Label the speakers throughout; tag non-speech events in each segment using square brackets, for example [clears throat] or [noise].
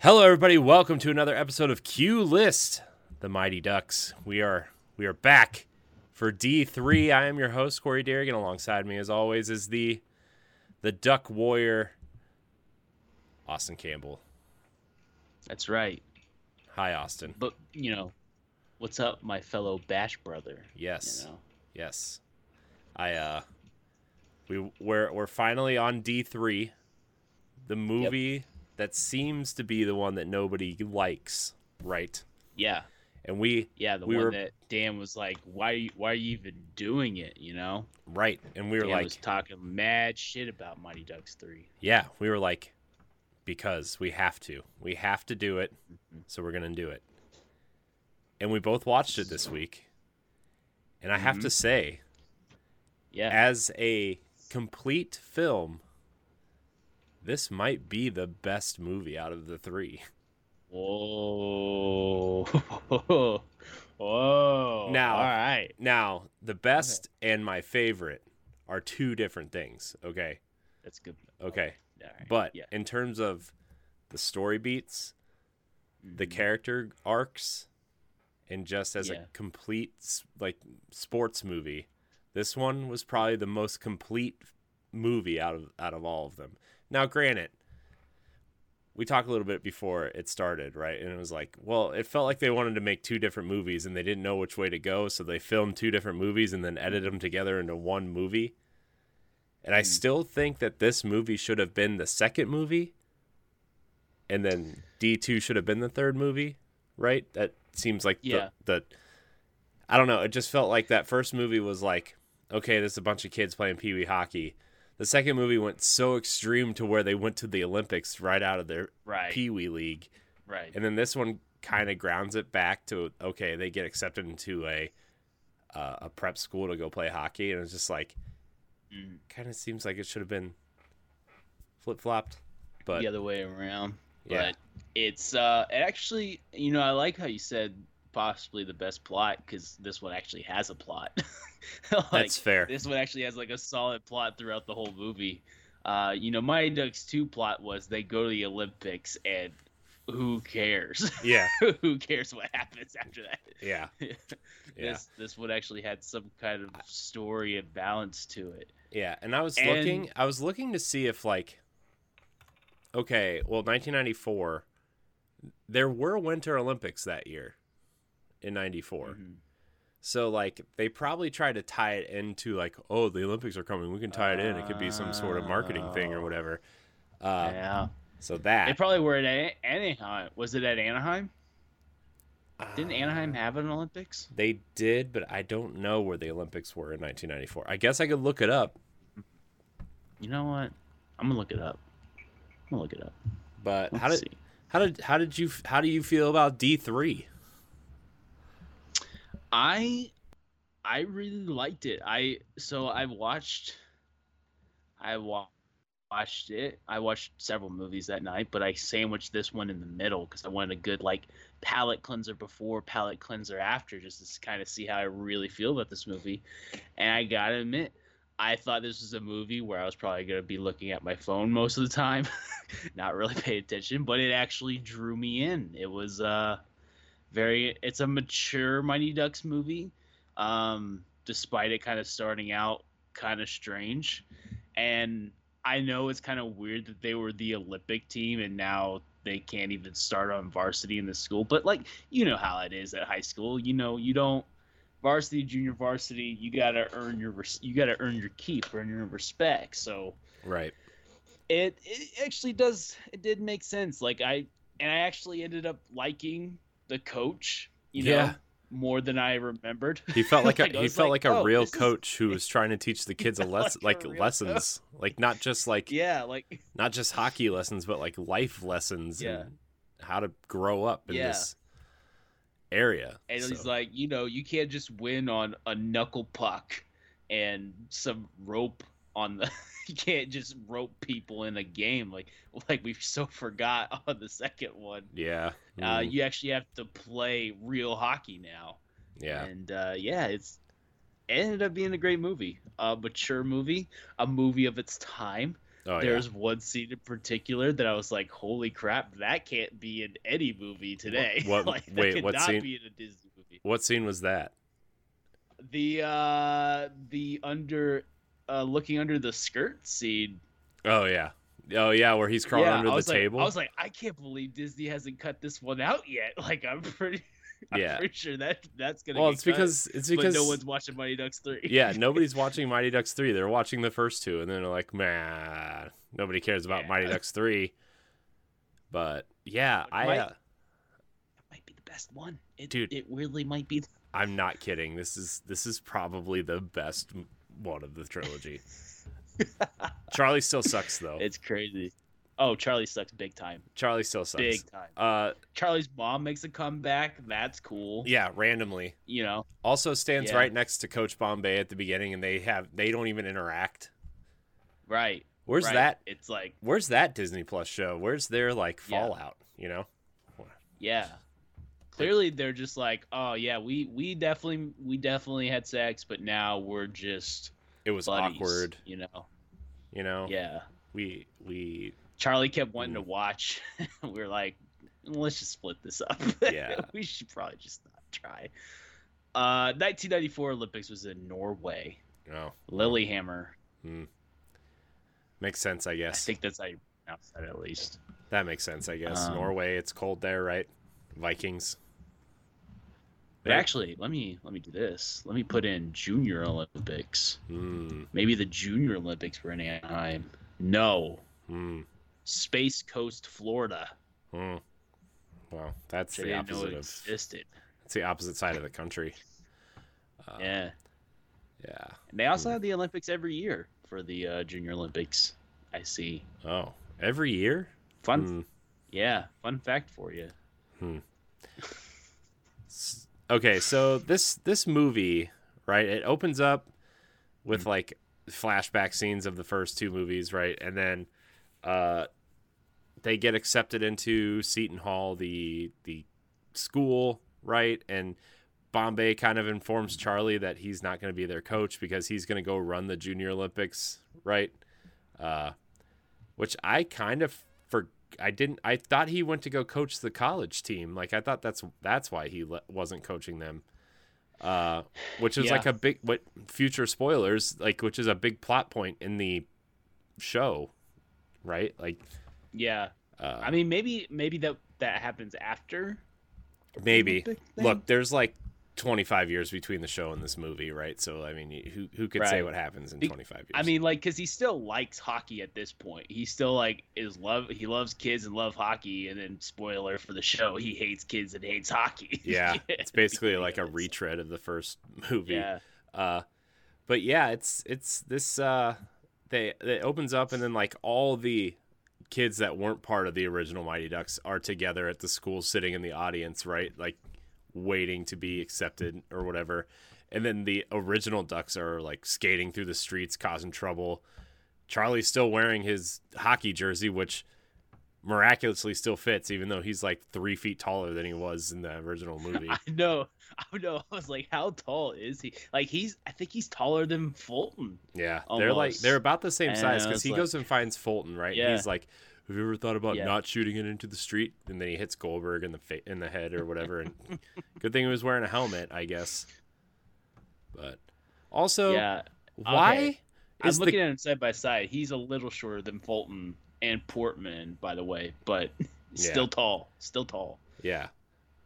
Speaker 1: Hello, everybody. Welcome to another episode of Q List, the Mighty Ducks. We are we are back for D three. I am your host Corey Derrick, and alongside me, as always, is the the Duck Warrior, Austin Campbell.
Speaker 2: That's right.
Speaker 1: Hi, Austin.
Speaker 2: But you know, what's up, my fellow Bash brother?
Speaker 1: Yes,
Speaker 2: You know?
Speaker 1: yes. I uh, we we're we're finally on D three, the movie that seems to be the one that nobody likes, right?
Speaker 2: Yeah,
Speaker 1: And we
Speaker 2: yeah. The
Speaker 1: We
Speaker 2: one
Speaker 1: were-
Speaker 2: that Dan was like, "Why? Why are you even doing it?" You know,
Speaker 1: right, and we were
Speaker 2: Dan
Speaker 1: like,
Speaker 2: was talking mad shit about Mighty Ducks three.
Speaker 1: Yeah, we were like, because we have to. We have to do it,
Speaker 2: Mm-hmm.
Speaker 1: so we're going to do it. And we both watched it this week. And I have
Speaker 2: Mm-hmm.
Speaker 1: to say,
Speaker 2: Yeah,
Speaker 1: as a complete film, this might be the best movie out of the three.
Speaker 2: Whoa, [laughs] whoa.
Speaker 1: Now-
Speaker 2: all right.
Speaker 1: Now, the best and my favorite are two different things, okay?
Speaker 2: That's good.
Speaker 1: Okay.
Speaker 2: Right.
Speaker 1: But
Speaker 2: yeah,
Speaker 1: in terms of the story beats, the
Speaker 2: Mhm.
Speaker 1: character arcs and just as
Speaker 2: Yeah.
Speaker 1: a complete like sports movie this one was probably the most complete movie out of out of all of them now granted we talked a little bit before it started right and it was like well it felt like they wanted to make two different movies and they didn't know which way to go so they filmed two different movies and then edited them together into one movie and i
Speaker 2: Mm.
Speaker 1: still think that this movie should have been the second movie and then D2 should have been the third movie, right? That seems like
Speaker 2: Yeah.
Speaker 1: the, the I don't know, it just felt like that first movie was like, okay, there's a bunch of kids playing pee-wee hockey. The second movie went so extreme to where they went to the Olympics right out of their
Speaker 2: right,
Speaker 1: pee-wee league.
Speaker 2: right.
Speaker 1: And then this one kind of grounds it back to okay, they get accepted into a uh, a prep school to go play hockey and it's just like
Speaker 2: Mhm.
Speaker 1: kind of seems like it should have been flip-flopped. But
Speaker 2: the other way around.
Speaker 1: Yeah.
Speaker 2: But it's uh actually you know, I like how you said possibly the best plot because this one actually has a plot. [laughs] like,
Speaker 1: that's fair.
Speaker 2: this one actually has like a solid plot throughout the whole movie. Uh, you know, my Ducks 2 plot was they go to the Olympics and who cares? [laughs]
Speaker 1: Yeah.
Speaker 2: who cares what happens after that?
Speaker 1: Yeah. [laughs] Yeah.
Speaker 2: This this one actually had some kind of story and balance to it.
Speaker 1: Yeah, and I was
Speaker 2: And-
Speaker 1: looking I was looking to see if like okay, well 1994 there were winter olympics that year in 94.
Speaker 2: Mhm.
Speaker 1: So like they probably tried to tie it into like oh the olympics are coming, we can tie it in. It could be some sort of marketing thing or
Speaker 2: Oh.
Speaker 1: whatever. Uh
Speaker 2: yeah.
Speaker 1: so that They
Speaker 2: probably were at A- Anaheim. Was it at Anaheim? Didn't
Speaker 1: uh,
Speaker 2: Anaheim have an Olympics?
Speaker 1: They did, but I don't know where the Olympics were in 1994. I guess I could look it up,
Speaker 2: You know what? I'm gonna look it up. I'm gonna look it up.
Speaker 1: but
Speaker 2: Let's
Speaker 1: how did
Speaker 2: see.
Speaker 1: how did how did you how do you feel about D3?
Speaker 2: I I really liked it. I so I watched I wa- watched it. I watched several movies that night, but I sandwiched this one in the middle because I wanted a good like palate cleanser before, palate cleanser after, just to kind of see how I really feel about this movie. And I gotta admit, I thought this was a movie where I was probably gonna be looking at my phone most of the time, [laughs] not really paying attention, but it actually drew me in. It was uh very it's a mature Mighty Ducks movie. Um, despite it kind of starting out kind of strange. And I know it's kind of weird that they were the Olympic team and now they can't even start on varsity in the school. But like you know how it is at high school. You know, you don't varsity, junior varsity, you gotta earn your you gotta earn your keep, earn your respect. So
Speaker 1: Right.
Speaker 2: it it actually does it did make sense like i and i actually ended up liking the coach you know
Speaker 1: Yeah.
Speaker 2: more than i remembered
Speaker 1: He felt [laughs] like a
Speaker 2: Like, I
Speaker 1: he felt
Speaker 2: like,
Speaker 1: like, a
Speaker 2: "Oh,
Speaker 1: real
Speaker 2: this is-
Speaker 1: coach who [laughs] was trying to teach the kids a lesson
Speaker 2: like a real uh,
Speaker 1: lessons. [laughs] Like not just like
Speaker 2: yeah like
Speaker 1: not just hockey lessons, but like life lessons
Speaker 2: Yeah.
Speaker 1: and how to grow up in
Speaker 2: Yeah.
Speaker 1: this area.
Speaker 2: and he's like you know you can't just win on a knuckle puck and some rope on the [laughs] you can't just rope people in a game like like we so forgot [laughs] on the second one
Speaker 1: yeah.
Speaker 2: uh,
Speaker 1: mm,
Speaker 2: you actually have to play real hockey now
Speaker 1: yeah.
Speaker 2: And uh, yeah, it's it ended up being a great movie, a mature movie, a movie of its time.
Speaker 1: Oh
Speaker 2: There's one scene in particular that I was like, "Holy crap, that can't be in any movie today." [laughs]
Speaker 1: what-
Speaker 2: like, that
Speaker 1: wait,
Speaker 2: could
Speaker 1: what
Speaker 2: not
Speaker 1: scene?
Speaker 2: be in a Disney movie.
Speaker 1: What scene was that?
Speaker 2: The uh, the under, uh, looking under the skirt scene.
Speaker 1: Oh yeah. Oh yeah, where he's crawling
Speaker 2: yeah,
Speaker 1: under the
Speaker 2: like,
Speaker 1: table.
Speaker 2: I was like, I can't believe Disney hasn't cut this one out yet. [laughs] Like, I'm pretty, I'm
Speaker 1: Yeah.
Speaker 2: pretty sure that that's gonna.
Speaker 1: well,
Speaker 2: get
Speaker 1: it's
Speaker 2: cut,
Speaker 1: because it's because
Speaker 2: no one's watching Mighty Ducks three.
Speaker 1: yeah, [laughs] nobody's watching Mighty Ducks 3. They're watching the first two and then they're like, "Man, nobody cares about
Speaker 2: Yeah.
Speaker 1: Mighty Ducks 3." But yeah,
Speaker 2: But
Speaker 1: I
Speaker 2: Mike-
Speaker 1: uh,
Speaker 2: might be the best one. It,
Speaker 1: Dude.
Speaker 2: it really might be.
Speaker 1: I'm not kidding. This is this is probably the best one of the trilogy. [laughs] Charlie still sucks though.
Speaker 2: It's crazy. Oh, Charlie sucks big time.
Speaker 1: Charlie still sucks.
Speaker 2: Big time.
Speaker 1: Uh
Speaker 2: Charlie's mom makes a comeback. That's cool.
Speaker 1: yeah, randomly.
Speaker 2: You know.
Speaker 1: Also stands
Speaker 2: Yeah.
Speaker 1: right next to Coach Bombay at the beginning and they have they don't even interact.
Speaker 2: Right.
Speaker 1: Where's
Speaker 2: right.
Speaker 1: that
Speaker 2: It's like,
Speaker 1: where's that Disney Plus show? Where's their like
Speaker 2: Yeah.
Speaker 1: fallout, you know?
Speaker 2: yeah. Clearly, they're just like, oh yeah, we we definitely we definitely had sex, but now we're just
Speaker 1: It was
Speaker 2: buddies,
Speaker 1: awkward,
Speaker 2: You know.
Speaker 1: you know?
Speaker 2: Yeah.
Speaker 1: We we
Speaker 2: Charlie kept wanting
Speaker 1: Mm.
Speaker 2: to watch. [laughs] we were like, let's just split this up. [laughs]
Speaker 1: Yeah.
Speaker 2: we should probably just not try. Uh, 1994 Olympics was in Norway.
Speaker 1: oh,
Speaker 2: Lillehammer.
Speaker 1: makes sense, I guess.
Speaker 2: I think that's how you pronounce that at least.
Speaker 1: that makes sense, I guess.
Speaker 2: Um,
Speaker 1: Norway, it's cold there, right? Vikings.
Speaker 2: But
Speaker 1: Right.
Speaker 2: actually, let me let me do this. Let me put in Junior Olympics.
Speaker 1: Mm,
Speaker 2: Maybe the Junior Olympics were in Anaheim. No,
Speaker 1: mm,
Speaker 2: Space Coast, Florida.
Speaker 1: mm. Well, that's
Speaker 2: Which
Speaker 1: the opposite
Speaker 2: it
Speaker 1: of
Speaker 2: existed.
Speaker 1: it's the opposite side of the country. Uh,
Speaker 2: yeah,
Speaker 1: Yeah.
Speaker 2: and they also have the Olympics every year for the uh, Junior Olympics. I see.
Speaker 1: Oh, every year?
Speaker 2: Fun,
Speaker 1: Hmm.
Speaker 2: yeah, fun fact for you. [laughs]
Speaker 1: S- Okay, so this this movie, right? It opens up with
Speaker 2: Hmm.
Speaker 1: like flashback scenes of the first two movies, right? And then uh they get accepted into Eden Hall, the the school, right? And Bombay kind of informs Charlie that he's not going to be their coach because he's going to go run the Junior Olympics, right? Uh, which I kind of for I didn't I thought he went to go coach the college team. Like I thought that's that's why he le- wasn't coaching them. Uh, which is
Speaker 2: Yeah.
Speaker 1: like a big what future spoilers like which is a big plot point in the show, right? Like
Speaker 2: Yeah,
Speaker 1: uh,
Speaker 2: I mean, maybe maybe that that happens after.
Speaker 1: maybe look there's like 25 years between the show and this movie right so i mean who who could say what happens in 25 years
Speaker 2: I mean, like, cause he still likes hockey at this point. He still like is love. He loves kids and love hockey. And then, spoiler for the show, he hates kids and hates hockey.
Speaker 1: yeah [laughs] it's basically like a
Speaker 2: of it, so-
Speaker 1: retread of the first movie
Speaker 2: Yeah,
Speaker 1: uh but yeah it's it's this uh they it opens up and then like all the kids that weren't part of the original mighty ducks are together at the school sitting in the audience right like waiting to be accepted or whatever and then the original ducks are like skating through the streets causing trouble charlie's still wearing his hockey jersey which miraculously still fits even though he's like three feet taller than he was in the original [laughs] movie
Speaker 2: I know. I know. I was like, how tall is he? Like, he's. I think he's taller than Fulton.
Speaker 1: Yeah, they're like they're about the same
Speaker 2: And
Speaker 1: size because he
Speaker 2: like-
Speaker 1: goes and finds Fulton, right?
Speaker 2: Yeah.
Speaker 1: He's like, "Have you ever thought about
Speaker 2: Yeah.
Speaker 1: not shooting it into the street?" And then he hits Goldberg in the fa- in the head or whatever. And [laughs] good thing he was wearing a helmet, I guess. But also,
Speaker 2: yeah,
Speaker 1: why
Speaker 2: okay. I'm looking
Speaker 1: the
Speaker 2: at him side by side. He's a little shorter than Fulton and Portman, by the way, but [laughs]
Speaker 1: Yeah.
Speaker 2: still tall. Still tall.
Speaker 1: yeah?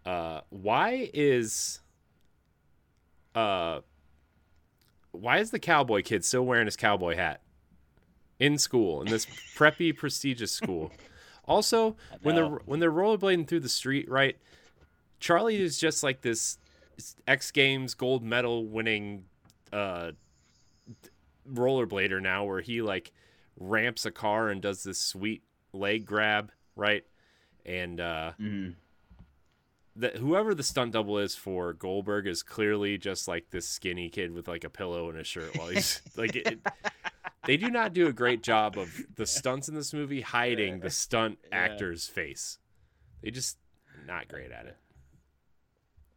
Speaker 1: Uh, why is uh why is the cowboy kid still wearing his cowboy hat in school in this preppy prestigious school? Also, [laughs] when they're when they're rollerblading through the street, right? Charlie is just like this X Games gold medal winning uh rollerblader now where he like ramps a car and does this sweet leg grab, right? And uh
Speaker 2: Mhm.
Speaker 1: that whoever the stunt double is for Goldberg is clearly just like this skinny kid with like a pillow in his shirt while he's [laughs] like it, they do not do a great job of [laughs] the stunts in this movie hiding the stunt
Speaker 2: Yeah.
Speaker 1: actor's face. They just not great at it.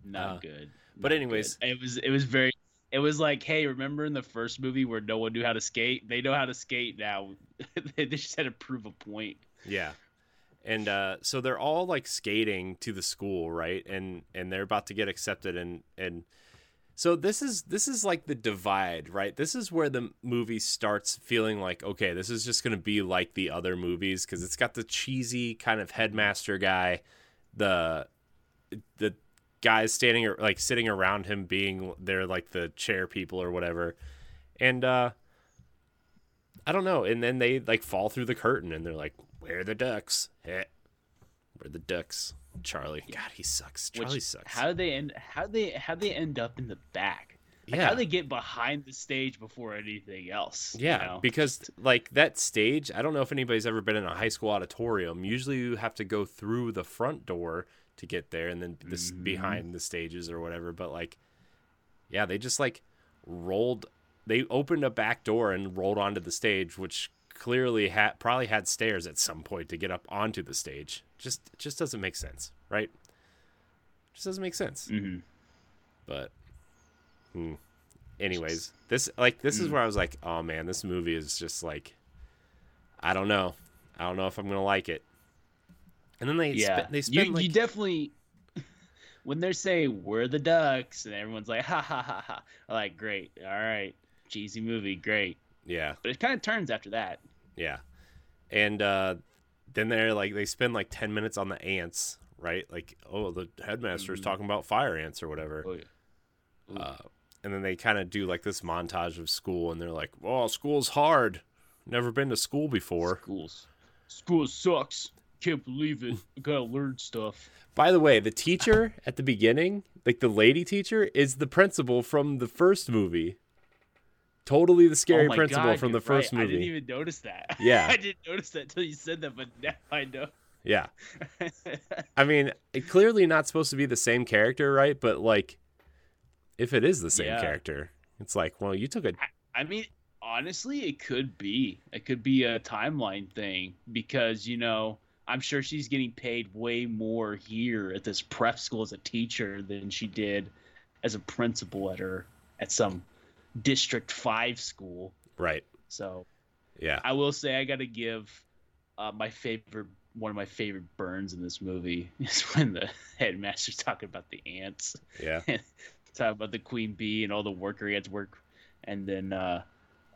Speaker 2: Not
Speaker 1: Uh,
Speaker 2: good.
Speaker 1: but
Speaker 2: Not
Speaker 1: anyways-
Speaker 2: good. it was it was very it was like, hey, remember in the first movie where no one knew how to skate? They know how to skate now. [laughs] they just had to prove a point.
Speaker 1: Yeah. And uh, so they're all like skating to the school, right? And and they're about to get accepted and and so this is this is like the divide, right? This is where the movie starts feeling like okay, this is just going to be like the other movies cuz it's got the cheesy kind of headmaster guy, the the guys standing or like sitting around him being they're like the chair people or whatever. And uh I don't know. And then they like fall through the curtain and they're like, "Where are the ducks?" Where the ducks? Charlie. God, he sucks.
Speaker 2: Which-
Speaker 1: Charlie sucks.
Speaker 2: How they end? How they how they end up in the back? Like,
Speaker 1: yeah.
Speaker 2: How do they get behind the stage before anything else? you
Speaker 1: yeah,
Speaker 2: know?
Speaker 1: because like that stage, I don't know if anybody's ever been in a high school auditorium. Usually you have to go through the front door to get there and then this
Speaker 2: Mhm.
Speaker 1: behind the stages or whatever, but like yeah, they just like rolled they opened a back door and rolled onto the stage which clearly had probably had stairs at some point to get up onto the stage. Just just doesn't make sense, right? Just doesn't make sense.
Speaker 2: Mhm.
Speaker 1: But hmm. anyways, this like this is
Speaker 2: Mm.
Speaker 1: where I was like, oh man, this movie is just like I don't know. I don't know if I'm gonna like it. And then they
Speaker 2: yeah,
Speaker 1: spe- they
Speaker 2: you,
Speaker 1: spend like
Speaker 2: you definitely [laughs] when they say we're the ducks and everyone's like ha ha ha ha, I'm like great, all right, cheesy movie, great.
Speaker 1: yeah
Speaker 2: But it kind of turns after that.
Speaker 1: yeah, and uh, then they're like they spend like ten minutes on the ants, right? Like oh the headmaster is
Speaker 2: Mhm.
Speaker 1: talking about fire ants or whatever.
Speaker 2: Oh, yeah.
Speaker 1: Uh, and then they kind of do like this montage of school, and they're like, "Oh, school's hard. Never been to school before."
Speaker 2: Schools, school sucks. Can't believe it. I gotta learn stuff.
Speaker 1: By the way, the teacher at the beginning, like the lady teacher, is the principal from the first movie. Totally the scary
Speaker 2: oh
Speaker 1: principal
Speaker 2: God,
Speaker 1: from the first
Speaker 2: right. I didn't even notice that. [laughs]
Speaker 1: Yeah.
Speaker 2: I didn't notice that until you said that, but now I know.
Speaker 1: Yeah. [laughs] I mean, clearly not supposed to be the same character, right? But like, if it is the same
Speaker 2: Yeah.
Speaker 1: character, it's like, well, you took a
Speaker 2: I mean, honestly, it could be. It could be a timeline thing because, you know, I'm sure she's getting paid way more here at this prep school as a teacher than she did as a principal at her at some District 5 school.
Speaker 1: right.
Speaker 2: So
Speaker 1: Yeah.
Speaker 2: I will say I got to give uh, my favorite, one of my favorite burns in this movie [laughs] is when the headmaster's talking about the ants.
Speaker 1: Yeah. [laughs]
Speaker 2: talk about the queen bee and all the worker ants work, and then uh,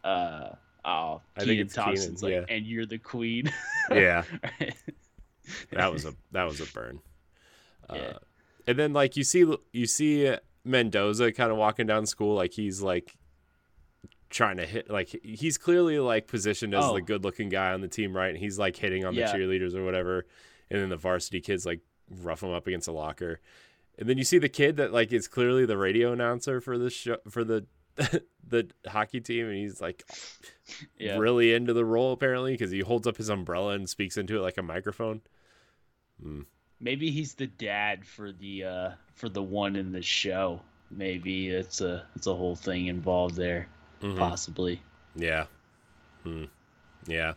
Speaker 2: uh, oh,
Speaker 1: I think
Speaker 2: Kenan
Speaker 1: it's Kenan,
Speaker 2: Thompson's like,
Speaker 1: yeah.
Speaker 2: and you're the queen. [laughs]
Speaker 1: Yeah. that was a that was a burn. Uh,
Speaker 2: Yeah.
Speaker 1: and then like you see you see Mendoza kind of walking down school like he's like trying to hit like he's clearly like positioned as
Speaker 2: Oh.
Speaker 1: the good looking guy on the team right and he's like hitting on the
Speaker 2: Yeah.
Speaker 1: cheerleaders or whatever and then the varsity kids like rough him up against a locker and then you see the kid that like is clearly the radio announcer for the show for the [laughs] the hockey team and he's like
Speaker 2: yeah.
Speaker 1: really into the role apparently because he holds up his umbrella and speaks into it like a microphone. Mm.
Speaker 2: Maybe he's the dad for the uh, for the one in the show. Maybe it's a it's a whole thing involved there.
Speaker 1: Mhm.
Speaker 2: Possibly.
Speaker 1: Yeah. Hmm. Yeah.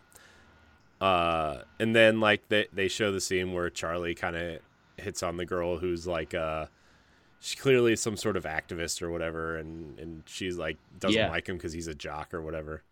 Speaker 1: Uh, and then like they they show the scene where Charlie kind of hits on the girl who's like uh she's clearly some sort of activist or whatever and and she's like doesn't
Speaker 2: Yeah.
Speaker 1: like him because he's a jock or whatever.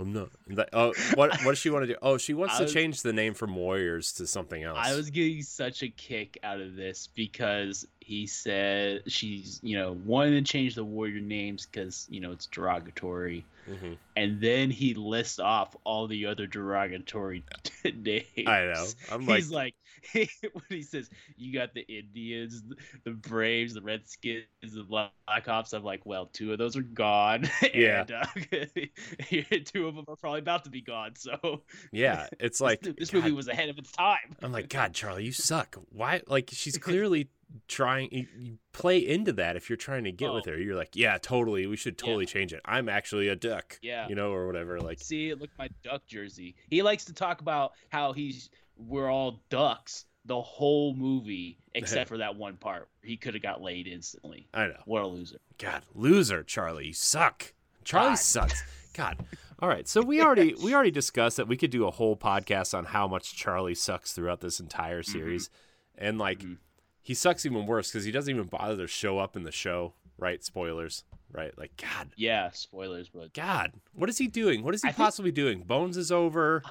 Speaker 1: I'm not. Like, oh, what what does she want to do? Oh, she wants
Speaker 2: I
Speaker 1: to
Speaker 2: was-
Speaker 1: change the name from Warriors to something else.
Speaker 2: I was getting such a kick out of this because he said she's, you know, wanting to change the warrior names because, you know, it's derogatory.
Speaker 1: Mhm.
Speaker 2: And then he lists off all the other derogatory [laughs] names.
Speaker 1: I know. I'm like,
Speaker 2: He's like, [laughs] when he says, you got the Indians, the Braves, the Redskins, the Black Ops, I'm like, well, two of those are gone. [laughs]
Speaker 1: Yeah.
Speaker 2: and uh, two of them are probably about to be gone. So
Speaker 1: yeah, it's like
Speaker 2: this, this movie was ahead of its time.
Speaker 1: I'm like, God, Charlie, you suck. Why? Like, she's clearly trying. You, play into that if you're trying to get with
Speaker 2: Oh.
Speaker 1: her. You're like, yeah, totally. We should
Speaker 2: Yeah.
Speaker 1: totally change it. I'm actually a duck.
Speaker 2: Yeah.
Speaker 1: You know, or whatever. Like,
Speaker 2: See, look my duck jersey. He likes to talk about how he's we're all ducks the whole movie [laughs] except for that one part. He could have got laid instantly.
Speaker 1: I know.
Speaker 2: What a loser.
Speaker 1: God, loser, Charlie. You suck. Charlie
Speaker 2: God.
Speaker 1: sucks. [laughs] God. All right. So we already we already discussed that we could do a whole podcast on how much Charlie sucks throughout this entire series, and like
Speaker 2: Mhm.
Speaker 1: He sucks even worse because he doesn't even bother to show up in the show. Right? Spoilers. Right? Like God,
Speaker 2: Yeah, spoilers, but
Speaker 1: God, what is he doing? What is he
Speaker 2: I think-
Speaker 1: possibly doing? Bones is over.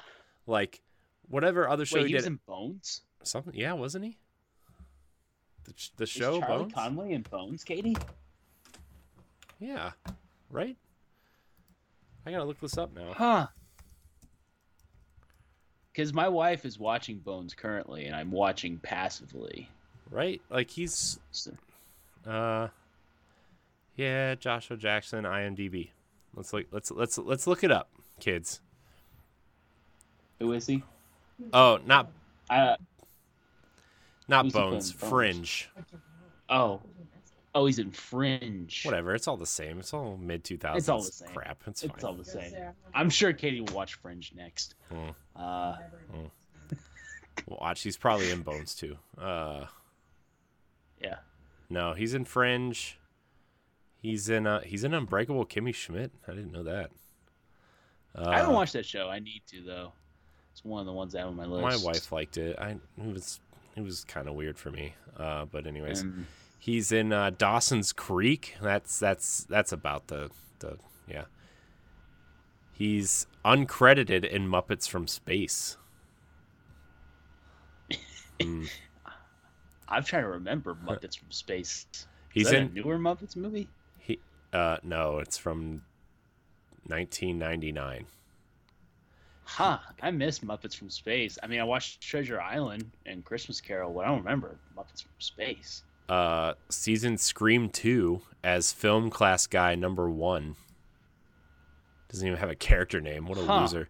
Speaker 1: Like whatever other show
Speaker 2: wait,
Speaker 1: he
Speaker 2: he
Speaker 1: did.
Speaker 2: was in Bones.
Speaker 1: Something? Yeah, wasn't he? The, the
Speaker 2: Is
Speaker 1: show
Speaker 2: Charlie
Speaker 1: Bones.
Speaker 2: Conway in Bones, Katie?
Speaker 1: Yeah. Right. I gotta look this up now.
Speaker 2: Huh. Because my wife is watching Bones currently, and I'm watching passively.
Speaker 1: Right? Like he's uh Yeah, Joshua Jackson, IMDb. Let's look let's let's let's look it up, kids.
Speaker 2: who is he?
Speaker 1: Oh, not
Speaker 2: Uh,
Speaker 1: not
Speaker 2: Who's he playing?
Speaker 1: Bones. Fringe.
Speaker 2: oh, oh, he's in Fringe.
Speaker 1: Whatever, it's all the same. It's all mid 2000s
Speaker 2: It's all the same.
Speaker 1: crap. It's,
Speaker 2: It's all the same. I'm sure Katie will watch Fringe next.
Speaker 1: Hmm.
Speaker 2: Uh,
Speaker 1: Watch, he's probably in Bones too. Uh. No, he's in Fringe. He's in uh he's in Unbreakable Kimmy Schmidt. I didn't know that. Uh,
Speaker 2: I haven't watched that show. I need to though. It's one of the ones I have on my list.
Speaker 1: My wife liked it. I it was it was kind of weird for me. Uh, but anyways, he's in uh, Dawson's Creek. That's that's that's about the the yeah. He's uncredited in Muppets from Space. [laughs] Hmm.
Speaker 2: I'm trying to remember Muppets from Space.
Speaker 1: He's
Speaker 2: is that
Speaker 1: in
Speaker 2: a newer Muppets movie.
Speaker 1: he uh no, it's from 1999.
Speaker 2: Huh. I miss Muppets from Space. I mean, I watched Treasure Island and Christmas Carol, but I don't remember Muppets from Space.
Speaker 1: Uh season Scream 2 as film class guy number 1. Doesn't even have a character name. What a
Speaker 2: Huh.
Speaker 1: loser.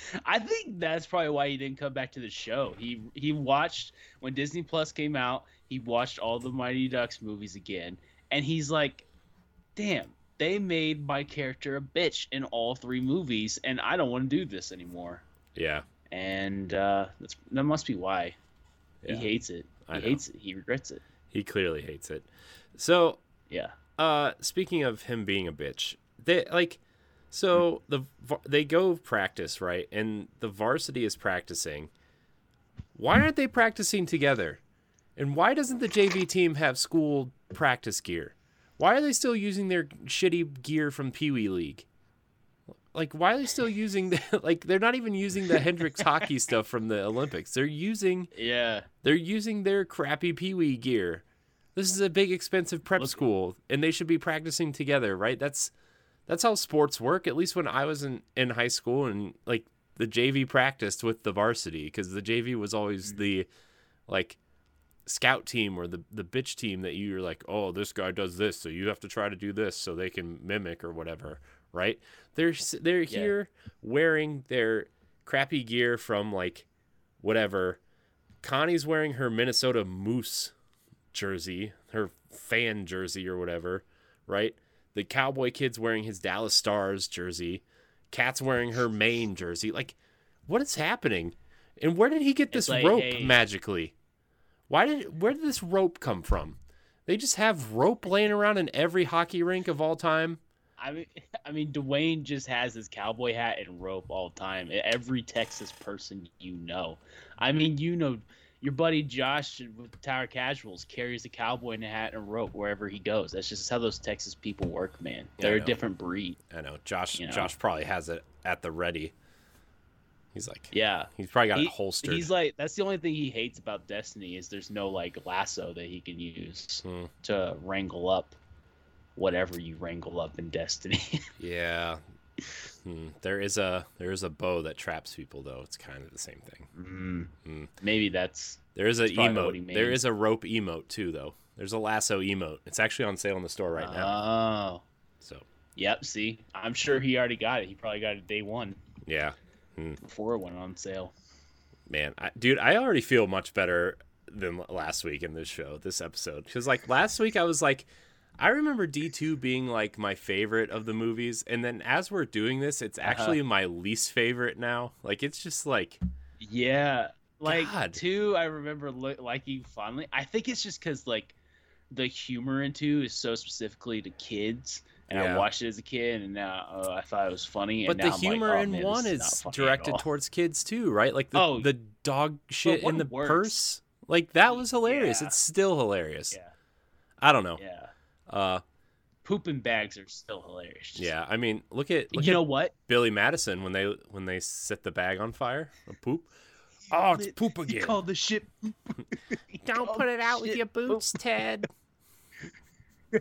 Speaker 1: [laughs]
Speaker 2: I think that's probably why he didn't come back to the show. He he watched when Disney Plus came out. He watched all the Mighty Ducks movies again, and he's like, "Damn, they made my character a bitch in all three movies, and I don't want to do this anymore."
Speaker 1: Yeah.
Speaker 2: And uh, that's that must be why
Speaker 1: Yeah.
Speaker 2: he hates it.
Speaker 1: I
Speaker 2: He
Speaker 1: know.
Speaker 2: hates it. He regrets it.
Speaker 1: He clearly hates it. So,
Speaker 2: Yeah.
Speaker 1: uh, speaking of him being a bitch, they like, so the they go practice right, and the varsity is practicing. Why aren't they practicing together? And why doesn't the JV team have school practice gear? Why are they still using their shitty gear from Pee Wee League? Like, why are they still using the, [laughs] like they're not even using the Hendrix [laughs] hockey stuff from the Olympics? They're using
Speaker 2: Yeah.
Speaker 1: they're using their crappy Pee Wee gear. This is a big expensive prep school, and they should be practicing together, right? That's that's how sports work. At least when I was in in high school, and like the JV practiced with the varsity because the JV was always
Speaker 2: Mm.
Speaker 1: the like scout team or the the bitch team that you're like, oh, this guy does this, so you have to try to do this so they can mimic or whatever, right? They're they're
Speaker 2: Yeah.
Speaker 1: here wearing their crappy gear from like whatever. Connie's wearing her Minnesota Moose jersey, her fan jersey or whatever, right? The cowboy kid's wearing his Dallas Stars jersey. Cat's wearing her Maine jersey. Like, what is happening? And where did he get this
Speaker 2: like,
Speaker 1: rope
Speaker 2: hey-
Speaker 1: magically? Why did where did this rope come from? They just have rope laying around in every hockey rink of all time.
Speaker 2: I mean, [laughs] I mean, Dwayne just has his cowboy hat and rope all the time. Every Texas person you know, I mean, you know, your buddy Josh with Tower Casuals carries a cowboy and a hat and rope wherever he goes. That's just how those Texas people work, man. They're a different breed.
Speaker 1: I know Josh.
Speaker 2: You know?
Speaker 1: Josh probably has it at the ready. He's like,
Speaker 2: Yeah,
Speaker 1: he's probably got
Speaker 2: He-
Speaker 1: it holstered.
Speaker 2: he's like that's the only thing he hates about Destiny is there's no like lasso that he can use
Speaker 1: Hmm.
Speaker 2: to wrangle up whatever you wrangle up in Destiny. [laughs]
Speaker 1: Yeah. Hmm. There is a there is a bow that traps people though. It's kind of the same thing.
Speaker 2: mm.
Speaker 1: Mm.
Speaker 2: Maybe that's
Speaker 1: There is a
Speaker 2: That's probably what he
Speaker 1: emote. There is a rope emote too though. There's a lasso emote. It's actually on sale in the store right now.
Speaker 2: Oh,
Speaker 1: So
Speaker 2: yep. See, I'm sure he already got it. He probably got it day one
Speaker 1: yeah,
Speaker 2: before it went on sale.
Speaker 1: man, I, dude, I already feel much better than last week in this show, this episode. Because like last week, I was like, I remember D two being like my favorite of the movies, and then as we're doing this, it's
Speaker 2: Uh-huh.
Speaker 1: actually my least favorite now. Like it's just like
Speaker 2: Yeah, like
Speaker 1: God.
Speaker 2: two. I remember li- liking fondly. I think it's just because like the humor in two is so specifically to kids, and
Speaker 1: Yeah.
Speaker 2: I watched it as a kid, and now uh, I thought it was funny.
Speaker 1: But the
Speaker 2: I'm like,
Speaker 1: humor
Speaker 2: oh,
Speaker 1: in
Speaker 2: man,
Speaker 1: one is directed towards kids too, right? Like the
Speaker 2: Oh,
Speaker 1: the dog shit in the
Speaker 2: works?
Speaker 1: purse. Like that was hilarious.
Speaker 2: Yeah.
Speaker 1: It's still hilarious.
Speaker 2: Yeah.
Speaker 1: I don't know.
Speaker 2: Yeah.
Speaker 1: Uh,
Speaker 2: Pooping bags are still hilarious.
Speaker 1: yeah. I mean, look at look
Speaker 2: you
Speaker 1: at
Speaker 2: know what?
Speaker 1: Billy Madison when they when they set the bag on fire. A poop. Oh, it's poop
Speaker 2: He
Speaker 1: again.
Speaker 2: called the shit. He [laughs]
Speaker 1: Don't put it out with your boots, Ted. [laughs]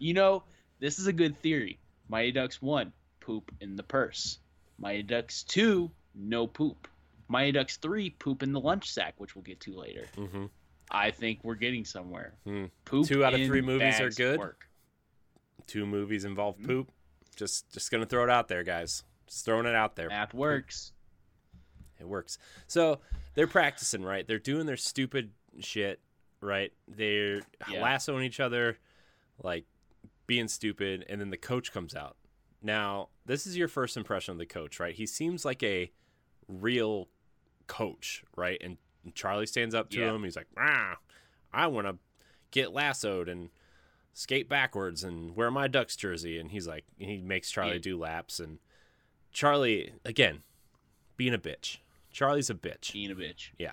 Speaker 2: You know, this is a good theory. Mighty Ducks 1, poop in the purse. Mighty Ducks 2, no poop. Mighty Ducks 3, poop in the lunch sack, which we'll get to later.
Speaker 1: hmm
Speaker 2: I think we're getting somewhere.
Speaker 1: Hmm.
Speaker 2: Poop
Speaker 1: Two out of three movies are good.
Speaker 2: Work.
Speaker 1: Two movies involve
Speaker 2: Mm-hmm.
Speaker 1: poop. Just just gonna throw it out there, guys. Just throwing it out there.
Speaker 2: Math works.
Speaker 1: It works. So they're practicing, right? They're doing their stupid shit, right? They're
Speaker 2: Yeah.
Speaker 1: lassoing each other, like being stupid, and then the coach comes out. Now, this is your first impression of the coach, right? He seems like a real coach, right? And Charlie stands up to
Speaker 2: Yeah.
Speaker 1: him. He's like, ah, I want to get lassoed and skate backwards and wear my Ducks jersey. And he's like, he makes Charlie
Speaker 2: Yeah.
Speaker 1: do laps. And Charlie, again, being a bitch. Charlie's a bitch.
Speaker 2: Being a bitch.
Speaker 1: Yeah.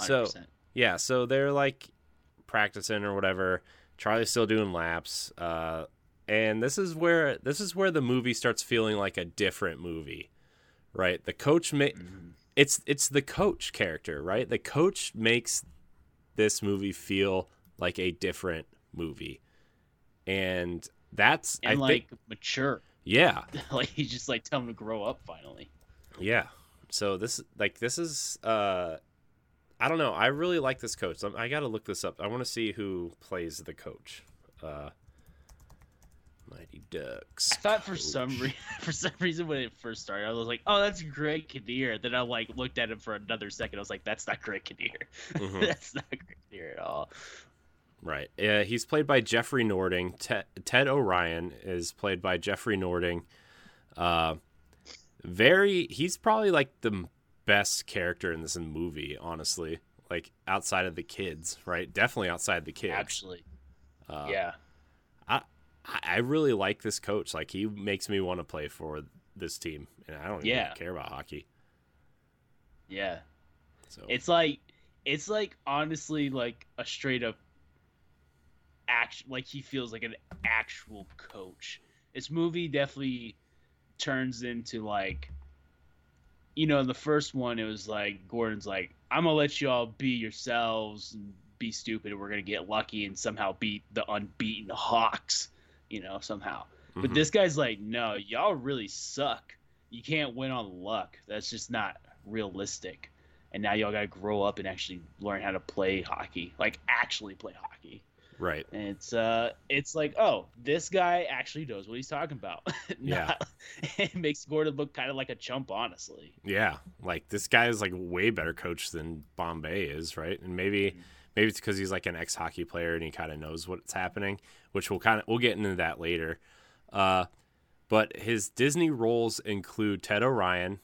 Speaker 2: 100%.
Speaker 1: So yeah, so they're like practicing or whatever. Charlie's still doing laps, uh, and this is where this is where the movie starts feeling like a different movie, right? The coach ma-
Speaker 2: Mhm.
Speaker 1: It's it's the coach character, right? The coach makes this movie feel like a different movie, and that's
Speaker 2: and
Speaker 1: I
Speaker 2: like
Speaker 1: think
Speaker 2: mature.
Speaker 1: yeah, [laughs]
Speaker 2: like he's just like tell him to grow up finally.
Speaker 1: Yeah. So this like this is uh I don't know. I really like this coach. I'm, I got to look this up. I want to see who plays the coach. Uh Mighty Ducks.
Speaker 2: I thought for some reason, [laughs] for some reason when it first started, I was like, "Oh, that's Greg Kinnear." Then I like looked at him for another second. I was like, "That's not Greg Kinnear. [laughs]
Speaker 1: Mhm.
Speaker 2: that's not Greg Kinnear at all."
Speaker 1: Right. Uh, he's played by Jeffrey Nordling. Ted, Ted Orion is played by Jeffrey Nordling. Uh, very. He's probably like the best character in this movie, honestly. Like outside of the kids, right? Definitely outside the kids.
Speaker 2: Actually,
Speaker 1: Uh,
Speaker 2: yeah,
Speaker 1: I I really like this coach. Like he makes me want to play for this team, and I don't
Speaker 2: Yeah.
Speaker 1: even care about hockey.
Speaker 2: yeah.
Speaker 1: So
Speaker 2: It's like, it's like honestly like a straight up act. Like he feels like an actual coach. This movie definitely turns into like you know, the first one, it was like Gordon's like, "I'm gonna let you all be yourselves and be stupid, and we're gonna get lucky and somehow beat the unbeaten Hawks." You know, somehow. But
Speaker 1: Mhm.
Speaker 2: this guy's like, "No, y'all really suck. You can't win on luck. That's just not realistic." And now y'all gotta grow up and actually learn how to play hockey, like actually play hockey.
Speaker 1: right,
Speaker 2: And it's uh, it's like, oh, this guy actually knows what he's talking about. [laughs]
Speaker 1: Yeah. [laughs]
Speaker 2: It makes Gordon look kind of like a chump, honestly.
Speaker 1: yeah, like this guy is like way better coach than Bombay is, right? And maybe maybe it's because he's like an ex hockey player and he kind of knows what's happening, which we'll kind of we'll get into that later. Uh, but his Disney roles include Ted Orion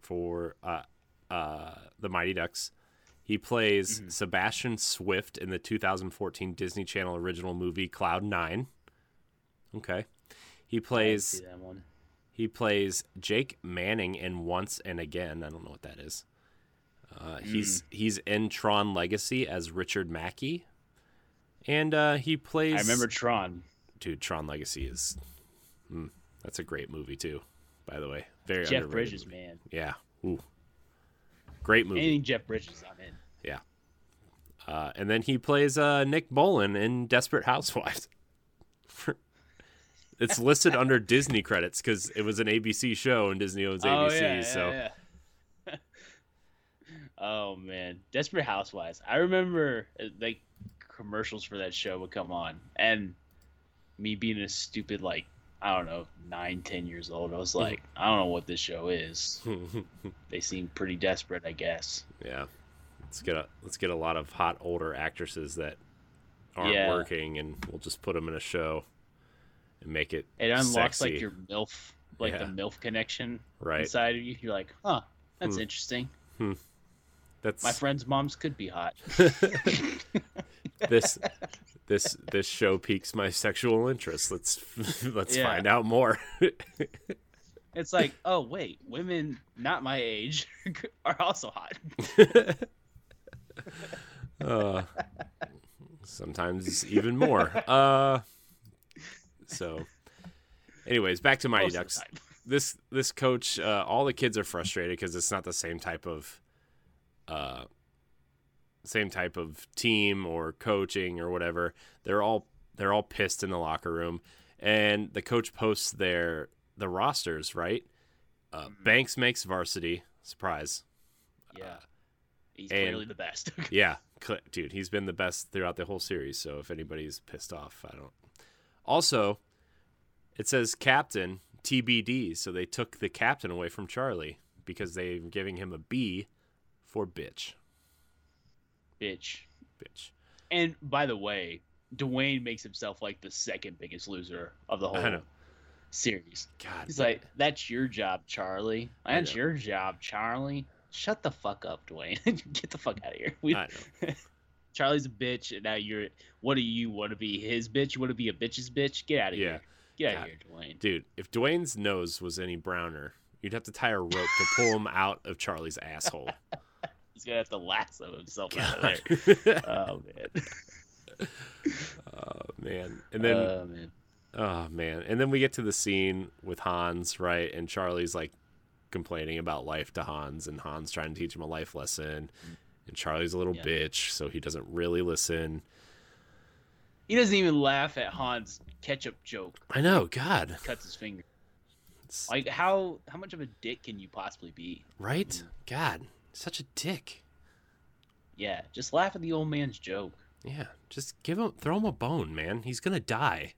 Speaker 1: for uh, uh, the Mighty Ducks. He plays
Speaker 2: Mhm.
Speaker 1: Sebastian Swift in the 2014 Disney Channel original movie Cloud Nine. Okay, he plays
Speaker 2: see that one.
Speaker 1: he plays Jake Manning in Once and Again. I don't know what that is. Uh, he's he's in Tron Legacy as Richard Mackey, and uh, he plays.
Speaker 2: I remember Tron.
Speaker 1: dude. Tron Legacy is mm, that's a great movie too. By the way, very
Speaker 2: Jeff
Speaker 1: underrated
Speaker 2: Bridges, man.
Speaker 1: Yeah, ooh, great movie.
Speaker 2: Anything Jeff Bridges, I'm in.
Speaker 1: Uh, and then he plays uh, Nick Bolen in Desperate Housewives. [laughs] it's listed under Disney credits because it was an ABC show and Disney owns ABC.
Speaker 2: oh yeah, yeah,
Speaker 1: so
Speaker 2: yeah. Oh man, Desperate Housewives. I remember uh, like commercials for that show would come on, and me being a stupid like I don't know nine, ten years old, I was [laughs] like, I don't know what this show is. [laughs] They seem pretty desperate, I guess.
Speaker 1: yeah, let's get a let's get a lot of hot older actresses that aren't
Speaker 2: Yeah.
Speaker 1: working, and we'll just put them in a show and make it
Speaker 2: It unlocks
Speaker 1: sexy.
Speaker 2: like your MILF, like
Speaker 1: Yeah.
Speaker 2: the MILF connection
Speaker 1: right.
Speaker 2: inside of you. You're like, huh, that's
Speaker 1: Hmm.
Speaker 2: interesting.
Speaker 1: That's
Speaker 2: My friends' moms could be hot. [laughs] [laughs]
Speaker 1: this this this show piques my sexual interest. Let's [laughs] let's
Speaker 2: Yeah.
Speaker 1: find out more.
Speaker 2: It's like, oh wait, women not my age are also hot.
Speaker 1: Uh, sometimes even more. Uh, so, anyways, back to Mighty
Speaker 2: Most
Speaker 1: Ducks. This this coach, uh, all the kids are frustrated because it's not the same type of, uh, same type of team or coaching or whatever. They're all they're all pissed in the locker room, and the coach posts their the rosters right. Uh,
Speaker 2: Mhm.
Speaker 1: Banks makes varsity. Surprise.
Speaker 2: Yeah. He's
Speaker 1: and-
Speaker 2: clearly the best. [laughs]
Speaker 1: Yeah, cl- dude, he's been the best throughout the whole series. So if anybody's pissed off, I don't. Also, it says captain TBD, so they took the captain away from Charlie because they're giving him a B for bitch.
Speaker 2: Bitch.
Speaker 1: Bitch.
Speaker 2: And by the way, Dwayne makes himself like the second biggest loser of the whole series.
Speaker 1: God.
Speaker 2: He's like, "That's your job, Charlie. That's your job, Charlie. Shut the fuck up, Dwayne. [laughs] Get the fuck out of here. We,
Speaker 1: I know. [laughs]
Speaker 2: Charlie's a bitch, and now you're. What do you want to be? His bitch? You want to be a bitch's bitch? Get out of
Speaker 1: Yeah.
Speaker 2: here. Get out of here, Dwayne.
Speaker 1: Dude, if Dwayne's nose was any browner, you'd have to tie a rope to pull him out of Charlie's asshole. [laughs]
Speaker 2: He's gonna have to lasso himself out of there. Oh man. [laughs]
Speaker 1: oh man. And then
Speaker 2: oh man.
Speaker 1: Oh man. And then we get to the scene with Hans, right? And Charlie's like complaining about life to Hans and Hans trying to teach him a life lesson. And Charlie's a little
Speaker 2: Yeah.
Speaker 1: bitch, so he doesn't really listen.
Speaker 2: He doesn't even laugh at Han's ketchup joke.
Speaker 1: I know, God.
Speaker 2: Cuts his finger.
Speaker 1: It's-
Speaker 2: Like how how much of a dick can you possibly be?
Speaker 1: right? Mm. God. Such a dick.
Speaker 2: Yeah, just laugh at the old man's joke.
Speaker 1: Yeah. Just give him throw him a bone, man. He's gonna die.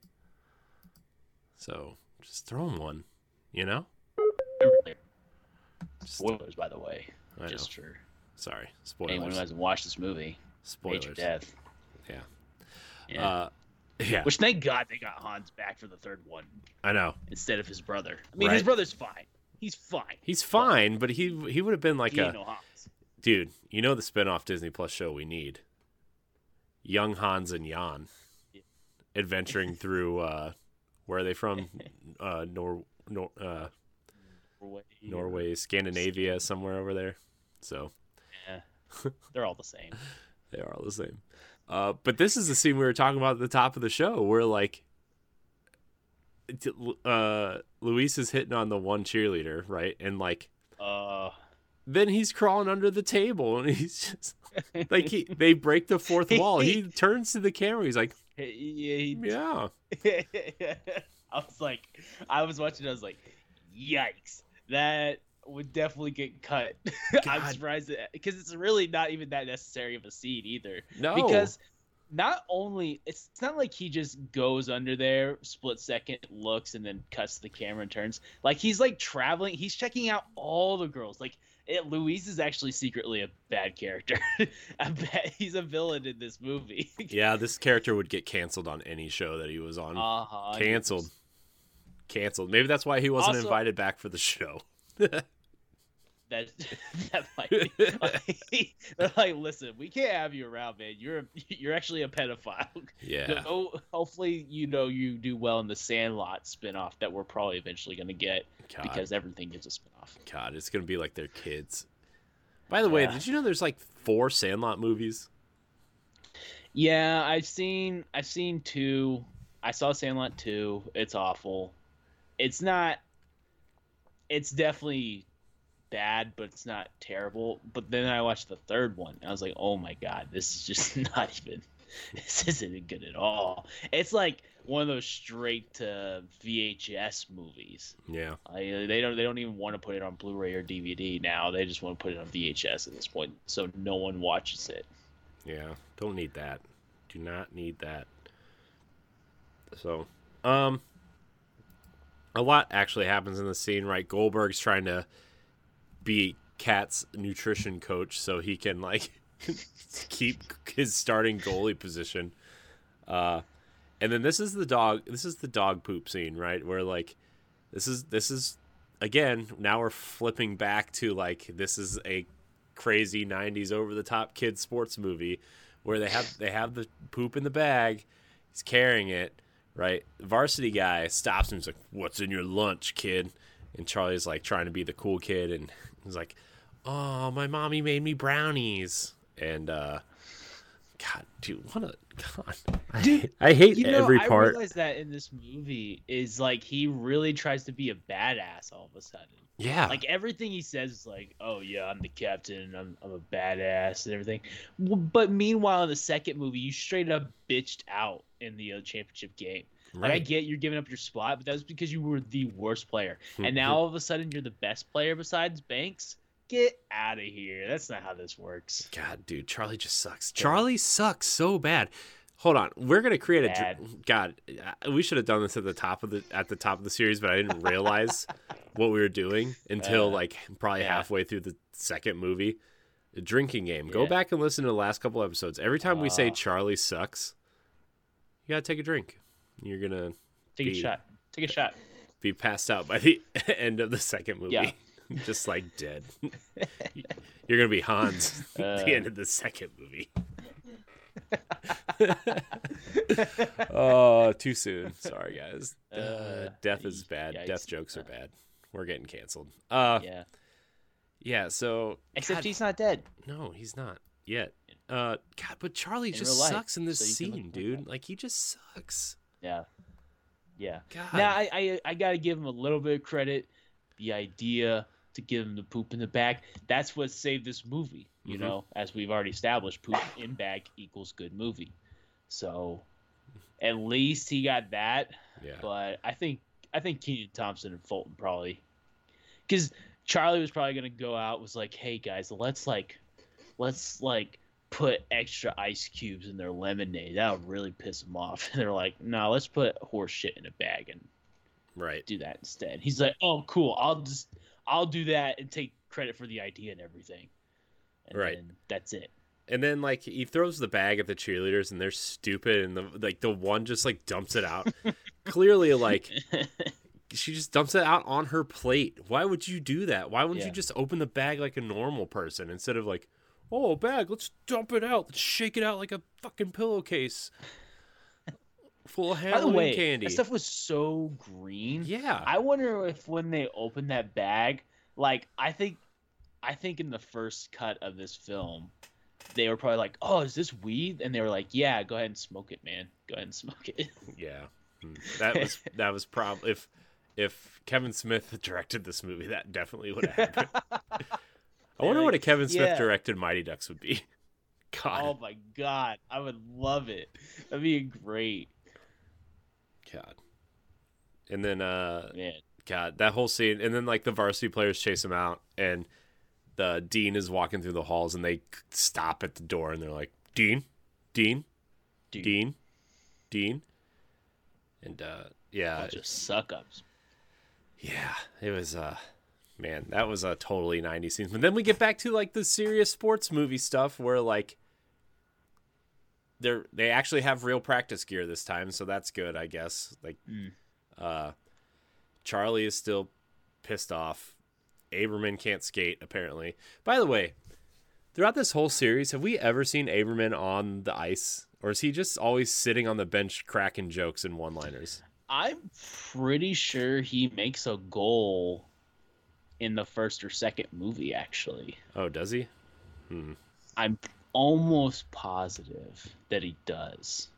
Speaker 1: So just throw him one. You know?
Speaker 2: Spoilers, by the way,
Speaker 1: I know.
Speaker 2: just for
Speaker 1: Sorry.
Speaker 2: anyone who hasn't watched this movie. Major
Speaker 1: Spoilers.
Speaker 2: death.
Speaker 1: Yeah.
Speaker 2: Yeah.
Speaker 1: Uh yeah.
Speaker 2: Which thank God they got Hans back for the third one
Speaker 1: I know.
Speaker 2: instead of his brother. I mean, his brother's fine. He's fine.
Speaker 1: He's fine, but he he would have been like
Speaker 2: he
Speaker 1: a
Speaker 2: no.
Speaker 1: Dude. You know the spin-off Disney Plus show we need. Young Hans and Jan adventuring [laughs] through uh where are they from? [laughs] Uh Nor, Nor uh
Speaker 2: Norway.
Speaker 1: Norway, Scandinavia, somewhere over there. So
Speaker 2: Yeah. [laughs] They're all the same.
Speaker 1: they are all the same. Uh but this is the scene we were talking about at the top of the show where like uh Luis is hitting on the one cheerleader, right? And like
Speaker 2: Uh,
Speaker 1: then he's crawling under the table and he's just [laughs] like he they break the fourth wall. He [laughs] turns to the camera. He's like,
Speaker 2: yeah, he-
Speaker 1: "Yeah, [laughs]
Speaker 2: I was like, I was watching. I was like, yikes, that would definitely get cut. I'm surprised because it's really not even that necessary of a scene either.
Speaker 1: no."
Speaker 2: Because not only it's, it's not like he just goes under there, split second, looks, and then cuts the camera and turns. Like he's like traveling. He's checking out all the girls. Like it, Luis is actually secretly a bad character. [laughs] I bet he's a villain in this movie. [laughs]
Speaker 1: yeah, this character would get canceled on any show that he was on.
Speaker 2: Uh-huh.
Speaker 1: canceled, canceled. Maybe that's why he wasn't
Speaker 2: Also-
Speaker 1: invited back for the show. [laughs]
Speaker 2: That [laughs] that might be. [laughs] Like, they're like, listen, we can't have you around, man. You're you're actually a pedophile.
Speaker 1: Yeah,
Speaker 2: Go, hopefully, you know you do well in the Sandlot spinoff that we're probably eventually gonna get
Speaker 1: God,
Speaker 2: because everything gets a spinoff.
Speaker 1: God, it's gonna be like their kids. By the way,
Speaker 2: Yeah.
Speaker 1: did you know there's like four Sandlot movies?
Speaker 2: Yeah, I've seen I've seen two. I saw Sandlot two. It's awful. It's not. It's definitely bad, but it's not terrible. But then I watched the third one, and I was like, oh my god, this is just [laughs] not even. This isn't good at all. It's like one of those straight to VHS movies.
Speaker 1: Yeah,
Speaker 2: I, they don't they don't even want to put it on Blu-ray or DVD now. They just want to put it on VHS at this point, so no one watches it.
Speaker 1: yeah. Don't need that. Do not need that. So, um, a lot actually happens in the scene, right? Goldberg's trying to be Cat's nutrition coach so he can like [laughs] keep his starting goalie position. Uh, and then this is the dog. This is the dog poop scene, right? Where like, this is this is again. Now we're flipping back to like this is a crazy '90s over the top kid sports movie where they have they have the poop in the bag. He's carrying it, right? Varsity guy stops him. He's like, "What's in your lunch, kid?" And Charlie's like trying to be the cool kid, and he's like, "Oh, my mommy made me brownies." And uh, God, dude, what a God. I, I hate
Speaker 2: You know,
Speaker 1: every
Speaker 2: I realize that in this movie is like he really tries to be a badass all of a sudden.
Speaker 1: Yeah,
Speaker 2: Like everything he says is like, "Oh yeah, I'm the captain. I'm I'm a badass and everything." But meanwhile, in the second movie, you straight up bitched out in the uh, championship game. Like I get you're giving up your spot, but that was because you were the worst player.
Speaker 1: Hmm,
Speaker 2: And now all of a sudden you're the best player besides Banks. Get out of here. That's not how this works.
Speaker 1: God, dude, Charlie just sucks. Charlie sucks so bad. Hold on, we're gonna create a
Speaker 2: Bad.
Speaker 1: dr- God. uh, We should have done this at the top of the at the top of the series, but I didn't realize [laughs] what we were doing until
Speaker 2: Uh,
Speaker 1: like probably
Speaker 2: yeah.
Speaker 1: halfway through the second movie. A drinking game. Go back and listen to the last couple episodes. Every time we say
Speaker 2: Uh.
Speaker 1: Charlie sucks, you gotta take a drink. You're gonna
Speaker 2: Take a shot. Take a shot.
Speaker 1: be passed out by the [laughs] end of the second movie.
Speaker 2: Yeah. [laughs]
Speaker 1: Just like dead. [laughs] You're gonna be Hans at
Speaker 2: Uh.
Speaker 1: the end of the second movie. oh, too soon. Sorry, guys. Uh,
Speaker 2: Uh,
Speaker 1: death is bad.
Speaker 2: yikes.
Speaker 1: Death jokes are bad. We're getting canceled. Uh,
Speaker 2: Yeah.
Speaker 1: yeah. So,
Speaker 2: Except
Speaker 1: God,
Speaker 2: he's not dead.
Speaker 1: no, he's not yet. Uh, God, but Charlie
Speaker 2: In
Speaker 1: just sucks in this
Speaker 2: so you can look
Speaker 1: scene, dude. Like he just sucks.
Speaker 2: Yeah. Yeah.
Speaker 1: God.
Speaker 2: Now I, I I gotta give him a little bit of credit. The idea to give him the poop in the back. That's what saved this movie. You
Speaker 1: Mhm.
Speaker 2: know, as we've already established, poop in bag equals good movie. So at least he got that.
Speaker 1: yeah.
Speaker 2: But I think I think Kenan Thompson and Fulton probably because Charlie was probably gonna go out was like, hey guys, let's like let's like put extra ice cubes in their lemonade. That would really piss them off. And [laughs] they're like, no, let's put horse shit in a bag and
Speaker 1: Right.
Speaker 2: do that instead. He's like, oh cool, I'll just I'll do that and take credit for the idea and everything. And
Speaker 1: Right.
Speaker 2: then that's it.
Speaker 1: And then like he throws the bag at the cheerleaders and they're stupid and the like the one just like dumps it out. [laughs] Clearly like [laughs] she just dumps it out on her plate. Why would you do that? Why wouldn't
Speaker 2: Yeah.
Speaker 1: you just open the bag like a normal person instead of like, "Oh, bag, let's dump it out. Let's shake it out like a fucking pillowcase full of
Speaker 2: By the
Speaker 1: Halloween
Speaker 2: way,
Speaker 1: candy."
Speaker 2: that stuff was so green.
Speaker 1: yeah.
Speaker 2: I wonder if when they opened that bag, like I think, I think in the first cut of this film, they were probably like, "Oh, is this weed?" And they were like, "Yeah, go ahead and smoke it, man. Go ahead and smoke it." [laughs]
Speaker 1: Yeah, Mm. that was that was probably if if Kevin Smith [laughs] directed this movie, that definitely would have happened. [laughs] I wonder
Speaker 2: Like,
Speaker 1: what a Kevin Smith
Speaker 2: yeah.
Speaker 1: directed Mighty Ducks would be. [laughs] God,
Speaker 2: oh my god, I would love it. That'd be great,
Speaker 1: God. And then, uh,
Speaker 2: man.
Speaker 1: God, that whole scene, and then like the varsity players chase him out, and the dean is walking through the halls, and they stop at the door, and they're like, "Dean, Dean,
Speaker 2: Dude,
Speaker 1: Dean, Dean," and uh, yeah,
Speaker 2: just suck ups.
Speaker 1: Yeah, it was uh man, that was a totally 90s scene. But then we get back to like the serious sports movie stuff where like they're they actually have real practice gear this time, so that's good, I guess. Like
Speaker 2: Mm.
Speaker 1: uh Charlie is still pissed off. Averman can't skate apparently. By the way, throughout this whole series, have we ever seen Averman on the ice or is he just always sitting on the bench cracking jokes and one-liners?
Speaker 2: I'm pretty sure he makes a goal in the first or second movie. Actually,
Speaker 1: Oh, does he? Hmm.
Speaker 2: I'm almost positive that he does.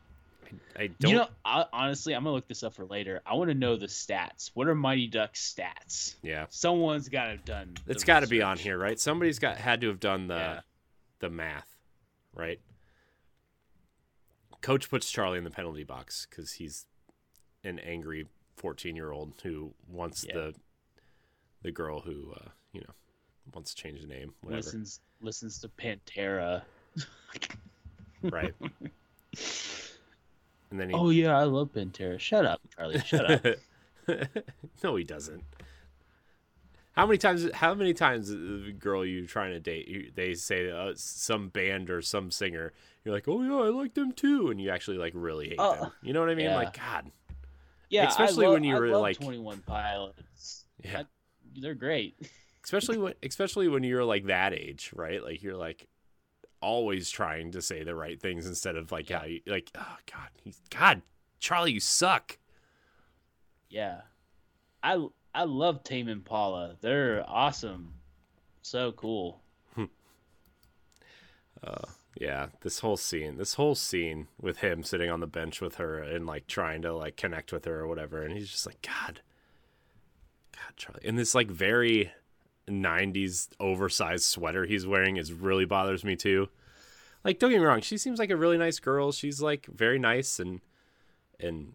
Speaker 1: I don't
Speaker 2: You know, I, honestly, I'm gonna look this up for later. I want to know the stats. What are Mighty Ducks stats?
Speaker 1: yeah.
Speaker 2: Someone's got to have done.
Speaker 1: It's got to be on here, right? Somebody's got had to have done the
Speaker 2: Yeah.
Speaker 1: the math, right? Coach puts Charlie in the penalty box because he's an angry fourteen year old who wants
Speaker 2: Yeah.
Speaker 1: the the girl who uh, you know wants to change the name, whatever,
Speaker 2: Listens listens to Pantera. [laughs]
Speaker 1: right? And then he
Speaker 2: Oh yeah, I love Pantera. Shut up, Charlie. Shut up. [laughs]
Speaker 1: no, he doesn't. How many times? How many times the girl you trying to date? You, they say uh, some band or some singer. You're like, oh yeah, I like them too, and you actually like really hate
Speaker 2: Oh,
Speaker 1: them. You know what I mean?
Speaker 2: yeah.
Speaker 1: Like God,
Speaker 2: Yeah,
Speaker 1: Especially
Speaker 2: I love,
Speaker 1: when you
Speaker 2: I
Speaker 1: were, like-
Speaker 2: Twenty One Pilots.
Speaker 1: yeah.
Speaker 2: I- They're great.
Speaker 1: especially when especially when you're like that age, right? Like you're like always trying to say the right things instead of like how you like. Oh God, he's God, Charlie, you suck.
Speaker 2: Yeah, I I love Tame Impala. They're awesome. So cool. [laughs]
Speaker 1: Uh, yeah, this whole scene, this whole scene with him sitting on the bench with her and like trying to like connect with her or whatever, and he's just like, God, God, Charlie, and this like very '90s oversized sweater he's wearing is really bothers me too. Like, don't get me wrong, she seems like a really nice girl. She's like very nice and and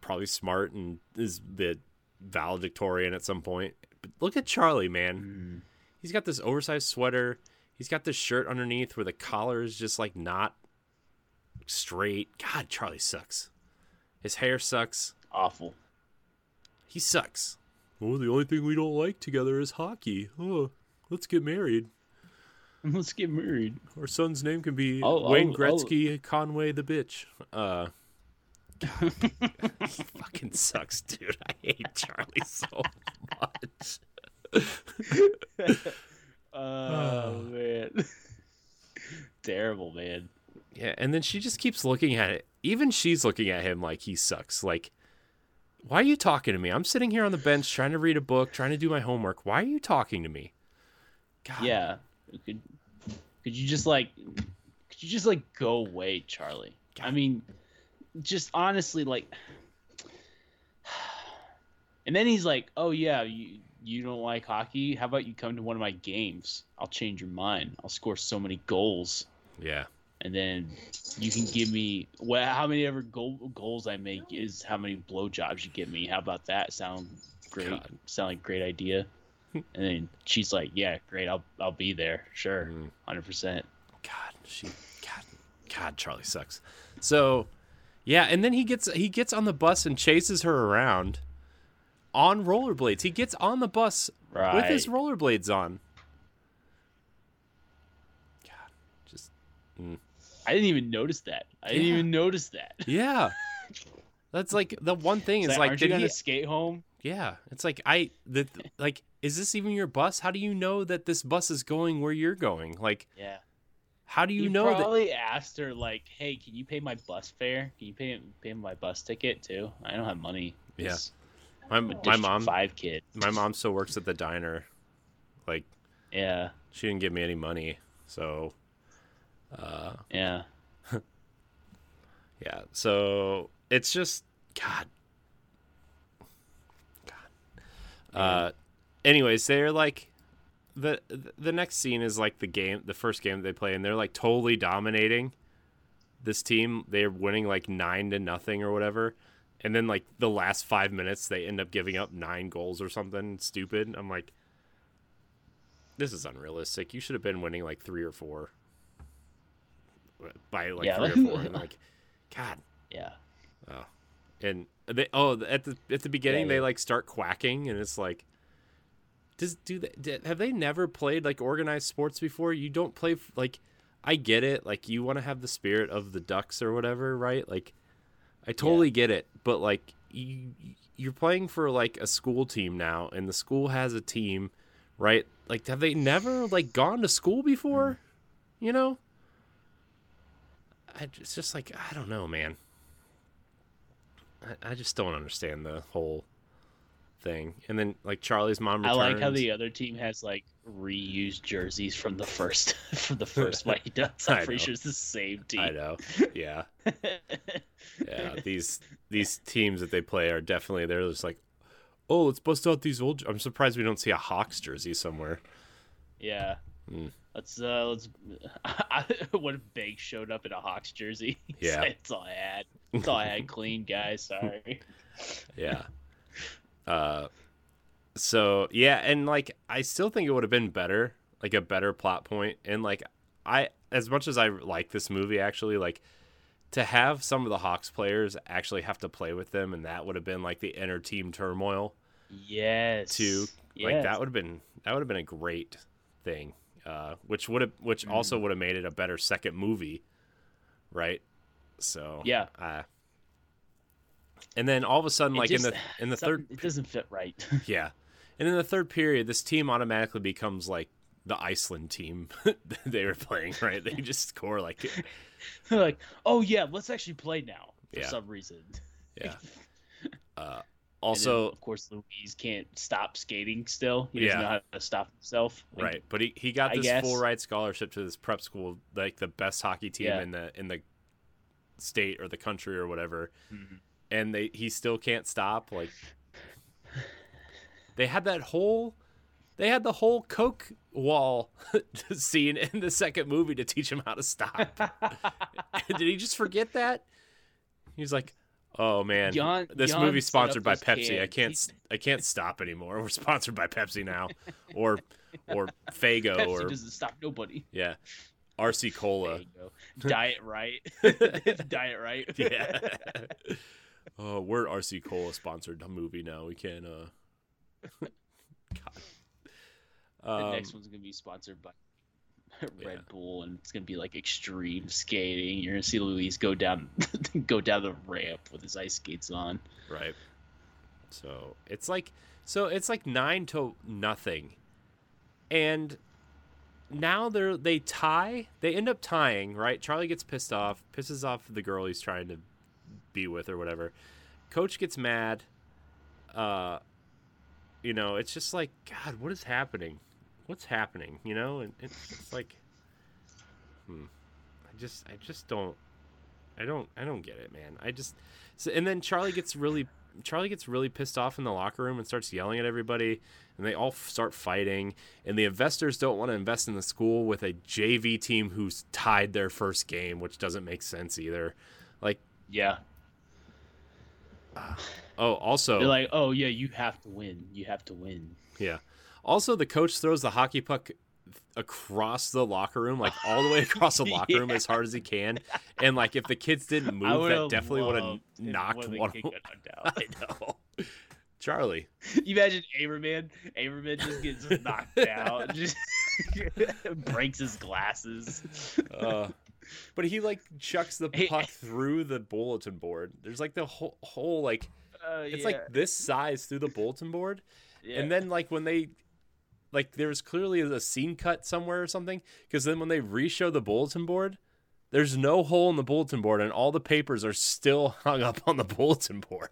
Speaker 1: probably smart and is a bit valedictorian at some point. But look at Charlie, man. Mm. He's got this oversized sweater. He's got this shirt underneath where the collar is just like not straight. God, Charlie sucks. His hair sucks.
Speaker 2: Awful.
Speaker 1: He sucks. Well, the only thing we don't like together is hockey. Oh, let's get married. [laughs]
Speaker 2: Let's get married.
Speaker 1: Our son's name can be
Speaker 2: Oh,
Speaker 1: Wayne
Speaker 2: oh, oh.
Speaker 1: Gretzky Conway the bitch. Uh, [laughs] he fucking sucks, dude. I hate Charlie so much. [laughs]
Speaker 2: Oh [sighs] man. Terrible, man.
Speaker 1: Yeah, and then she just keeps looking at it. Even she's looking at him like he sucks. Like, why are you talking to me? I'm sitting here on the bench trying to read a book, trying to do my homework. Why are you talking to me? God.
Speaker 2: Yeah. Could could you just like could you just like go away, Charlie? I mean, just honestly like [sighs] And then he's like, "Oh yeah, you you don't like hockey? How about you come to one of my games? I'll change your mind. I'll score so many goals."
Speaker 1: Yeah.
Speaker 2: And then you can give me well, how many ever goal, goals I make is how many blowjobs you give me. How about that? Sound great?
Speaker 1: God.
Speaker 2: Sound like great idea? [laughs] and then she's like, "Yeah, great. I'll I'll be there. Sure,
Speaker 1: Mm.
Speaker 2: hundred percent."
Speaker 1: God, she, God, God, Charlie sucks. So, yeah, and then he gets he gets on the bus and chases her around on rollerblades. He gets on the bus
Speaker 2: Right.
Speaker 1: with his rollerblades on. God, just
Speaker 2: I didn't even notice that. I didn't even notice that. [laughs]
Speaker 1: yeah. That's like the one thing
Speaker 2: It's
Speaker 1: is
Speaker 2: like,
Speaker 1: like,
Speaker 2: aren't you gonna
Speaker 1: he?
Speaker 2: skate home?
Speaker 1: Yeah, it's like I the like, is this even your bus? How do you know that this bus is going where you're going? Like,
Speaker 2: Yeah.
Speaker 1: how do you
Speaker 2: You
Speaker 1: know that?
Speaker 2: probably asked her like, "Hey, can you pay my bus fare? Can you pay pay my bus ticket too? I don't have money."
Speaker 1: Yeah. My my mom
Speaker 2: five kid.
Speaker 1: my mom still works at the diner. Like,
Speaker 2: Yeah,
Speaker 1: she didn't give me any money, so uh,
Speaker 2: yeah. [laughs]
Speaker 1: yeah. So it's just God, God. Uh, anyways, they're like the the next scene is like the game, the first game they play, and they're like totally dominating this team. They're winning like nine to nothing or whatever. And then like the last five minutes, they end up giving up nine goals or something stupid. I'm like, this is unrealistic. You should have been winning like three or four by like
Speaker 2: Yeah.
Speaker 1: three or four. And [laughs] like, God,
Speaker 2: Yeah.
Speaker 1: Oh, and they oh at the at the beginning
Speaker 2: Yeah,
Speaker 1: they like start quacking and it's like does do they did, have they never played like organized sports before? You don't play like i get it like you want to have the spirit of the ducks or whatever right? Like i totally get it but like you you're playing for like a school team now and the school has a team right? Like have they never like gone to school before? Mm. You know I, it's just like i don't know man I, I just don't understand the whole thing. And then like Charlie's mom
Speaker 2: I like how the other team has like reused jerseys from the first [laughs] from the first one he does. [laughs] I'm pretty sure it's the same team.
Speaker 1: I know. Yeah. [laughs] Yeah. These these teams that they play are definitely they're just like, oh, let's bust out these old. I'm surprised we don't see a Hawks jersey somewhere.
Speaker 2: yeah.
Speaker 1: Mm.
Speaker 2: Let's uh let's [laughs] what if Big showed up in a Hawks jersey? [laughs]
Speaker 1: Yeah.
Speaker 2: it's all I had. It's all I had [laughs] clean, guys. Sorry.
Speaker 1: Yeah. Uh, so yeah, and like I still think it would have been better, like a better plot point, and like I, as much as I like this movie, actually, like to have some of the Hawks players actually have to play with them, and that would have been like the inner team turmoil
Speaker 2: Yes.
Speaker 1: too. Like
Speaker 2: Yes.
Speaker 1: that would have been that would have been a great thing, uh, which would have which also
Speaker 2: Mm.
Speaker 1: would have made it a better second movie, right? So
Speaker 2: Yeah.
Speaker 1: uh, and then all of a sudden,
Speaker 2: It
Speaker 1: like in the in the third [sighs]
Speaker 2: it doesn't fit right. [laughs]
Speaker 1: yeah. And in the third period, this team automatically becomes like the Iceland team [laughs] they were playing, right? They just score like [laughs]
Speaker 2: They're like, oh yeah, let's actually play now for
Speaker 1: Yeah.
Speaker 2: some reason.
Speaker 1: yeah. Uh Also,
Speaker 2: of course, Luis can't stop skating. Still, he doesn't
Speaker 1: Yeah.
Speaker 2: know how to stop himself. Like,
Speaker 1: right, but he, he got
Speaker 2: I
Speaker 1: this
Speaker 2: guess.
Speaker 1: full ride scholarship to this prep school, like the best hockey team
Speaker 2: Yeah.
Speaker 1: in the in the state or the country or whatever.
Speaker 2: Mhm.
Speaker 1: and they he still can't stop like they had that whole they had the whole coke wall [laughs] scene in the second movie to teach him how to stop [laughs] [laughs] did he just forget that he's like oh man
Speaker 2: Jan-
Speaker 1: this
Speaker 2: Jan
Speaker 1: movie's sponsored by pepsi i can't i can't stop anymore [laughs] we're sponsored by pepsi now [laughs] or or Faygo
Speaker 2: Pepsi
Speaker 1: or
Speaker 2: doesn't stop nobody.
Speaker 1: yeah rc cola.
Speaker 2: Diet Rite. [laughs] Diet Rite.
Speaker 1: yeah. oh, we're RC Cola sponsored movie now. We can't. uh God.
Speaker 2: The
Speaker 1: Um,
Speaker 2: next one's gonna be sponsored by [laughs] Red
Speaker 1: Yeah.
Speaker 2: Bull, and it's gonna be like extreme skating. You're gonna see Luis go down, [laughs] go down the ramp with his ice skates on.
Speaker 1: right. So it's like, so it's like nine to nothing, and now they're they tie. They end up tying. Right. Charlie gets pissed off, pisses off the girl he's trying to be with or whatever. Coach gets mad. Uh, you know, it's just like God. What is happening? What's happening? You know, and it's, like, hmm. I just, I just don't, I don't, I don't get it, man. I just, so, and then Charlie gets really, Charlie gets really pissed off in the locker room and starts yelling at everybody, and they all start fighting. And the investors don't want to invest in the school with a JV team who's tied their first game, which doesn't make sense either. Like,
Speaker 2: Yeah,
Speaker 1: oh, also,
Speaker 2: they're like, oh yeah, you have to win. You have to win.
Speaker 1: Yeah. Also, the coach throws the hockey puck across the locker room, like all the way [laughs] across the locker room as hard as he can. And like, if the kids didn't [laughs] move, that definitely would have knocked
Speaker 2: one of
Speaker 1: one.
Speaker 2: kid got knocked [laughs]
Speaker 1: I know. Charlie.
Speaker 2: You imagine Averman. Averman just gets knocked out, just breaks his glasses.
Speaker 1: Uh, but he like chucks the puck through the bulletin board. There's like the whole, whole like
Speaker 2: Uh,
Speaker 1: it's
Speaker 2: yeah,
Speaker 1: like this size through the bulletin board.
Speaker 2: yeah.
Speaker 1: And then like when they like there's clearly a scene cut somewhere or something because then when they re-show the bulletin board, there's no hole in the bulletin board and all the papers are still [laughs] hung up on the bulletin board.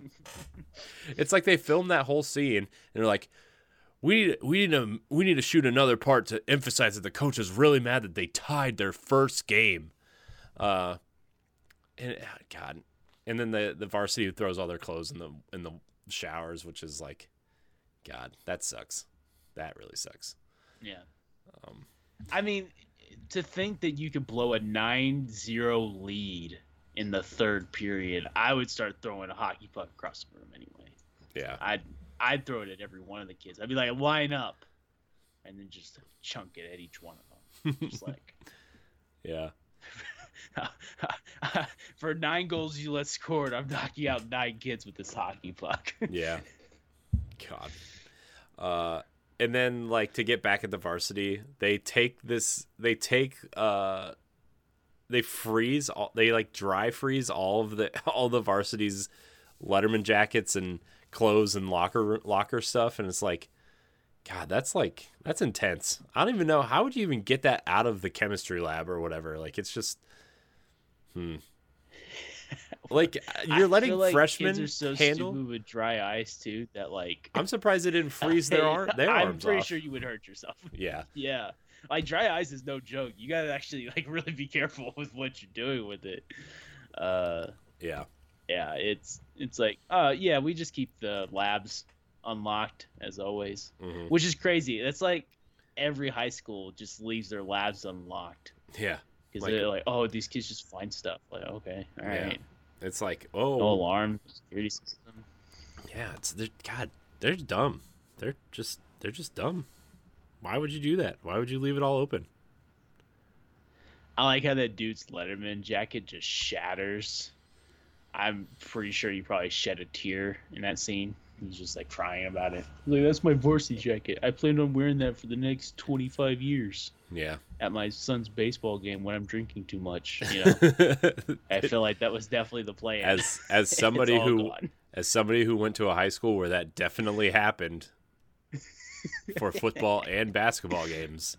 Speaker 1: [laughs] it's like they filmed that whole scene and they're like we need we need to we need to shoot another part to emphasize that the coach is really mad that they tied their first game. Uh and ah, god. And then the the varsity throws all their clothes in the in the showers, which is like God, that sucks. That really sucks.
Speaker 2: yeah.
Speaker 1: Um,
Speaker 2: I mean, to think that you could blow a 9-0 lead in the third period, I would start throwing a hockey puck across the room anyway.
Speaker 1: yeah,
Speaker 2: I'd I'd throw it at every one of the kids. I'd be like, line up, and then just chunk it at each one of them. Just [laughs] like
Speaker 1: yeah, [laughs]
Speaker 2: for nine goals you let scored, I'm knocking out nine kids with this hockey puck.
Speaker 1: yeah. [laughs] God. Uh, and then like to get back at the varsity, they take this. They take uh, they freeze all. They like dry freeze all of the [laughs] all the varsity's Letterman jackets and clothes and locker locker stuff, and it's like. God, that's like that's intense. I don't even know how would you even get that out of the chemistry lab or whatever. Like it's just, hmm. [laughs] Like [laughs] you're letting
Speaker 2: like
Speaker 1: freshmen
Speaker 2: kids are so
Speaker 1: handle.
Speaker 2: stupid with dry ice too that like
Speaker 1: I'm surprised they didn't [laughs] freeze their arm. Their
Speaker 2: I'm
Speaker 1: arms
Speaker 2: pretty
Speaker 1: off.
Speaker 2: sure you would hurt yourself.
Speaker 1: Yeah,
Speaker 2: yeah, like dry ice is no joke. You gotta actually like really be careful with what you're doing with it. Uh,
Speaker 1: yeah,
Speaker 2: yeah, it's it's like uh yeah, we just keep the labs unlocked as always,
Speaker 1: hmm
Speaker 2: which is crazy. That's like every high school just leaves their labs unlocked
Speaker 1: yeah.
Speaker 2: Because
Speaker 1: Like-
Speaker 2: they're like, oh, these kids just find stuff. Like, okay, all
Speaker 1: Yeah.
Speaker 2: right,
Speaker 1: It's like, oh.
Speaker 2: no
Speaker 1: oh,
Speaker 2: alarm, security system.
Speaker 1: yeah. It's they're, God, they're dumb. They're just they're just dumb. Why would you do that? Why would you leave it all open?
Speaker 2: I like how that dude's Letterman jacket just shatters. I'm pretty sure you probably shed a tear in that scene. He's just like crying about it. Like that's my varsity jacket. I planned on wearing that for the next 25 years
Speaker 1: Yeah.
Speaker 2: at my son's baseball game when I'm drinking too much. You know, [laughs] I feel like that was definitely the plan.
Speaker 1: as as [laughs] somebody who
Speaker 2: gone.
Speaker 1: as somebody who went to a high school where that definitely happened [laughs] for football and basketball games,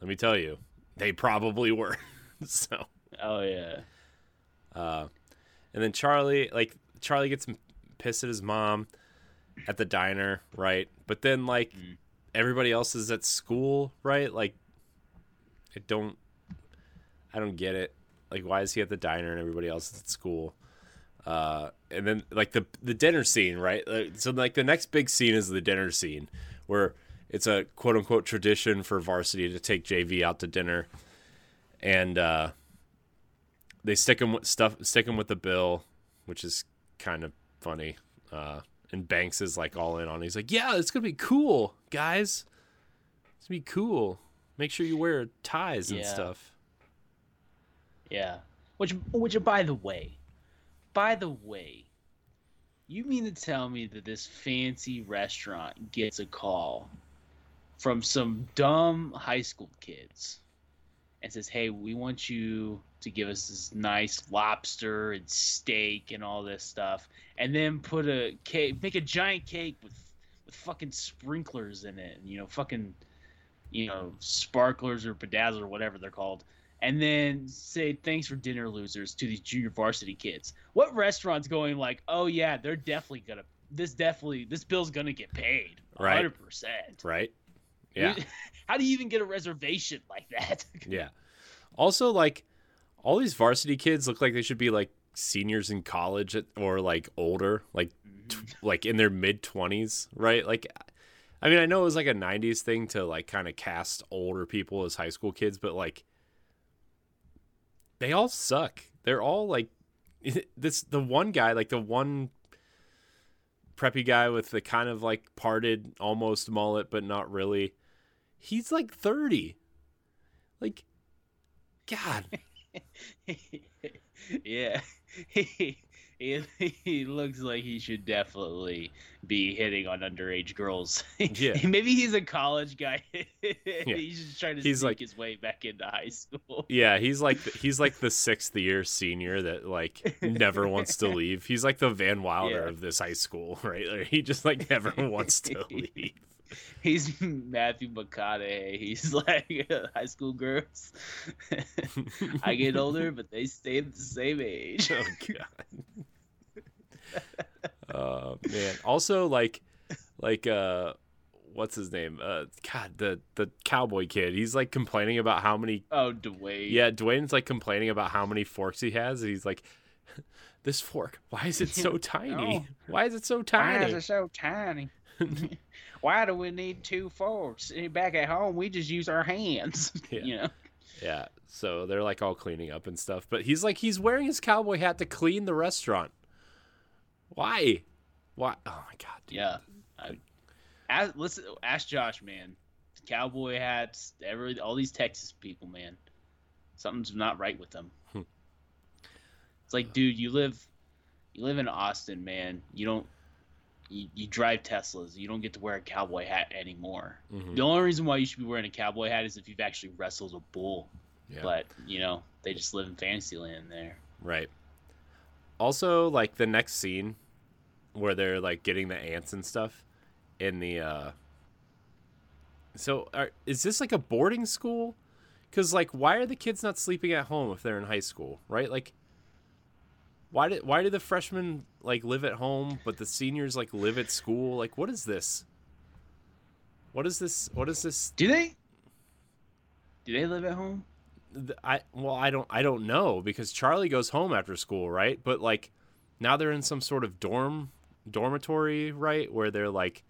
Speaker 1: let me tell you, they probably were. so,
Speaker 2: Oh yeah.
Speaker 1: uh, and then Charlie, like Charlie gets pissed at his mom at the diner, right? But then like
Speaker 2: Mm.
Speaker 1: everybody else is at school, right? Like I don't I don't get it. Like why is he at the diner and everybody else is at school? Uh and then like the the dinner scene, right? Like, so like the next big scene is the dinner scene where it's a quote unquote tradition for varsity to take JV out to dinner and uh they stick him with stuff stick him with the bill which is kind of funny uh and banks is like all in on it. he's like yeah it's gonna be cool guys it's gonna be cool make sure you wear ties and
Speaker 2: Yeah.
Speaker 1: stuff
Speaker 2: Yeah. Which, which, by the way, by the way, you mean to tell me that this fancy restaurant gets a call from some dumb high school kids and says, "Hey, we want you to give us this nice lobster and steak and all this stuff, and then put a cake, make a giant cake with with fucking sprinklers in it, and you know, fucking, you know, sparklers or bedazzler or whatever they're called." and then say thanks for dinner losers to these junior varsity kids. What restaurant's going like, oh yeah, they're definitely gonna this definitely this bill's gonna get paid.
Speaker 1: Right.
Speaker 2: hundred percent.
Speaker 1: right yeah [laughs]
Speaker 2: How do you even get a reservation like that? [laughs]
Speaker 1: yeah also like all these varsity kids look like they should be like seniors in college or like older like t- like in their mid 20s right? Like i mean i know it was like a 90s thing to like kind of cast older people as high school kids but like they all suck. They're all like [laughs] this the one guy like the one preppy guy with the kind of like parted almost mullet but not really he's like 30 like god [laughs]
Speaker 2: yeah. He, [laughs] he, he looks like he should definitely be hitting on underage girls. [laughs]
Speaker 1: Yeah.
Speaker 2: Maybe he's a college guy. He's just trying to
Speaker 1: He's
Speaker 2: sneak
Speaker 1: like-
Speaker 2: his way back into high school.
Speaker 1: Yeah, he's like he's like the sixth year senior that like never wants to leave. He's like the Van Wilder
Speaker 2: Yeah.
Speaker 1: of this high school, right? Like, he just like never wants to leave. [laughs]
Speaker 2: He's Matthew McConaughey. He's [laughs] like high school girls. [laughs] I get older, but they stay the same age.
Speaker 1: Oh god. Uh man. Also like like uh what's his name? Uh god, the the cowboy kid. He's like complaining about how many
Speaker 2: Oh, Dwayne.
Speaker 1: Yeah, Dwayne's like complaining about how many forks he has and he's like this fork, why is it so tiny?
Speaker 2: Oh.
Speaker 1: Why is it so tiny?
Speaker 2: Why is it so tiny? [laughs] Why do we need two forks? Eh, Back at home, we just use our hands. [laughs]
Speaker 1: Yeah.
Speaker 2: You know.
Speaker 1: Yeah, so they're like all cleaning up and stuff. But he's like, he's wearing his cowboy hat to clean the restaurant. Why? Why? Oh my god. Dude.
Speaker 2: Yeah. I, ask, listen, ask Josh, man. Cowboy hats, every all these Texas people, man. Something's not right with them.
Speaker 1: Hmm.
Speaker 2: it's like, dude, you live, you live in Austin, man. You don't, you, you drive Teslas. You don't get to wear a cowboy hat anymore.
Speaker 1: Mhm.
Speaker 2: The only reason why you should be wearing a cowboy hat is if you've actually wrestled a bull.
Speaker 1: Yeah.
Speaker 2: But you know, they just live in fantasy land there.
Speaker 1: Right. Also, like the next scene where they're like getting the ants and stuff in the. uh So, are, is this like a boarding school? Because like, why are the kids not sleeping at home if they're in high school? Right? Like, why did why do the freshmen like live at home, but the seniors like live at school? Like, what is this? What is this? What is this?
Speaker 2: Do they? Do they live at home?
Speaker 1: I well, I don't I don't know because Charlie goes home after school, right? But like now they're in some sort of dorm dormitory, right? Where they're like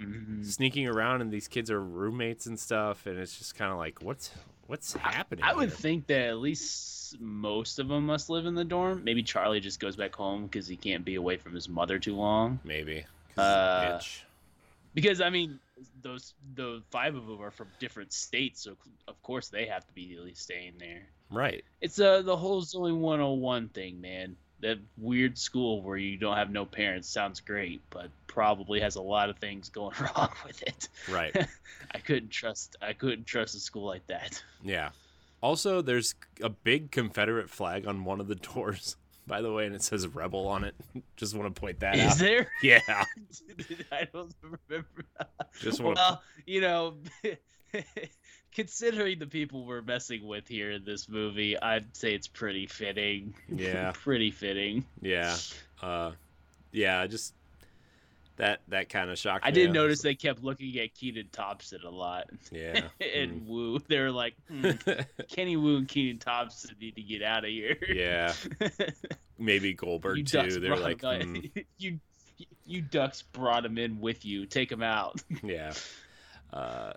Speaker 2: Mhm.
Speaker 1: sneaking around and these kids are roommates and stuff and it's just kind of like what's what's happening?
Speaker 2: I would
Speaker 1: here?
Speaker 2: think that at least most of them must live in the dorm. Maybe Charlie just goes back home because he can't be away from his mother too long.
Speaker 1: maybe
Speaker 2: Uh. Because I mean, those the five of them are from different states, so of course they have to be at least staying there.
Speaker 1: right.
Speaker 2: It's uh the whole Zoey 101 thing, man. That weird school where you don't have no parents sounds great, but probably has a lot of things going [laughs] wrong with it.
Speaker 1: Right. [laughs]
Speaker 2: I couldn't trust I couldn't trust a school like that.
Speaker 1: Yeah. Also, there's a big Confederate flag on one of the [laughs] doors, by the way, and it says "rebel" on it. Just want to point that
Speaker 2: Is
Speaker 1: out.
Speaker 2: there?
Speaker 1: Yeah.
Speaker 2: I don't remember.
Speaker 1: Just wanna-
Speaker 2: well, you know, considering the people we're messing with here in this movie, I'd say it's pretty fitting. [laughs]
Speaker 1: Yeah.
Speaker 2: pretty fitting.
Speaker 1: Yeah. Uh, yeah, just that that kind of shocked. Me.
Speaker 2: I
Speaker 1: didn't
Speaker 2: notice they kept looking at Kenan Thompson a lot.
Speaker 1: Yeah. [laughs]
Speaker 2: and Wu, they were like, hmm, [laughs] Kenny Wu and Kenan Thompson need to get out of here.
Speaker 1: yeah. Maybe Goldberg
Speaker 2: you
Speaker 1: too. They're like, mm,
Speaker 2: you you ducks brought him in with you. Take him out.
Speaker 1: yeah. Uh,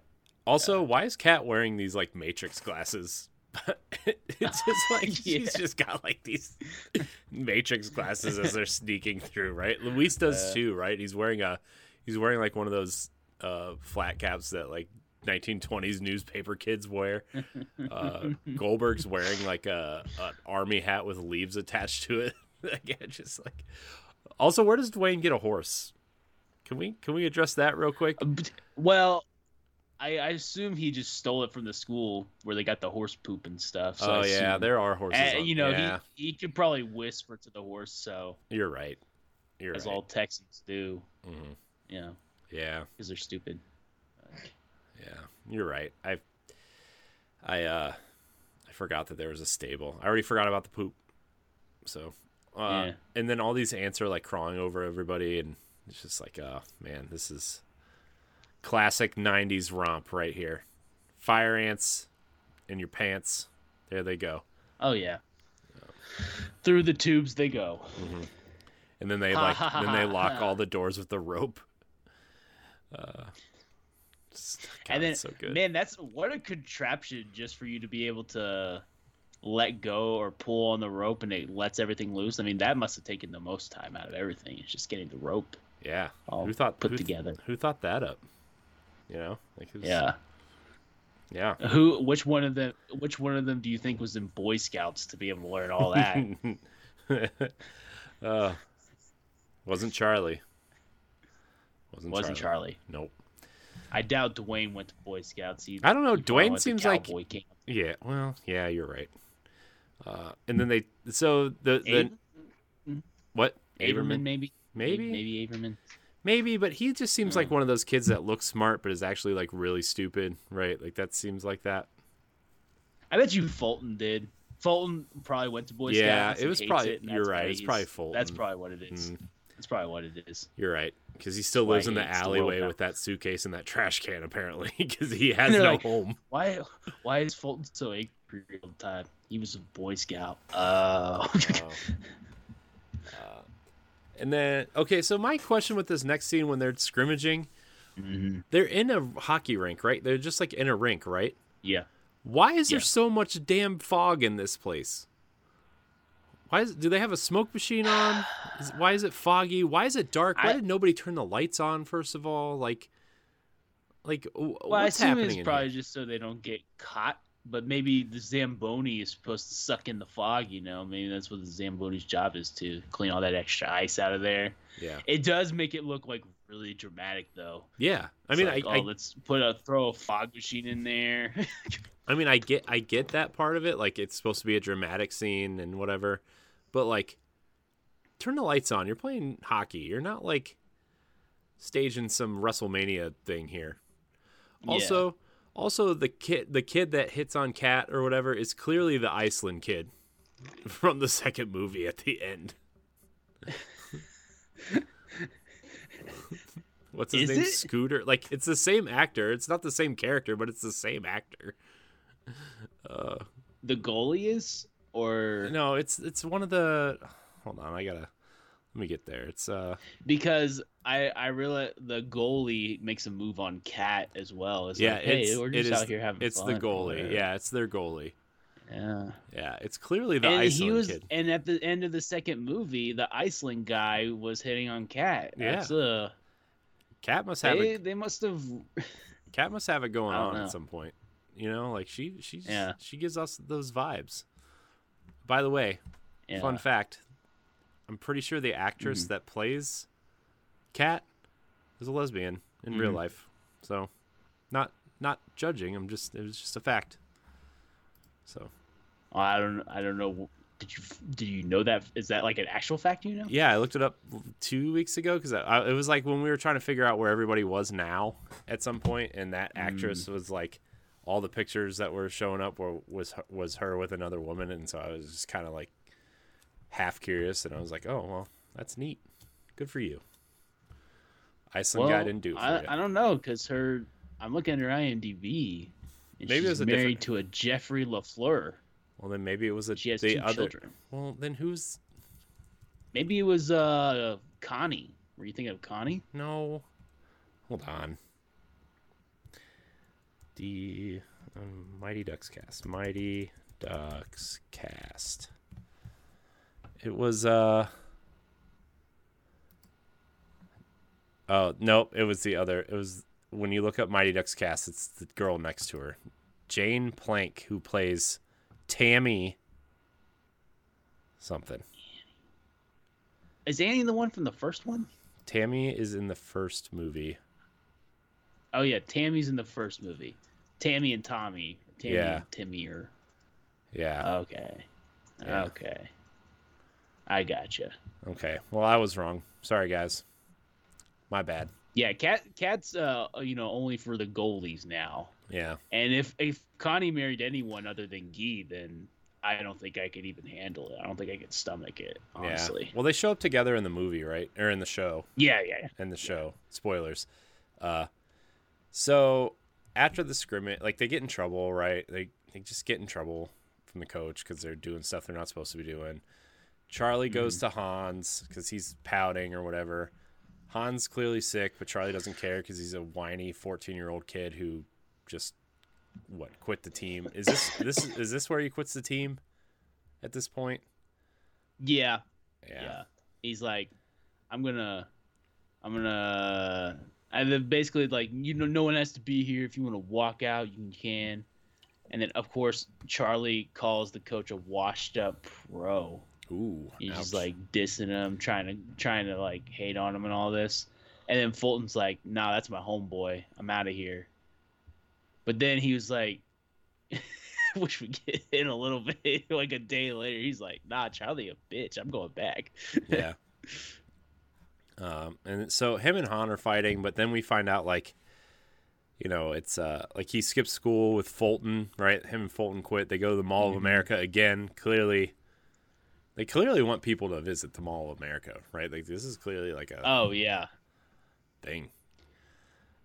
Speaker 1: also, why is Kat wearing these like Matrix glasses? [laughs] it's just like [laughs] she's just got like these [laughs] Matrix glasses as they're sneaking through, right? Luis does
Speaker 2: Uh,
Speaker 1: too, right? He's wearing a he's wearing like one of those uh, flat caps that like 1920s newspaper kids wear. Uh, Goldberg's wearing like a an army hat with leaves attached to it. Again, just like. Also, where does Dwayne get a horse? Can we can we address that real quick?
Speaker 2: well, I, I assume he just stole it from the school where they got the horse poop and stuff. So
Speaker 1: oh yeah, there are horses.
Speaker 2: Uh,
Speaker 1: on-
Speaker 2: you know,
Speaker 1: yeah,
Speaker 2: he he could probably whisper to the horse, so
Speaker 1: you're right. You're
Speaker 2: as
Speaker 1: right.
Speaker 2: all Texans do,
Speaker 1: Mhm.
Speaker 2: you know,
Speaker 1: Yeah,
Speaker 2: because they're stupid.
Speaker 1: yeah, you're right. I, I, uh, I forgot that there was a stable. I already forgot about the poop. So, uh,
Speaker 2: Yeah.
Speaker 1: and then all these ants are like crawling over everybody, and it's just like, oh man, this is classic '90s romp right here. Fire ants in your pants. There they go.
Speaker 2: Oh yeah. Through the tubes they go.
Speaker 1: and then they like then they lock all the doors with the rope. Uh, just- God,
Speaker 2: and then,
Speaker 1: so good.
Speaker 2: man, that's what a contraption just for you to be able to let go or pull on the rope and it lets everything loose. I mean, that must have taken the most time out of everything. It's just getting the rope
Speaker 1: yeah,
Speaker 2: all
Speaker 1: who thought
Speaker 2: put
Speaker 1: who,
Speaker 2: together.
Speaker 1: Who thought that up? You know, like was-
Speaker 2: Yeah.
Speaker 1: yeah.
Speaker 2: Who? Which one of them? Which one of them do you think was in Boy Scouts to be able to learn all that? [laughs]
Speaker 1: uh, wasn't Charlie. Wasn't,
Speaker 2: Wasn't Charlie.
Speaker 1: Nope.
Speaker 2: I doubt Dwayne went to Boy Scouts. He,
Speaker 1: I don't know,
Speaker 2: he
Speaker 1: Dwayne seems like-
Speaker 2: camp.
Speaker 1: Yeah. Well, yeah, you're right. Uh, and then they so the the
Speaker 2: Aver-
Speaker 1: what
Speaker 2: Averman, maybe.
Speaker 1: maybe
Speaker 2: Maybe Averman.
Speaker 1: Maybe, but he just seems
Speaker 2: Hmm.
Speaker 1: like one of those kids that looks smart but is actually like really stupid, right? Like that seems like that.
Speaker 2: I bet you Fulton did. Fulton probably went to Boy Scout.
Speaker 1: Yeah,
Speaker 2: Scouts.
Speaker 1: it was probably-
Speaker 2: it,
Speaker 1: you're right, it's probably Fulton.
Speaker 2: That's probably what it is.
Speaker 1: Mm,
Speaker 2: That's probably what it is.
Speaker 1: you're right because he still
Speaker 2: Why
Speaker 1: lives in the
Speaker 2: hates the
Speaker 1: alleyway with that suitcase and that trash can apparently [laughs] because he [laughs] has
Speaker 2: They're
Speaker 1: no
Speaker 2: like-
Speaker 1: home.
Speaker 2: Why? Why is Fulton so angry all the time? He was a Boy Scout. Oh. [laughs]
Speaker 1: Oh. And then okay, so my question with this next scene when they're scrimmaging,
Speaker 2: Mhm.
Speaker 1: they're in a hockey rink, right? They're just like in a rink, right?
Speaker 2: Yeah.
Speaker 1: Why is there so much damn fog in this place? Why is do they have a smoke machine on? Is, why is it foggy? Why is it dark? Why
Speaker 2: I-
Speaker 1: did nobody turn the lights on first of all? Like, like
Speaker 2: Well, I assume
Speaker 1: happening
Speaker 2: it's probably
Speaker 1: here?
Speaker 2: just so they don't get caught. But maybe the Zamboni is supposed to suck in the fog. You know, maybe that's what the Zamboni's job is to clean all that extra ice out of there.
Speaker 1: Yeah,
Speaker 2: It does make it look like really dramatic, though.
Speaker 1: yeah. I
Speaker 2: It's
Speaker 1: mean,
Speaker 2: like,
Speaker 1: I,
Speaker 2: oh,
Speaker 1: I,
Speaker 2: let's put a throw a fog machine in there. [laughs]
Speaker 1: I mean, I get, I get that part of it. Like, it's supposed to be a dramatic scene and whatever, but like, turn the lights on. You're playing hockey. You're not like staging some WrestleMania thing here. Also, also the kid the kid that hits on Cat or whatever is clearly the Iceland kid [laughs] from the second movie at the end. [laughs] What's his
Speaker 2: Is
Speaker 1: name?
Speaker 2: it?
Speaker 1: Scooter. Like it's the same actor. It's not the same character, but it's the same actor. Uh,
Speaker 2: the goalie is, or
Speaker 1: no, it's it's one of the. Hold on, I gotta. Let me get there. It's uh.
Speaker 2: because I I realize the goalie makes a move on Cat as well. It's
Speaker 1: Yeah,
Speaker 2: like, hey,
Speaker 1: it's
Speaker 2: we're
Speaker 1: it
Speaker 2: just
Speaker 1: is-
Speaker 2: out here having
Speaker 1: It's
Speaker 2: fun.
Speaker 1: the goalie.
Speaker 2: Or-
Speaker 1: Yeah, it's their goalie.
Speaker 2: yeah.
Speaker 1: Yeah, it's clearly the
Speaker 2: and
Speaker 1: Iceland
Speaker 2: he was,
Speaker 1: kid.
Speaker 2: and at the end of the second movie, the Iceland guy was hitting on Cat.
Speaker 1: Yeah.
Speaker 2: That's, uh,
Speaker 1: Cat must have
Speaker 2: they,
Speaker 1: it.
Speaker 2: they must have. [laughs]
Speaker 1: Cat must have it going on
Speaker 2: know.
Speaker 1: at some point. You know, like she she's
Speaker 2: Yeah.
Speaker 1: she gives us those vibes. By the way,
Speaker 2: Yeah.
Speaker 1: fun fact: I'm pretty sure the actress
Speaker 2: Mm-hmm.
Speaker 1: that plays Cat is a lesbian in real
Speaker 2: Mhm.
Speaker 1: life. So, not not judging. I'm just it was just a fact. So
Speaker 2: I don't. I don't know. Did you did you know that? Is that like an actual fact? You know?
Speaker 1: yeah, I looked it up two weeks ago because it was like when we were trying to figure out where everybody was now at some point, and that actress
Speaker 2: Mm.
Speaker 1: was like all the pictures that were showing up were was was her with another woman, and so I was just kind of like half curious, and I was like, oh well, that's neat. Good for you. Iceland guy didn't do
Speaker 2: I,
Speaker 1: you.
Speaker 2: I don't know because her. I'm looking at her IMDb. And
Speaker 1: Maybe it
Speaker 2: she's
Speaker 1: was a
Speaker 2: married
Speaker 1: different-
Speaker 2: to a Jeffrey Lafleur.
Speaker 1: well, then maybe it was a
Speaker 2: She has
Speaker 1: the
Speaker 2: two
Speaker 1: other.
Speaker 2: children.
Speaker 1: Well, then who's
Speaker 2: Maybe it was uh Connie. Were you thinking of Connie?
Speaker 1: no? Hold on. The um, Mighty Ducks cast. Mighty Ducks cast. It was uh. Oh nope! It was the other. It was when you look up Mighty Ducks cast. It's the girl next to her, Jane Plank, who plays Tammy. Something.
Speaker 2: Is Annie the one from the first one?
Speaker 1: Tammy is in the first movie.
Speaker 2: Oh yeah, Tammy's in the first movie. Tammy and Tommy. Tammy
Speaker 1: Yeah.
Speaker 2: and Timmy or
Speaker 1: Yeah.
Speaker 2: okay.
Speaker 1: Yeah.
Speaker 2: Okay. I gotcha.
Speaker 1: Okay. Well, I was wrong. Sorry, guys. My bad.
Speaker 2: Yeah, cat cat's uh you know only for the goalies now.
Speaker 1: Yeah.
Speaker 2: And if if Connie married anyone other than Guy, then I don't think I could even handle it. I don't think I could stomach it, honestly.
Speaker 1: Yeah. Well, they show up together in the movie, right? Or in the show.
Speaker 2: Yeah, yeah, yeah.
Speaker 1: In the show. Spoilers. Uh, so after the scrimmage, like they get in trouble, right? They they just get in trouble from the coach because they're doing stuff they're not supposed to be doing. Charlie goes mm-hmm. to Hans because he's pouting or whatever. Hans clearly sick, but Charlie doesn't care because he's a whiny fourteen-year-old kid who just what quit the team. Is this this is this where he quits the team at this point?
Speaker 2: Yeah,
Speaker 1: Yeah.
Speaker 2: yeah. He's like, I'm gonna, I'm gonna. And then basically like you know no one has to be here. If you want to walk out, you can. And then of course Charlie calls the coach a washed up pro.
Speaker 1: Ooh.
Speaker 2: He's just like dissing him, trying to trying to like hate on him and all this. And then Fulton's like, "Nah, that's my homeboy. I'm out of here." But then he was like, [laughs] which we get [laughs] in a little bit, [laughs] like a day later, he's like, "Nah, Charlie, a bitch. I'm going back."
Speaker 1: yeah. Um, and so him and Han are fighting, but then we find out like, you know, it's uh like he skips school with Fulton, right? Him and Fulton quit. They go to the Mall of
Speaker 2: Mhm.
Speaker 1: America again. Clearly, they clearly want people to visit the Mall of America, right? Like this is clearly like a
Speaker 2: Oh yeah,
Speaker 1: thing.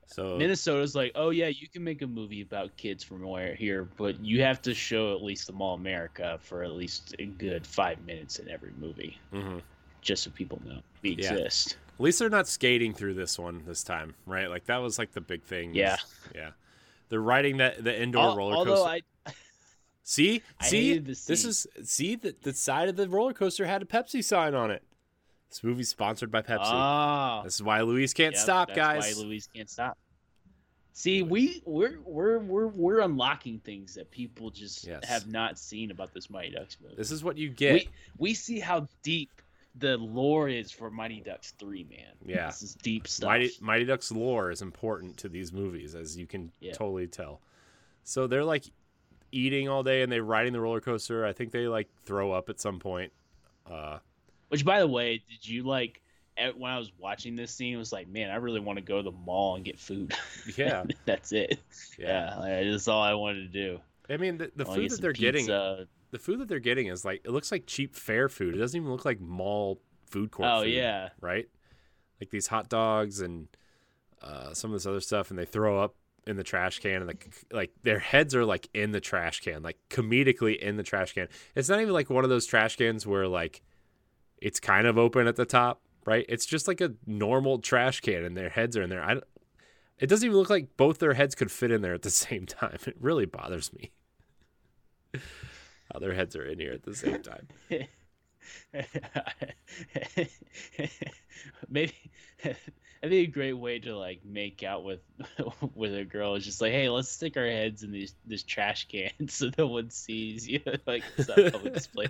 Speaker 1: So
Speaker 2: Minnesota's like, "Oh yeah, you can make a movie about kids from where here, but you have to show at least the Mall of America for at least a good five minutes in every movie,
Speaker 1: mhm.
Speaker 2: just so people know we
Speaker 1: Yeah.
Speaker 2: exist."
Speaker 1: at least they're not skating through this one this time, right? Like that was like the big thing.
Speaker 2: Yeah.
Speaker 1: yeah. They're riding that the indoor roller
Speaker 2: Although
Speaker 1: coaster.
Speaker 2: I,
Speaker 1: See,
Speaker 2: I
Speaker 1: see, this is see that the side of the roller coaster had a Pepsi sign on it. This movie's sponsored by Pepsi.
Speaker 2: Ah,
Speaker 1: this is why Luis can't
Speaker 2: yep,
Speaker 1: stop,
Speaker 2: that's
Speaker 1: guys.
Speaker 2: Why Luis can't stop. See, we we're we're we're we're unlocking things that people just
Speaker 1: Yes.
Speaker 2: have not seen about this Mighty Ducks movie.
Speaker 1: This is what you get.
Speaker 2: We we see how deep the lore is for Mighty Ducks three, man.
Speaker 1: Yeah.
Speaker 2: this is deep stuff.
Speaker 1: Mighty Mighty Ducks lore is important to these movies, as you can
Speaker 2: Yeah.
Speaker 1: totally tell. So they're like eating all day and they're riding the roller coaster. I think they like throw up at some point. Uh,
Speaker 2: Which, by the way, did you like? at- When I was watching this scene, it was like, man, I really want to go to the mall and get food. [laughs]
Speaker 1: yeah,
Speaker 2: that's it.
Speaker 1: yeah.
Speaker 2: Yeah, like, that's all I wanted to do.
Speaker 1: I mean, the, the
Speaker 2: I
Speaker 1: food that they're getting, the food that they're getting is like it looks like cheap fair food. It doesn't even look like mall food court.
Speaker 2: Oh
Speaker 1: food.
Speaker 2: yeah,
Speaker 1: right? Like these hot dogs and uh, some of this other stuff, and they throw up in the trash can, and like like their heads are like in the trash can, like comedically in the trash can. It's not even like one of those trash cans where like it's kind of open at the top, right? It's just like a normal trash can, and their heads are in there. I don't, it doesn't even look like both their heads could fit in there at the [laughs] same time. It really bothers me. How their heads are in here at the same time. [laughs]
Speaker 2: Maybe I think a great way to like make out with [laughs] with a girl is just like, hey, let's stick our heads in these this trash can [laughs] so no one sees you. [laughs] like it's not public display.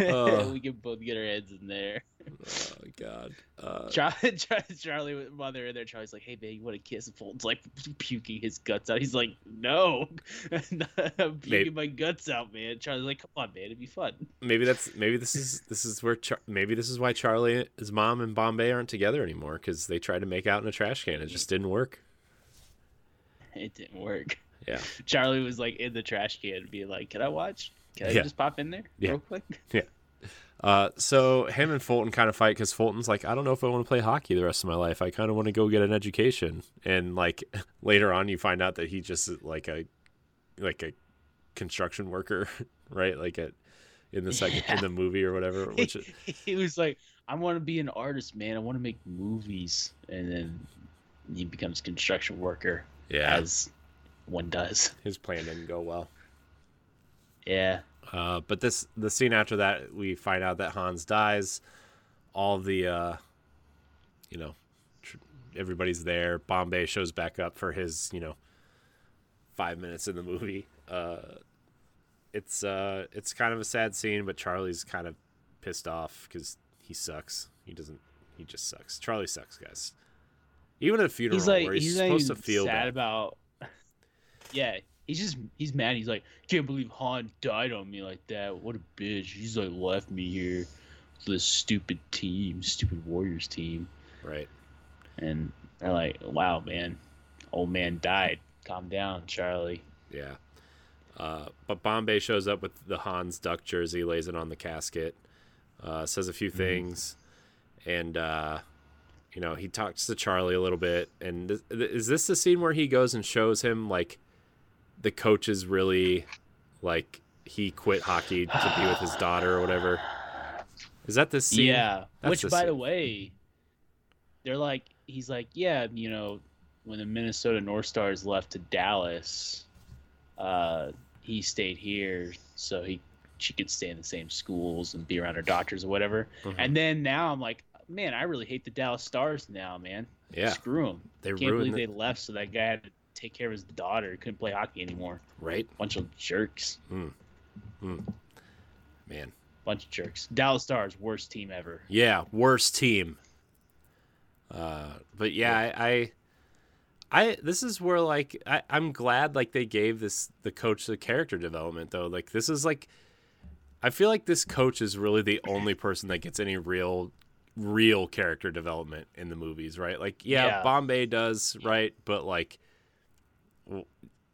Speaker 1: Oh. [laughs]
Speaker 2: we can both get our heads in there.
Speaker 1: Oh God. Uh,
Speaker 2: Charlie, [laughs] Charlie, with mother in there. Charlie's like, "Hey, man, you want to kiss?" Fulton's like puking his guts out. He's like, "No, [laughs] I'm puking
Speaker 1: Maybe-
Speaker 2: my guts out, man." Charlie's like, "Come on, man, it'd be fun."
Speaker 1: maybe that's maybe this is this is where Char- maybe this is why Charlie, his mom, and Bombay aren't together anymore because they tried to make out in a trash can. It just didn't work.
Speaker 2: It didn't work.
Speaker 1: Yeah.
Speaker 2: Charlie was like in the trash can, being like, "Can I watch? Can I
Speaker 1: Yeah.
Speaker 2: just pop in there
Speaker 1: Yeah.
Speaker 2: real quick?" [laughs]
Speaker 1: Uh, so him and Fulton kind of fight because Fulton's like, I don't know if I want to play hockey the rest of my life. I kind of want to go get an education. And like [laughs] later on, you find out that he just like a like a construction worker, [laughs] right? Like at in the second
Speaker 2: Yeah.
Speaker 1: in the movie or whatever. Which
Speaker 2: he was like, I want to be an artist, man. I want to make movies. And then he becomes construction worker,
Speaker 1: yeah,
Speaker 2: as one does.
Speaker 1: his plan didn't go well.
Speaker 2: Yeah.
Speaker 1: Uh, but this the scene after that, we find out that Hans dies. All the, uh, you know, tr- everybody's there. Bombay shows back up for his, you know, five minutes in the movie. Uh, it's uh, it's kind of a sad scene, but Charlie's kind of pissed off because he sucks. He doesn't. He just sucks. Charlie sucks, guys. Even at a funeral,
Speaker 2: he's like
Speaker 1: where he's,
Speaker 2: he's
Speaker 1: supposed to feel
Speaker 2: sad
Speaker 1: bad.
Speaker 2: about [laughs] yeah he's just he's mad. He's like can't believe han died on me like that. What a bitch. He's like left me here with this stupid team stupid warriors team.
Speaker 1: Right.
Speaker 2: and they're like wow man. Old man died. Calm down charlie.
Speaker 1: Yeah. Uh, but Bombay shows up with the Hans Duck jersey, lays it on the casket, uh, says a few things, and uh, you know he talks to Charlie a little bit. And th- th- is this the scene where he goes and shows him like the coach is really like he quit hockey to be with his daughter or whatever? Is that the scene?
Speaker 2: yeah
Speaker 1: That's
Speaker 2: which
Speaker 1: the
Speaker 2: by the way they're like he's like yeah you know when the minnesota north stars left to dallas uh he stayed here so he she could stay in the same schools and be around her doctors or whatever
Speaker 1: Mhm.
Speaker 2: and then now i'm like man i really hate the dallas stars now man
Speaker 1: Yeah,
Speaker 2: screw them
Speaker 1: they
Speaker 2: can't
Speaker 1: ruined
Speaker 2: believe
Speaker 1: it,
Speaker 2: they left so that guy had to take care of his daughter he couldn't play hockey anymore
Speaker 1: right?
Speaker 2: bunch of jerks
Speaker 1: Man,
Speaker 2: bunch of jerks dallas stars worst team ever
Speaker 1: Yeah, worst team. Uh, but yeah, I, I, I, this is where like I, I'm glad like they gave this the coach the character development though. Like this is like, I feel like this coach is really the only person that gets any real, real character development in the movies, right? Like yeah,
Speaker 2: Yeah.
Speaker 1: Bombay does, right? But like,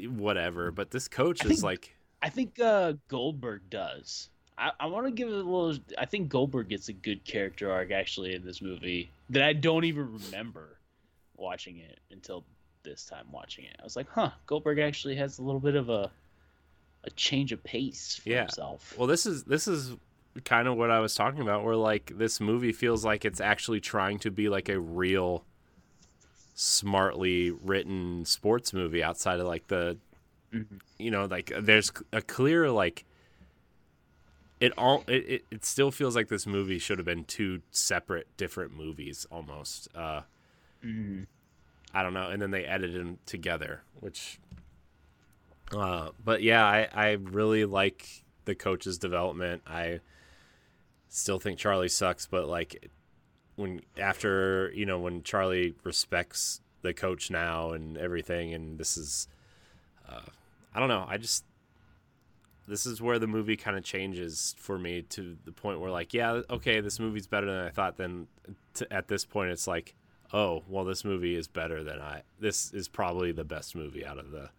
Speaker 1: whatever. But this coach
Speaker 2: I
Speaker 1: is like,
Speaker 2: I think uh, Goldberg does. I, I want to give it a little. I think Goldberg gets a good character arc actually in this movie that I don't even remember watching it until this time watching it. I was like, huh, Goldberg actually has a little bit of a a change of pace for
Speaker 1: Yeah.
Speaker 2: himself.
Speaker 1: Well, this is this is kind of what I was talking about. Where like this movie feels like it's actually trying to be like a real, smartly written sports movie outside of like the,
Speaker 2: Mhm.
Speaker 1: you know, like there's a clear like. It all it, it, still feels like this movie should have been two separate different movies almost. Uh,
Speaker 2: Mhm.
Speaker 1: I don't know, and then they edited them together, which. Uh, but yeah, I I really like the coach's development. I still think Charlie sucks, but like when after you know when Charlie respects the coach now and everything, and this is, uh, I don't know. I just this is where the movie kind of changes for me to the point where like yeah okay this movie's better than I thought. Then to, at this point it's like oh well this movie is better than I this is probably the best movie out of the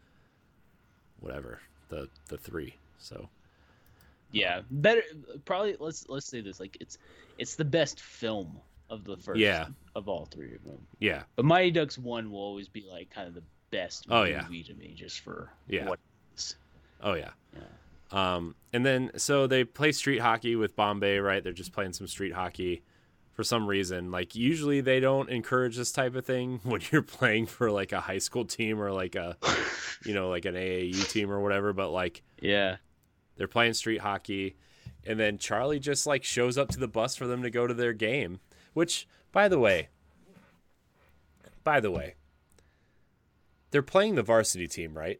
Speaker 1: whatever the the three. So
Speaker 2: Yeah, better. Probably let's let's say this like it's it's the best film of the first
Speaker 1: Yeah.
Speaker 2: of all three of them.
Speaker 1: yeah,
Speaker 2: But Mighty Ducks one will always be like kind of the best
Speaker 1: Oh,
Speaker 2: movie
Speaker 1: yeah.
Speaker 2: to me, just for
Speaker 1: Yeah.
Speaker 2: what it is.
Speaker 1: oh yeah.
Speaker 2: Yeah.
Speaker 1: Um, and then so they play street hockey with Bombay, right? They're just playing some street hockey for some reason. Like usually they don't encourage this type of thing [laughs] when you're playing for like a high school team or like a you know like an AAU team or whatever. But like
Speaker 2: Yeah.
Speaker 1: they're playing street hockey, and then Charlie just like shows up to the bus for them to go to their game. Which, by the way, by the way, they're playing the varsity team, right?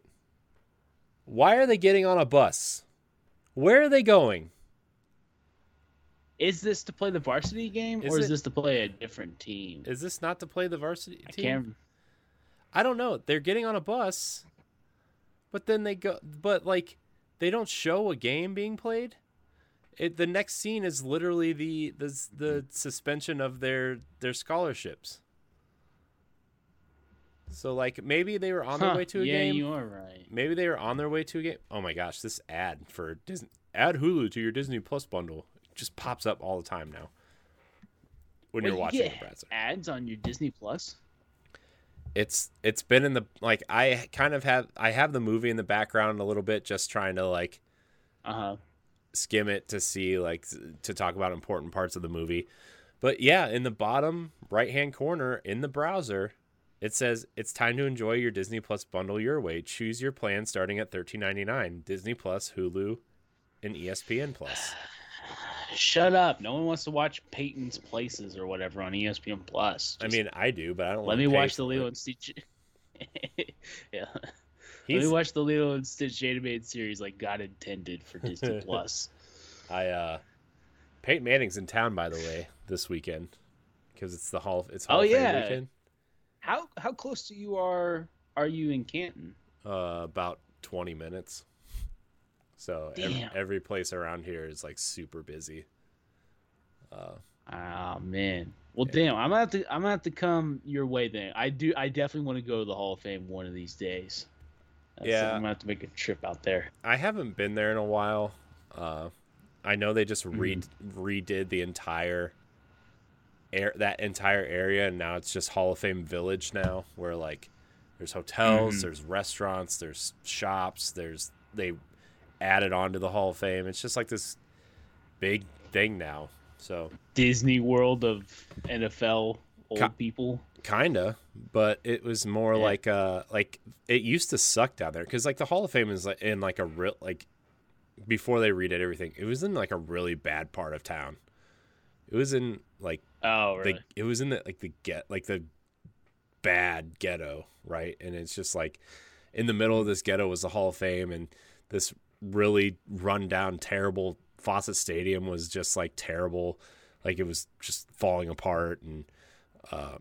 Speaker 1: Why are they getting on a bus? Where are they going?
Speaker 2: Is this to play the varsity game,
Speaker 1: Is
Speaker 2: or is this to play a different team?
Speaker 1: Is this not to play the varsity
Speaker 2: I
Speaker 1: team?
Speaker 2: can't.
Speaker 1: I don't know. They're getting on a bus, but then they go, but like they don't show a game being played. It, the next scene is literally the the the suspension of their their scholarships. So like maybe they were on their way to a
Speaker 2: yeah,
Speaker 1: game.
Speaker 2: you are right.
Speaker 1: Maybe they were on their way to a game. Oh my gosh, this ad for Disney add Hulu to your Disney Plus bundle. just pops up all the time now when
Speaker 2: Wait,
Speaker 1: you're
Speaker 2: you
Speaker 1: watching browser.
Speaker 2: ads on your Disney Plus.
Speaker 1: It's it's been in the like I kind of have I have the movie in the background a little bit, just trying to like
Speaker 2: Uh huh.
Speaker 1: Skim it to see like to talk about important parts of the movie. But yeah, in the bottom right hand corner in the browser, it says it's time to enjoy your Disney Plus bundle your way. Choose your plan starting at thirteen ninety nine. Disney Plus, Hulu, and ESPN Plus. [sighs]
Speaker 2: Shut up! No one wants to watch Peyton's Places or whatever on ESPN Plus.
Speaker 1: I mean, I do, but I don't.
Speaker 2: let me watch the Lilo and Stitch. [laughs] yeah, let
Speaker 1: He's,
Speaker 2: me watch the Lilo and Stitch animated series like God intended for Disney [laughs] Plus.
Speaker 1: I uh, Peyton Manning's in town by the way this weekend because it's the Hall. It's Hall
Speaker 2: Oh,
Speaker 1: of Fame
Speaker 2: yeah.
Speaker 1: weekend.
Speaker 2: How how close to you are are you in Canton?
Speaker 1: Uh, about twenty minutes. So ev- every place around here is like super busy. Uh,
Speaker 2: Oh man. Well,
Speaker 1: Yeah.
Speaker 2: damn. I'm gonna have to. I'm gonna have to come your way then. I do. I definitely want to go to the Hall of Fame one of these days. That's-
Speaker 1: Yeah.
Speaker 2: I'm gonna have to make a trip out there.
Speaker 1: I haven't been there in a while. Uh, I know they just re-
Speaker 2: Mm-hmm.
Speaker 1: redid the entire air that entire area, and now it's just Hall of Fame Village now, where like there's hotels,
Speaker 2: Mhm.
Speaker 1: there's restaurants, there's shops, there's they added on to the Hall of Fame. It's just like this big thing now. So
Speaker 2: Disney World of NFL old
Speaker 1: Ca-
Speaker 2: people.
Speaker 1: Kinda, but it was more
Speaker 2: Yeah.
Speaker 1: like uh like it used to suck down there because like the Hall of Fame is like in like a real like before they redid everything, it was in like a really bad part of town. It was in like
Speaker 2: Oh, really?
Speaker 1: the it was in the like the get like the bad ghetto, right? And it's just like in the middle of this ghetto was the Hall of Fame, and this really run down, terrible Fawcett Stadium was just like terrible, like it was just falling apart, and uh,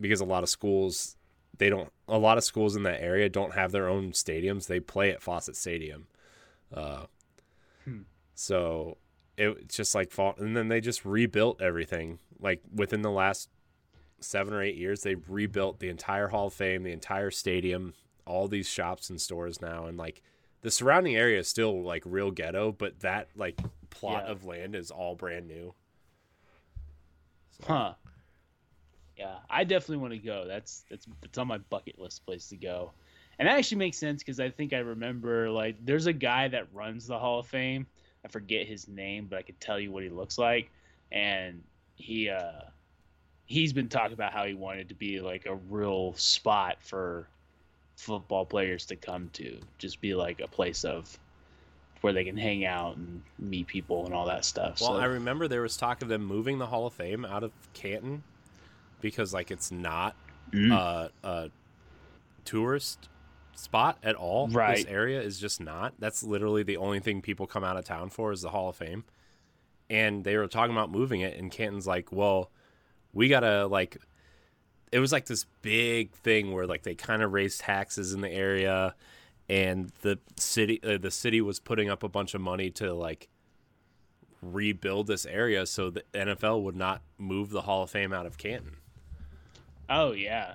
Speaker 1: because a lot of schools they don't a lot of schools in that area don't have their own stadiums they play at fawcett stadium uh,
Speaker 2: Hmm.
Speaker 1: so it it's just like fall and then they just rebuilt everything like within the last seven or eight years they've rebuilt the entire hall of fame the entire stadium all these shops and stores now and like the surrounding area is still like real ghetto but that like plot
Speaker 2: Yeah.
Speaker 1: of land is all brand new
Speaker 2: Huh. Yeah, I definitely want to go. That's that's that's on my bucket list place to go. And that actually makes sense because I think I remember like there's a guy that runs the Hall of Fame. I forget his name, but I could tell you what he looks like. And he uh he's been talking about how he wanted to be like a real spot for football players to come to. Just be like a place of where they can hang out and meet people and all that stuff.
Speaker 1: Well,
Speaker 2: so,
Speaker 1: I remember there was talk of them moving the Hall of Fame out of Canton because like it's not
Speaker 2: Mm.
Speaker 1: uh, a tourist spot at all. This area is just not. That's literally the only thing people come out of town for is the Hall of Fame. And they were talking about moving it, and Canton's like, "Well, we gotta like." It was like this big thing where like they kind of raised taxes in the area, and the city uh, the city was putting up a bunch of money to like rebuild this area so the NFL would not move the Hall of Fame out of Canton.
Speaker 2: Oh yeah.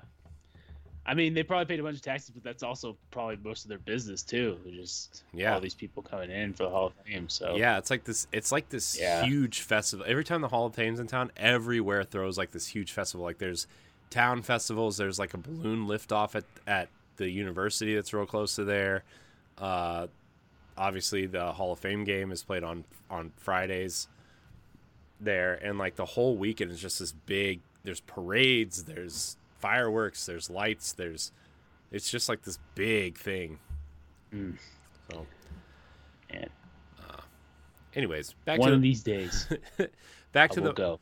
Speaker 2: I mean, they probably paid a bunch of taxes, but that's also probably most of their business too. Just
Speaker 1: Yeah.
Speaker 2: all these people coming in for the Hall of Fame. So
Speaker 1: Yeah, it's like this. It's like this
Speaker 2: Yeah.
Speaker 1: huge festival. Every time the Hall of Fame's in town, everywhere throws like this huge festival. Like there's town festivals. There's like a balloon liftoff at at the university that's real close to there. Uh, obviously, the Hall of Fame game is played on on Fridays there, and like the whole weekend is just this big. There's parades. There's fireworks. There's lights. There's. It's just like this big thing.
Speaker 2: Mm.
Speaker 1: So,
Speaker 2: And
Speaker 1: anyways, back
Speaker 2: one
Speaker 1: to
Speaker 2: of these days, [laughs]
Speaker 1: back
Speaker 2: I
Speaker 1: to the
Speaker 2: go.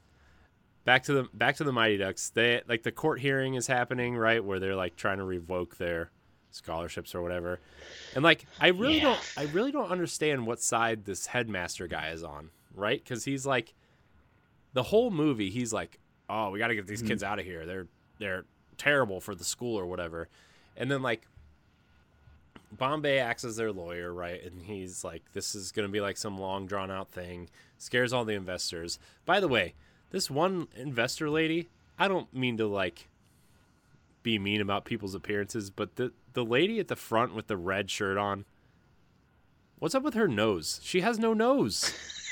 Speaker 1: back to the back to the Mighty Ducks. They like the court hearing is happening, right, where they're like trying to revoke their scholarships or whatever. And like I really
Speaker 2: Yeah.
Speaker 1: don't I really don't understand what side this headmaster guy is on, right? Cuz he's like the whole movie he's like, "Oh, we got to get these
Speaker 2: Mhm.
Speaker 1: kids out of here. They're they're terrible for the school or whatever." And then like Bombay acts as their lawyer, right? And he's like, this is going to be like some long drawn out thing, scares all the investors. By the way, this one investor lady, I don't mean to like be mean about people's appearances, but the the lady at the front with the red shirt on, what's up with her nose? She has no nose. [laughs]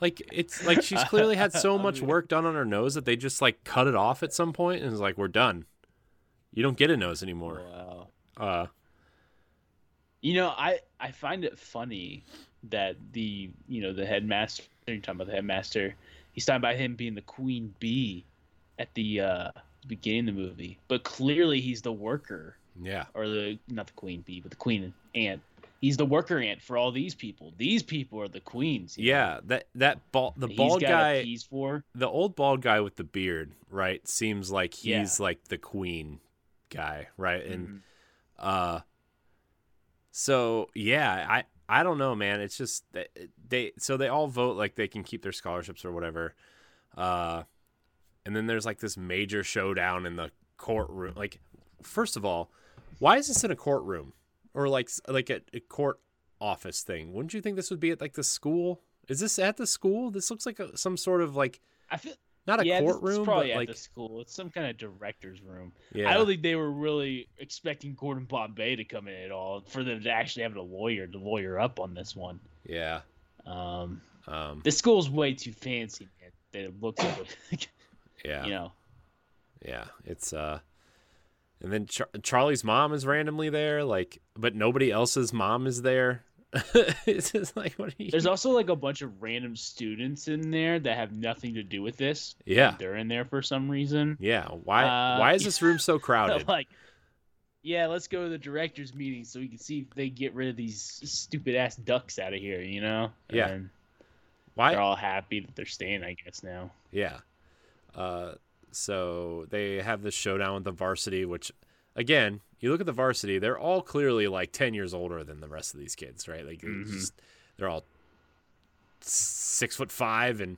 Speaker 1: Like it's like she's clearly had so [laughs] much work done on her nose that they just like cut it off at some point and it's like we're done. You don't get a nose anymore.
Speaker 2: Wow.
Speaker 1: Uh
Speaker 2: You know, I I find it funny that the you know the headmaster. You're talking about the headmaster. He's talking about him being the queen bee at the uh, beginning of the movie, but clearly he's the worker
Speaker 1: yeah.
Speaker 2: or the not the queen bee, but the queen ant. He's the worker ant for all these people. These people are the queens. you know,
Speaker 1: Yeah, that that bald the bald guy
Speaker 2: He's for.
Speaker 1: the old bald guy with the beard, right? Seems like he's
Speaker 2: Yeah.
Speaker 1: like the queen guy, right? And
Speaker 2: Mhm.
Speaker 1: uh so yeah, I I don't know, man. It's just that they so they all vote like they can keep their scholarships or whatever. Uh and then there's like this major showdown in the courtroom. Like first of all, why is this in a courtroom or like like a, a court office thing? Wouldn't you think this would be at like the school? Is this at the school? This looks like a, some sort of like
Speaker 2: I feel
Speaker 1: not a
Speaker 2: yeah, this is
Speaker 1: courtroom,
Speaker 2: probably
Speaker 1: but
Speaker 2: at
Speaker 1: like
Speaker 2: the school. It's some kind of director's room.
Speaker 1: yeah,
Speaker 2: I don't think they were really expecting Gordon Bombay to come in at all for them to actually have a lawyer to lawyer up on this one.
Speaker 1: yeah.
Speaker 2: Um,
Speaker 1: Um,
Speaker 2: the school's way too fancy, man. That it looks like,
Speaker 1: yeah,
Speaker 2: you know.
Speaker 1: yeah. It's uh, and then Char- Charlie's mom is randomly there, like, but nobody else's mom is there. [laughs] it's just like, what are you?
Speaker 2: There's also like a bunch of random students in there that have nothing to do with this.
Speaker 1: yeah,
Speaker 2: They're in there for some reason.
Speaker 1: yeah. Why?
Speaker 2: Uh,
Speaker 1: why is this room so crowded? [laughs]
Speaker 2: like, yeah, let's go to the directors' meeting so we can see if they get rid of these stupid ass ducks out of here. You know?
Speaker 1: Yeah.
Speaker 2: And
Speaker 1: Why?
Speaker 2: they're all happy that they're staying. I guess now.
Speaker 1: Yeah. Uh, so they have this showdown with the varsity, which, again, you look at the varsity, they're all clearly like 10 years older than the rest of these kids, right? Like, it's
Speaker 2: Mhm.
Speaker 1: just, they're all six foot five and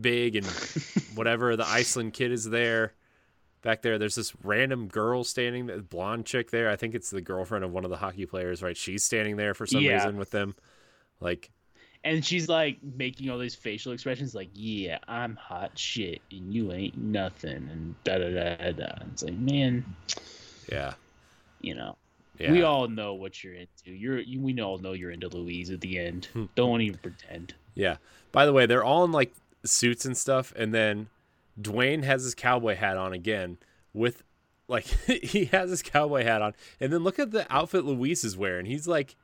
Speaker 1: big and [laughs] whatever. The Iceland kid is there. Back there, there's this random girl standing, blonde chick there. I think it's the girlfriend of one of the hockey players, right? She's standing there for some
Speaker 2: Yeah.
Speaker 1: reason with them. Like,
Speaker 2: And she's like making all these facial expressions, like, "Yeah, I'm hot shit, and you ain't nothing," and da da da da. It's like, man,
Speaker 1: yeah.
Speaker 2: you know,
Speaker 1: Yeah.
Speaker 2: we all know what you're into. You're, you, we all know you're into Luis at the end. Hmm. Don't even pretend.
Speaker 1: Yeah. By the way, they're all in like suits and stuff, and then Dwayne has his cowboy hat on again with like [laughs] he has his cowboy hat on, and then look at the outfit Luis is wearing. He's like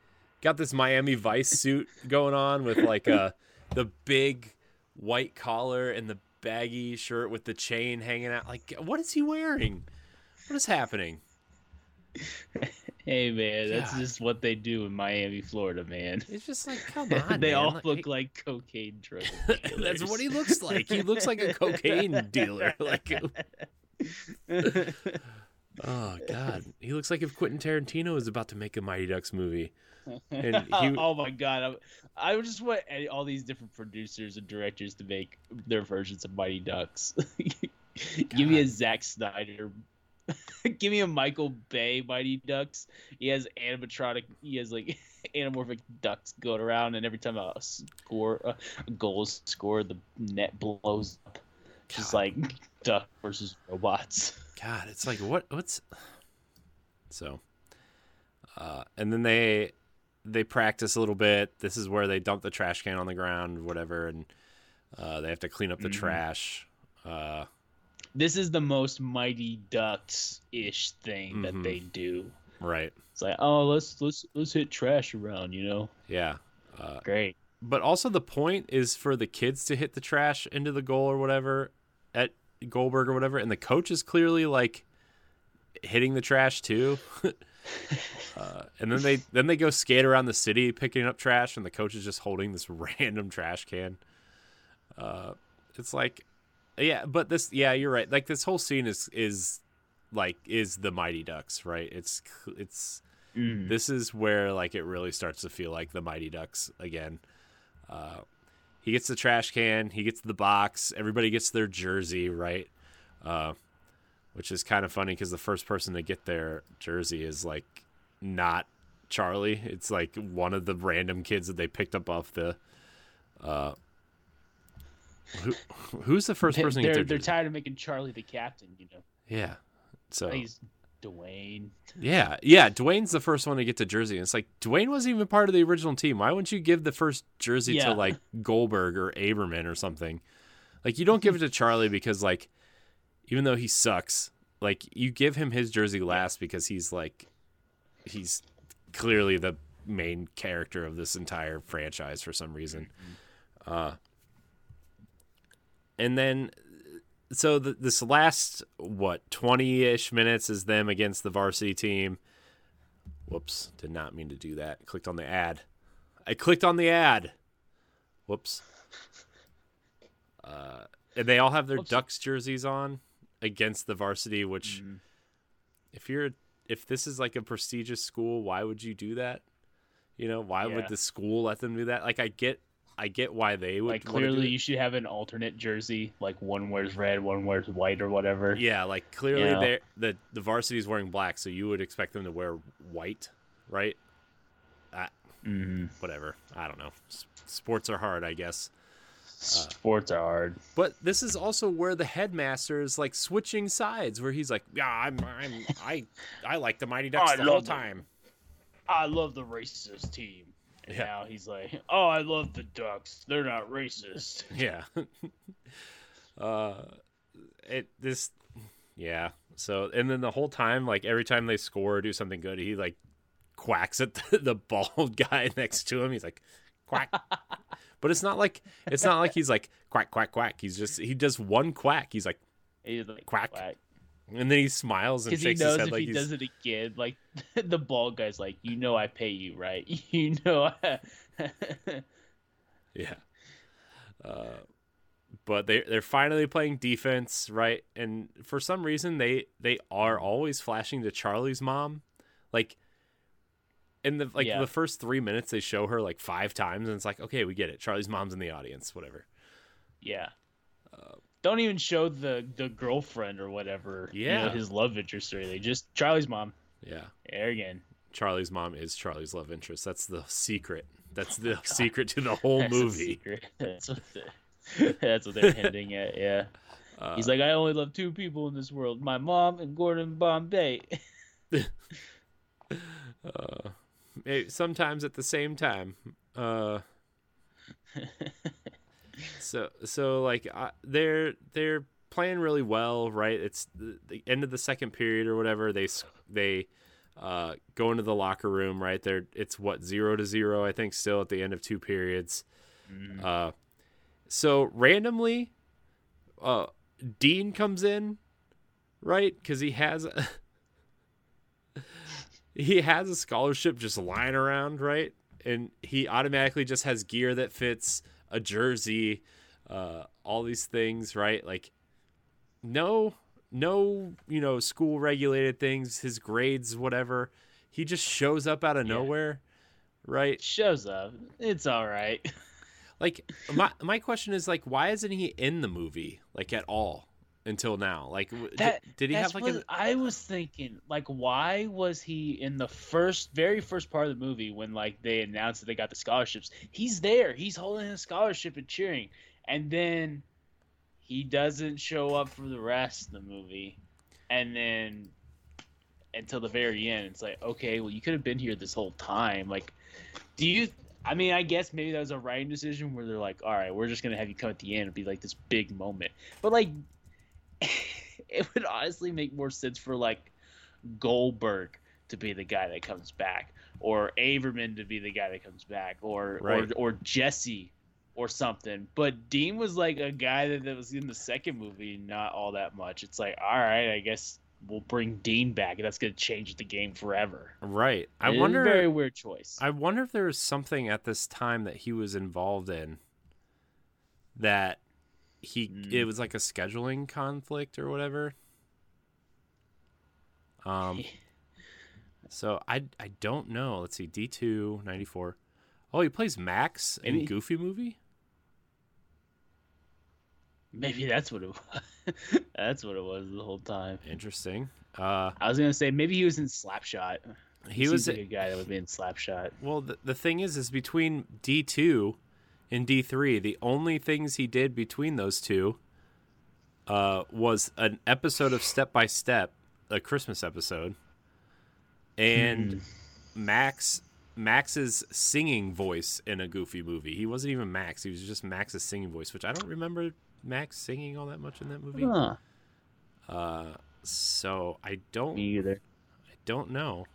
Speaker 1: got this Miami Vice suit going on with like uh the big white collar and the baggy shirt with the chain hanging out. Like, what is he wearing? What is happening? [laughs]
Speaker 2: Hey man, that's
Speaker 1: God.
Speaker 2: just what they do in Miami, Florida, man.
Speaker 1: It's just like, [laughs] come on,
Speaker 2: they
Speaker 1: man.
Speaker 2: all
Speaker 1: Like,
Speaker 2: look like cocaine drug [laughs]
Speaker 1: That's what he looks like. He looks like a cocaine dealer. Like Oh God, he looks like if Quentin Tarantino is about to make a Mighty Ducks movie. And [laughs] he-
Speaker 2: oh my god, I, I just want any- all these different producers and directors to make their versions of Mighty Ducks. [laughs] Give me a
Speaker 1: God.
Speaker 2: Zack Snyder. [laughs] Give me a Michael Bay Mighty Ducks. He has animatronic. He has like anamorphic ducks going around, and every time a score, a goal is scored, the net blows up. Just like duck versus robots.
Speaker 1: God, it's like what? What's so? Uh, and then they they practice a little bit. This is where they dump the trash can on the ground, whatever, and uh, they have to clean up the
Speaker 2: Mhm.
Speaker 1: trash. Uh,
Speaker 2: This is the most Mighty Ducks ish thing
Speaker 1: Mhm.
Speaker 2: that they do.
Speaker 1: right?
Speaker 2: It's like, oh, let's let's let's hit trash around, you know.
Speaker 1: Yeah. Uh,
Speaker 2: Great.
Speaker 1: but also the point is for the kids to hit the trash into the goal or whatever at Goldberg or whatever, and the coach is clearly like hitting the trash too. [laughs] [laughs] uh, and then they then they go skate around the city picking up trash, and the coach is just holding this [laughs] random trash can. Uh, it's like, yeah, but this, yeah, you're right. Like this whole scene is is like is the Mighty Ducks, right? It's it's
Speaker 2: Mm.
Speaker 1: this is where like it really starts to feel like the Mighty Ducks again. Uh, he gets the trash can, he gets the box, everybody gets their jersey, right? Uh, which is kind of funny because the first person to get their jersey is like not Charlie. It's like one of the random kids that they picked up off the. Uh, who, who's the first person
Speaker 2: they're
Speaker 1: get their
Speaker 2: they're tired of making Charlie the captain, you know.
Speaker 1: yeah. So
Speaker 2: He's Dwayne.
Speaker 1: Yeah, yeah. Dwayne's the first one to get to Jersey, and it's like Dwayne wasn't even part of the original team. Why wouldn't you give the first jersey
Speaker 2: Yeah.
Speaker 1: to like Goldberg or Averman or something? Like you don't give it to Charlie because like, even though he sucks, like you give him his jersey last because he's like, he's clearly the main character of this entire franchise for some reason. Uh, and then so the, this last what 20-ish minutes is them against the varsity team. Whoops did not mean to do that. Clicked on the ad. I clicked on the ad. Whoops. Uh, and they all have their
Speaker 2: Whoops.
Speaker 1: ducks jerseys on against the varsity which
Speaker 2: Mhm.
Speaker 1: if you're if this is like a prestigious school why would you do that you know why
Speaker 2: Yeah.
Speaker 1: would the school let them do that like i get i get why they would
Speaker 2: Like clearly, you should have an alternate jersey. Like one wears red, one wears white, or whatever.
Speaker 1: Yeah, like clearly they're the the varsity is wearing black, so you would expect them to wear white, right?
Speaker 2: hmm
Speaker 1: Whatever. I don't know. S- sports are hard, I guess.
Speaker 2: Sports are hard.
Speaker 1: But this is also where the headmaster is like switching sides, where he's like, "Yeah, I'm, I'm, I, I like the Mighty Ducks
Speaker 2: I
Speaker 1: the whole
Speaker 2: love them."
Speaker 1: time."
Speaker 2: I love the racist team. And
Speaker 1: Yeah.
Speaker 2: now he's like, oh, I love the Ducks. They're not racist. [laughs]
Speaker 1: Yeah. [laughs] uh, it this, yeah. So and then the whole time, like every time they score or do something good, he like quacks at the, [laughs] the bald guy next to him. He's like, quack. But it's not like it's not like he's like quack quack quack. He's just he does one quack. He's like,
Speaker 2: He's like,
Speaker 1: Quack.
Speaker 2: quack.
Speaker 1: and then he smiles and
Speaker 2: Because he
Speaker 1: shakes
Speaker 2: knows
Speaker 1: his head
Speaker 2: if
Speaker 1: like
Speaker 2: he
Speaker 1: he's
Speaker 2: does it again, like [laughs] the bald guy's like, you know, I pay you, right? [laughs] You know, I... [laughs]
Speaker 1: Yeah. Uh, but they they're finally playing defense, right? And for some reason they they are always flashing to Charlie's mom. Like in the like
Speaker 2: Yeah.
Speaker 1: the first 3 minutes they show her like 5 times and it's like, "Okay, we get it. Charlie's mom's in the audience, whatever."
Speaker 2: yeah.
Speaker 1: Uh,
Speaker 2: Don't even show the the girlfriend or whatever. you know,
Speaker 1: Yeah.
Speaker 2: his love interest or anything. Just Charlie's mom.
Speaker 1: Yeah.
Speaker 2: There again.
Speaker 1: Charlie's mom is Charlie's love interest. That's the secret. That's the [laughs] secret to the whole
Speaker 2: That's
Speaker 1: movie. [laughs]
Speaker 2: That's what, that's what they're [laughs] hinting at. Yeah.
Speaker 1: Uh,
Speaker 2: He's like, I only love two people in this world: my mom and Gordon Bombay.
Speaker 1: uh, sometimes at the same time. Uh, [laughs] so so like uh, they're they're playing really well, right? It's the, the end of the second period or whatever. They they uh, go into the locker room, right? They're it's what zero to zero, I think, still at the end of two periods.
Speaker 2: Mm.
Speaker 1: Uh, so randomly, uh, Dean comes in, right? Because he has a, he has a scholarship just lying around, right? And he automatically just has gear that fits a jersey, uh, all these things, right? Like, no, no, you know, school regulated things, his grades, whatever. He just shows up out of
Speaker 2: Yeah.
Speaker 1: nowhere, right?
Speaker 2: Shows up. It's all right. [laughs]
Speaker 1: Like my my question is like, why isn't he in the movie like at all until now? Like, w- did-
Speaker 2: That-
Speaker 1: did, he have like
Speaker 2: what
Speaker 1: an
Speaker 2: I was thinking. Like, why was he in the first, very first part of the movie when like they announced that they got the scholarships? He's there. He's holding his scholarship and cheering, and then he doesn't show up for the rest of the movie, and then until the very end, it's like, okay, well, you could have been here this whole time. Like, do you? I mean, I guess maybe that was a writing decision where they're like, all right, we're just gonna have you come at the end and be like this big moment, but like [laughs] it would honestly make more sense for like Goldberg to be the guy that comes back, or Averman to be the guy that comes back, or
Speaker 1: Right.
Speaker 2: or or Jesse or something. But Dean was like a guy that, that was in the second movie, not all that much. It's like, all right, I guess we'll bring Dean back. That's gonna change the game forever.
Speaker 1: right? I
Speaker 2: It
Speaker 1: wonder.
Speaker 2: very weird choice.
Speaker 1: I wonder if there was something at this time that he was involved in that he
Speaker 2: mm.
Speaker 1: it was like a scheduling conflict or whatever. Um [laughs] so I I don't know. Let's see. D2 94. Oh, he plays Max in Goofy movie?
Speaker 2: Maybe that's what it was. [laughs] that's what it was the whole time.
Speaker 1: Interesting. Uh
Speaker 2: I was going to say maybe he was in Slapshot.
Speaker 1: He,
Speaker 2: he
Speaker 1: was
Speaker 2: a a guy that would be in Slapshot.
Speaker 1: Well, the, the thing is is between D2 in D3. The only things he did between those two uh, was an episode of Step by Step, a Christmas episode, and.
Speaker 2: Hmm.
Speaker 1: Max Max's singing voice in a Goofy movie. He wasn't even Max; he was just Max's singing voice, which I don't remember Max singing all that much in that movie.
Speaker 2: Huh.
Speaker 1: Uh, so I don't.
Speaker 2: Me either.
Speaker 1: I don't know.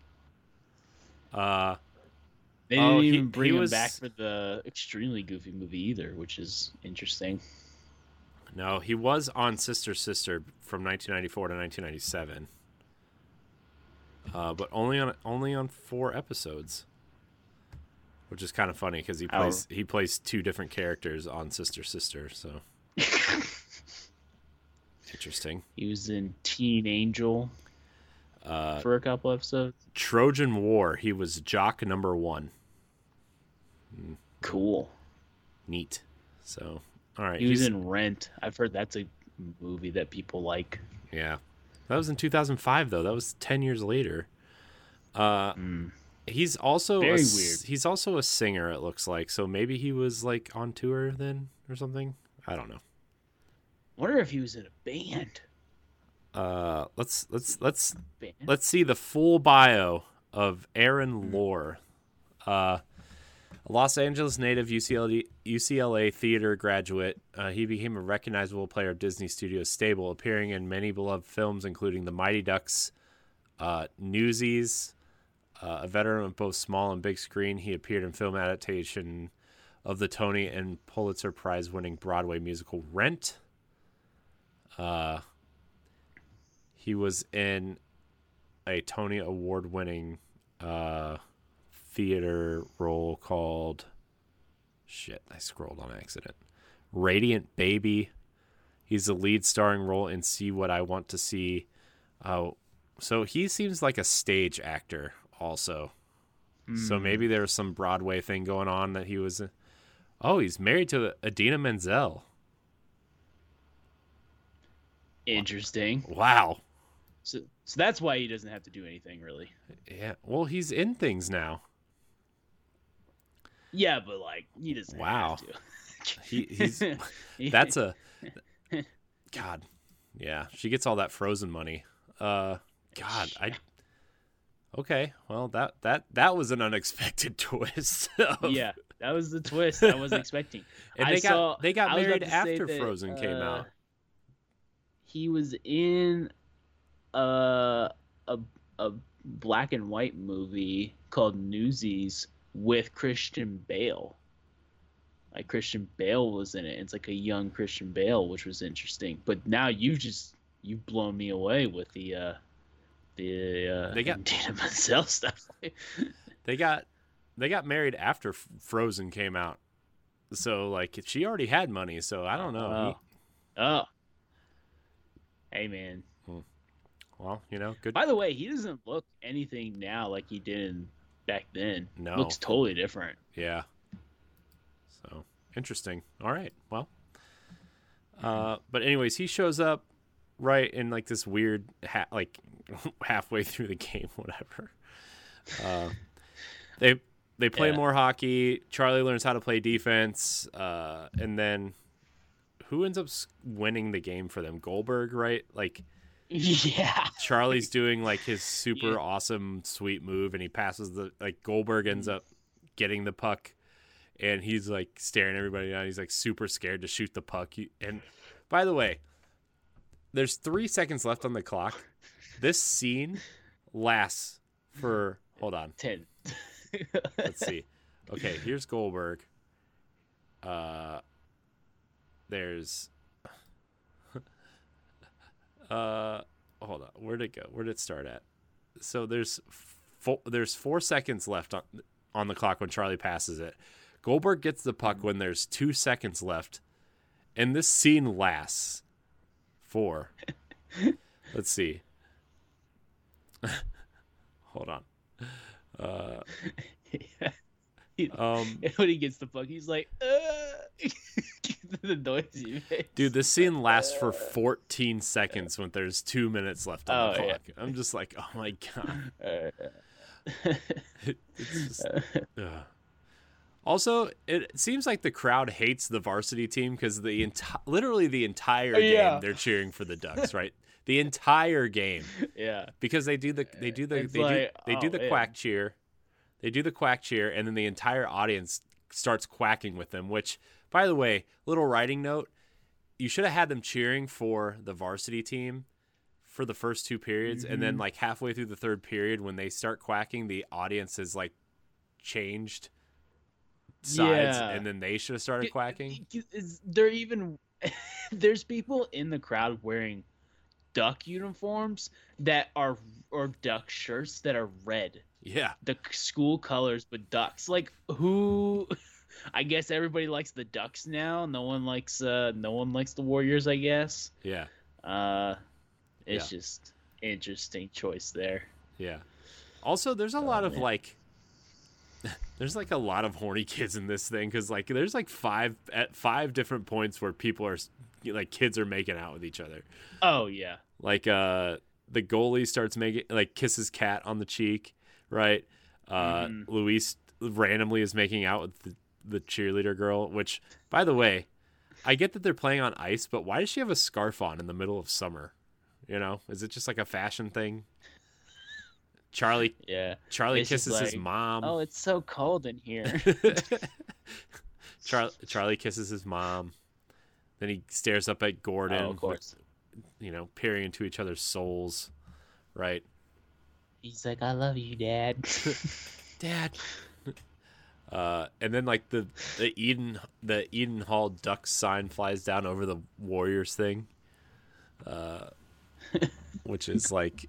Speaker 1: Uh,
Speaker 2: they
Speaker 1: Oh,
Speaker 2: didn't
Speaker 1: he-
Speaker 2: even
Speaker 1: he
Speaker 2: bring him
Speaker 1: was-
Speaker 2: back for the extremely goofy movie either, which is interesting.
Speaker 1: no, he was on Sister Sister from 1994 to 1997. Uh, but only on only on four episodes, which is kind of funny because he plays he plays two different characters on Sister Sister. So [laughs] interesting.
Speaker 2: He was in Teen Angel
Speaker 1: Uh,
Speaker 2: for a couple episodes.
Speaker 1: Trojan War. He was Jock number one.
Speaker 2: Cool.
Speaker 1: Neat. So all right.
Speaker 2: He was in Rent. I've heard that's a movie that people like.
Speaker 1: Yeah. That was in 2005 though. That was 10 years later. Uh
Speaker 2: Mm.
Speaker 1: he's also
Speaker 2: Very
Speaker 1: a,
Speaker 2: weird.
Speaker 1: He's also a singer it looks like. So maybe he was like on tour then or something. I don't know.
Speaker 2: Wonder if he was in a band.
Speaker 1: Uh let's let's let's
Speaker 2: Band.
Speaker 1: let's see the full bio of
Speaker 2: Hmm.
Speaker 1: Aaron Lohr. Uh Los Angeles native UCLA, UCLA theater graduate, uh, he became a recognizable player of Disney Studios stable, appearing in many beloved films, including The Mighty Ducks, uh, Newsies. Uh, a veteran of both small and big screen, he appeared in film adaptation of the Tony and Pulitzer Prize winning Broadway musical Rent. Uh, he was in a Tony Award winning uh, theater role called shit, I scrolled on accident. Radiant Baby. He's the lead starring role in See What I Want to See. Uh, so he seems like a stage actor also. So
Speaker 2: Hmm.
Speaker 1: maybe there was some Broadway thing going on that he was. Oh, he's married to Idina Menzel.
Speaker 2: Interesting.
Speaker 1: Wow.
Speaker 2: So, so that's why he doesn't have to do anything really.
Speaker 1: Yeah. Well, he's in things now.
Speaker 2: Yeah, but like he doesn't.
Speaker 1: Wow. [laughs] He, he's [laughs] [laughs] that's a God. Yeah, she gets all that frozen money. Uh, God, I. Okay, well that that that was an unexpected twist. of-
Speaker 2: yeah, that was the twist I wasn't expecting.
Speaker 1: and
Speaker 2: I
Speaker 1: they got they got
Speaker 2: I was about
Speaker 1: married after
Speaker 2: that,
Speaker 1: Frozen came
Speaker 2: uh,
Speaker 1: out.
Speaker 2: He was in a a a black and white movie called Newsies with Christian Bale. Like Christian Bale was in it. It's like a young Christian Bale, which was interesting. But now you just you've blown me away with the uh the uh
Speaker 1: They got- [laughs]
Speaker 2: Idina Menzel stuff. [laughs]
Speaker 1: They got they got married after Frozen came out. So like she already had money, so I don't know.
Speaker 2: Oh. oh. Hey man.
Speaker 1: He- well, you know, good.
Speaker 2: By the way, he doesn't look anything now like he did in- back then.
Speaker 1: No.
Speaker 2: Looks totally different.
Speaker 1: Yeah. So interesting. All right. Well. Uh, but anyways, he shows up right in like this weird, ha- like [laughs] halfway through the game, [laughs] whatever. Uh, they they play
Speaker 2: Yeah.
Speaker 1: more hockey. Charlie learns how to play defense, uh, and then who ends up winning the game for them? Goldberg, right? Like [laughs]
Speaker 2: Yeah.
Speaker 1: Charlie's [laughs] doing like his super
Speaker 2: Yeah.
Speaker 1: awesome sweet move and he passes the like Goldberg ends up getting the puck and he's like staring everybody down. He's like super scared to shoot the puck. He, and by the way, there's three seconds left on the clock. This scene lasts for hold on.
Speaker 2: Ten.
Speaker 1: Let's see. [laughs] Okay, here's Goldberg. Uh there's [laughs] uh hold on. Where'd it go? Where'd it start at? So there's four, there's 4 seconds left on on the clock when Charlie passes it. Goldberg gets the puck when there's 2 seconds left. And this scene lasts for [laughs] Let's see. [laughs] hold on. Uh [laughs] [laughs] um
Speaker 2: when he gets the puck, he's like, uh, [laughs] the noise.
Speaker 1: Dude, this scene lasts for [laughs] 14 seconds when there's two minutes left on the
Speaker 2: Oh, yeah.
Speaker 1: clock. I'm just like, oh my god.
Speaker 2: Uh,
Speaker 1: It's just, ugh. Also, it seems like the crowd hates the varsity team because the enti- literally the entire game
Speaker 2: Yeah.
Speaker 1: they're cheering for the Ducks, right? the entire game
Speaker 2: yeah.
Speaker 1: because they do the they do the
Speaker 2: It's
Speaker 1: they do
Speaker 2: like,
Speaker 1: they do
Speaker 2: oh,
Speaker 1: the
Speaker 2: man.
Speaker 1: quack cheer, they do the quack cheer, and then the entire audience starts quacking with them. Which, by the way, little writing note: you should have had them cheering for the varsity team for the first two periods, and then
Speaker 2: Mhm.
Speaker 1: like halfway through the third period, when they start quacking, the audience has like changed sides,
Speaker 2: Yeah.
Speaker 1: and then they should have started quacking.
Speaker 2: Is there even [laughs] there's people in the crowd wearing duck uniforms that are or duck shirts that are red.
Speaker 1: Yeah,
Speaker 2: The school colors but ducks. Like who [laughs] I guess everybody likes the ducks now. No one likes uh no one likes the Warriors, I guess.
Speaker 1: yeah,
Speaker 2: Uh it's just interesting choice there.
Speaker 1: yeah. Also, there's a lot
Speaker 2: Oh,
Speaker 1: of
Speaker 2: man.
Speaker 1: like [laughs] there's like a lot of horny [laughs] kids in this thing because like there's like five at five different points where people are like kids are making out with each other
Speaker 2: Oh yeah.
Speaker 1: like uh the goalie starts making like kisses cat on the cheek right uh
Speaker 2: Mhm.
Speaker 1: luis randomly is making out with the, the cheerleader girl which by the way i get that they're playing on ice but why does she have a scarf on in the middle of summer you know is it just like a fashion thing charlie
Speaker 2: Yeah.
Speaker 1: charlie
Speaker 2: It's just
Speaker 1: kisses his mom
Speaker 2: Oh, it's so cold in here. [laughs]
Speaker 1: Char- Charlie kisses his mom. Then he stares up at Gordon,
Speaker 2: oh, of course.
Speaker 1: you know, peering into each other's souls, right?
Speaker 2: He's like, I love you, Dad. [laughs]
Speaker 1: Dad. [laughs] Uh, and then like the the Eden the Eden Hall Ducks sign flies down over the Warriors thing, uh, which is [laughs] like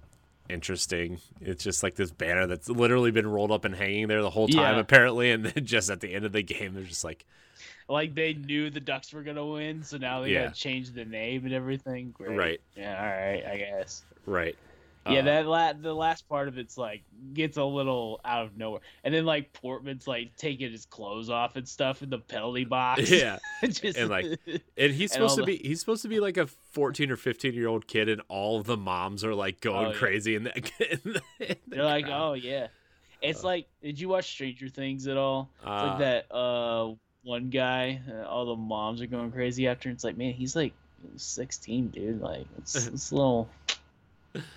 Speaker 1: interesting. It's just like this banner that's literally been rolled up and hanging there the whole time,
Speaker 2: Yeah.
Speaker 1: apparently. And then just at the end of the game, they're just like,
Speaker 2: like they knew the Ducks were gonna win, so now they
Speaker 1: Yeah.
Speaker 2: gotta change the name and everything. Great.
Speaker 1: Right.
Speaker 2: Yeah. All right. I guess.
Speaker 1: right.
Speaker 2: Yeah.
Speaker 1: Uh,
Speaker 2: That la- the last part of it's like gets a little out of nowhere, and then like Portman's like taking his clothes off and stuff in the penalty box. [laughs]
Speaker 1: Yeah. [laughs]
Speaker 2: Just,
Speaker 1: And, like, [laughs] And he's
Speaker 2: And
Speaker 1: supposed to
Speaker 2: the-
Speaker 1: be he's supposed to be like a 14 or 15 year old kid and all the moms are like going
Speaker 2: Oh, yeah.
Speaker 1: crazy and the, the,
Speaker 2: they're like,
Speaker 1: crowd.
Speaker 2: oh yeah. It's
Speaker 1: Uh,
Speaker 2: like, did you watch Stranger Things at all? It's
Speaker 1: Uh,
Speaker 2: like that uh one guy, uh, all the moms are going crazy after. and It's like, man, he's like 16, dude. Like, it's, it's a little.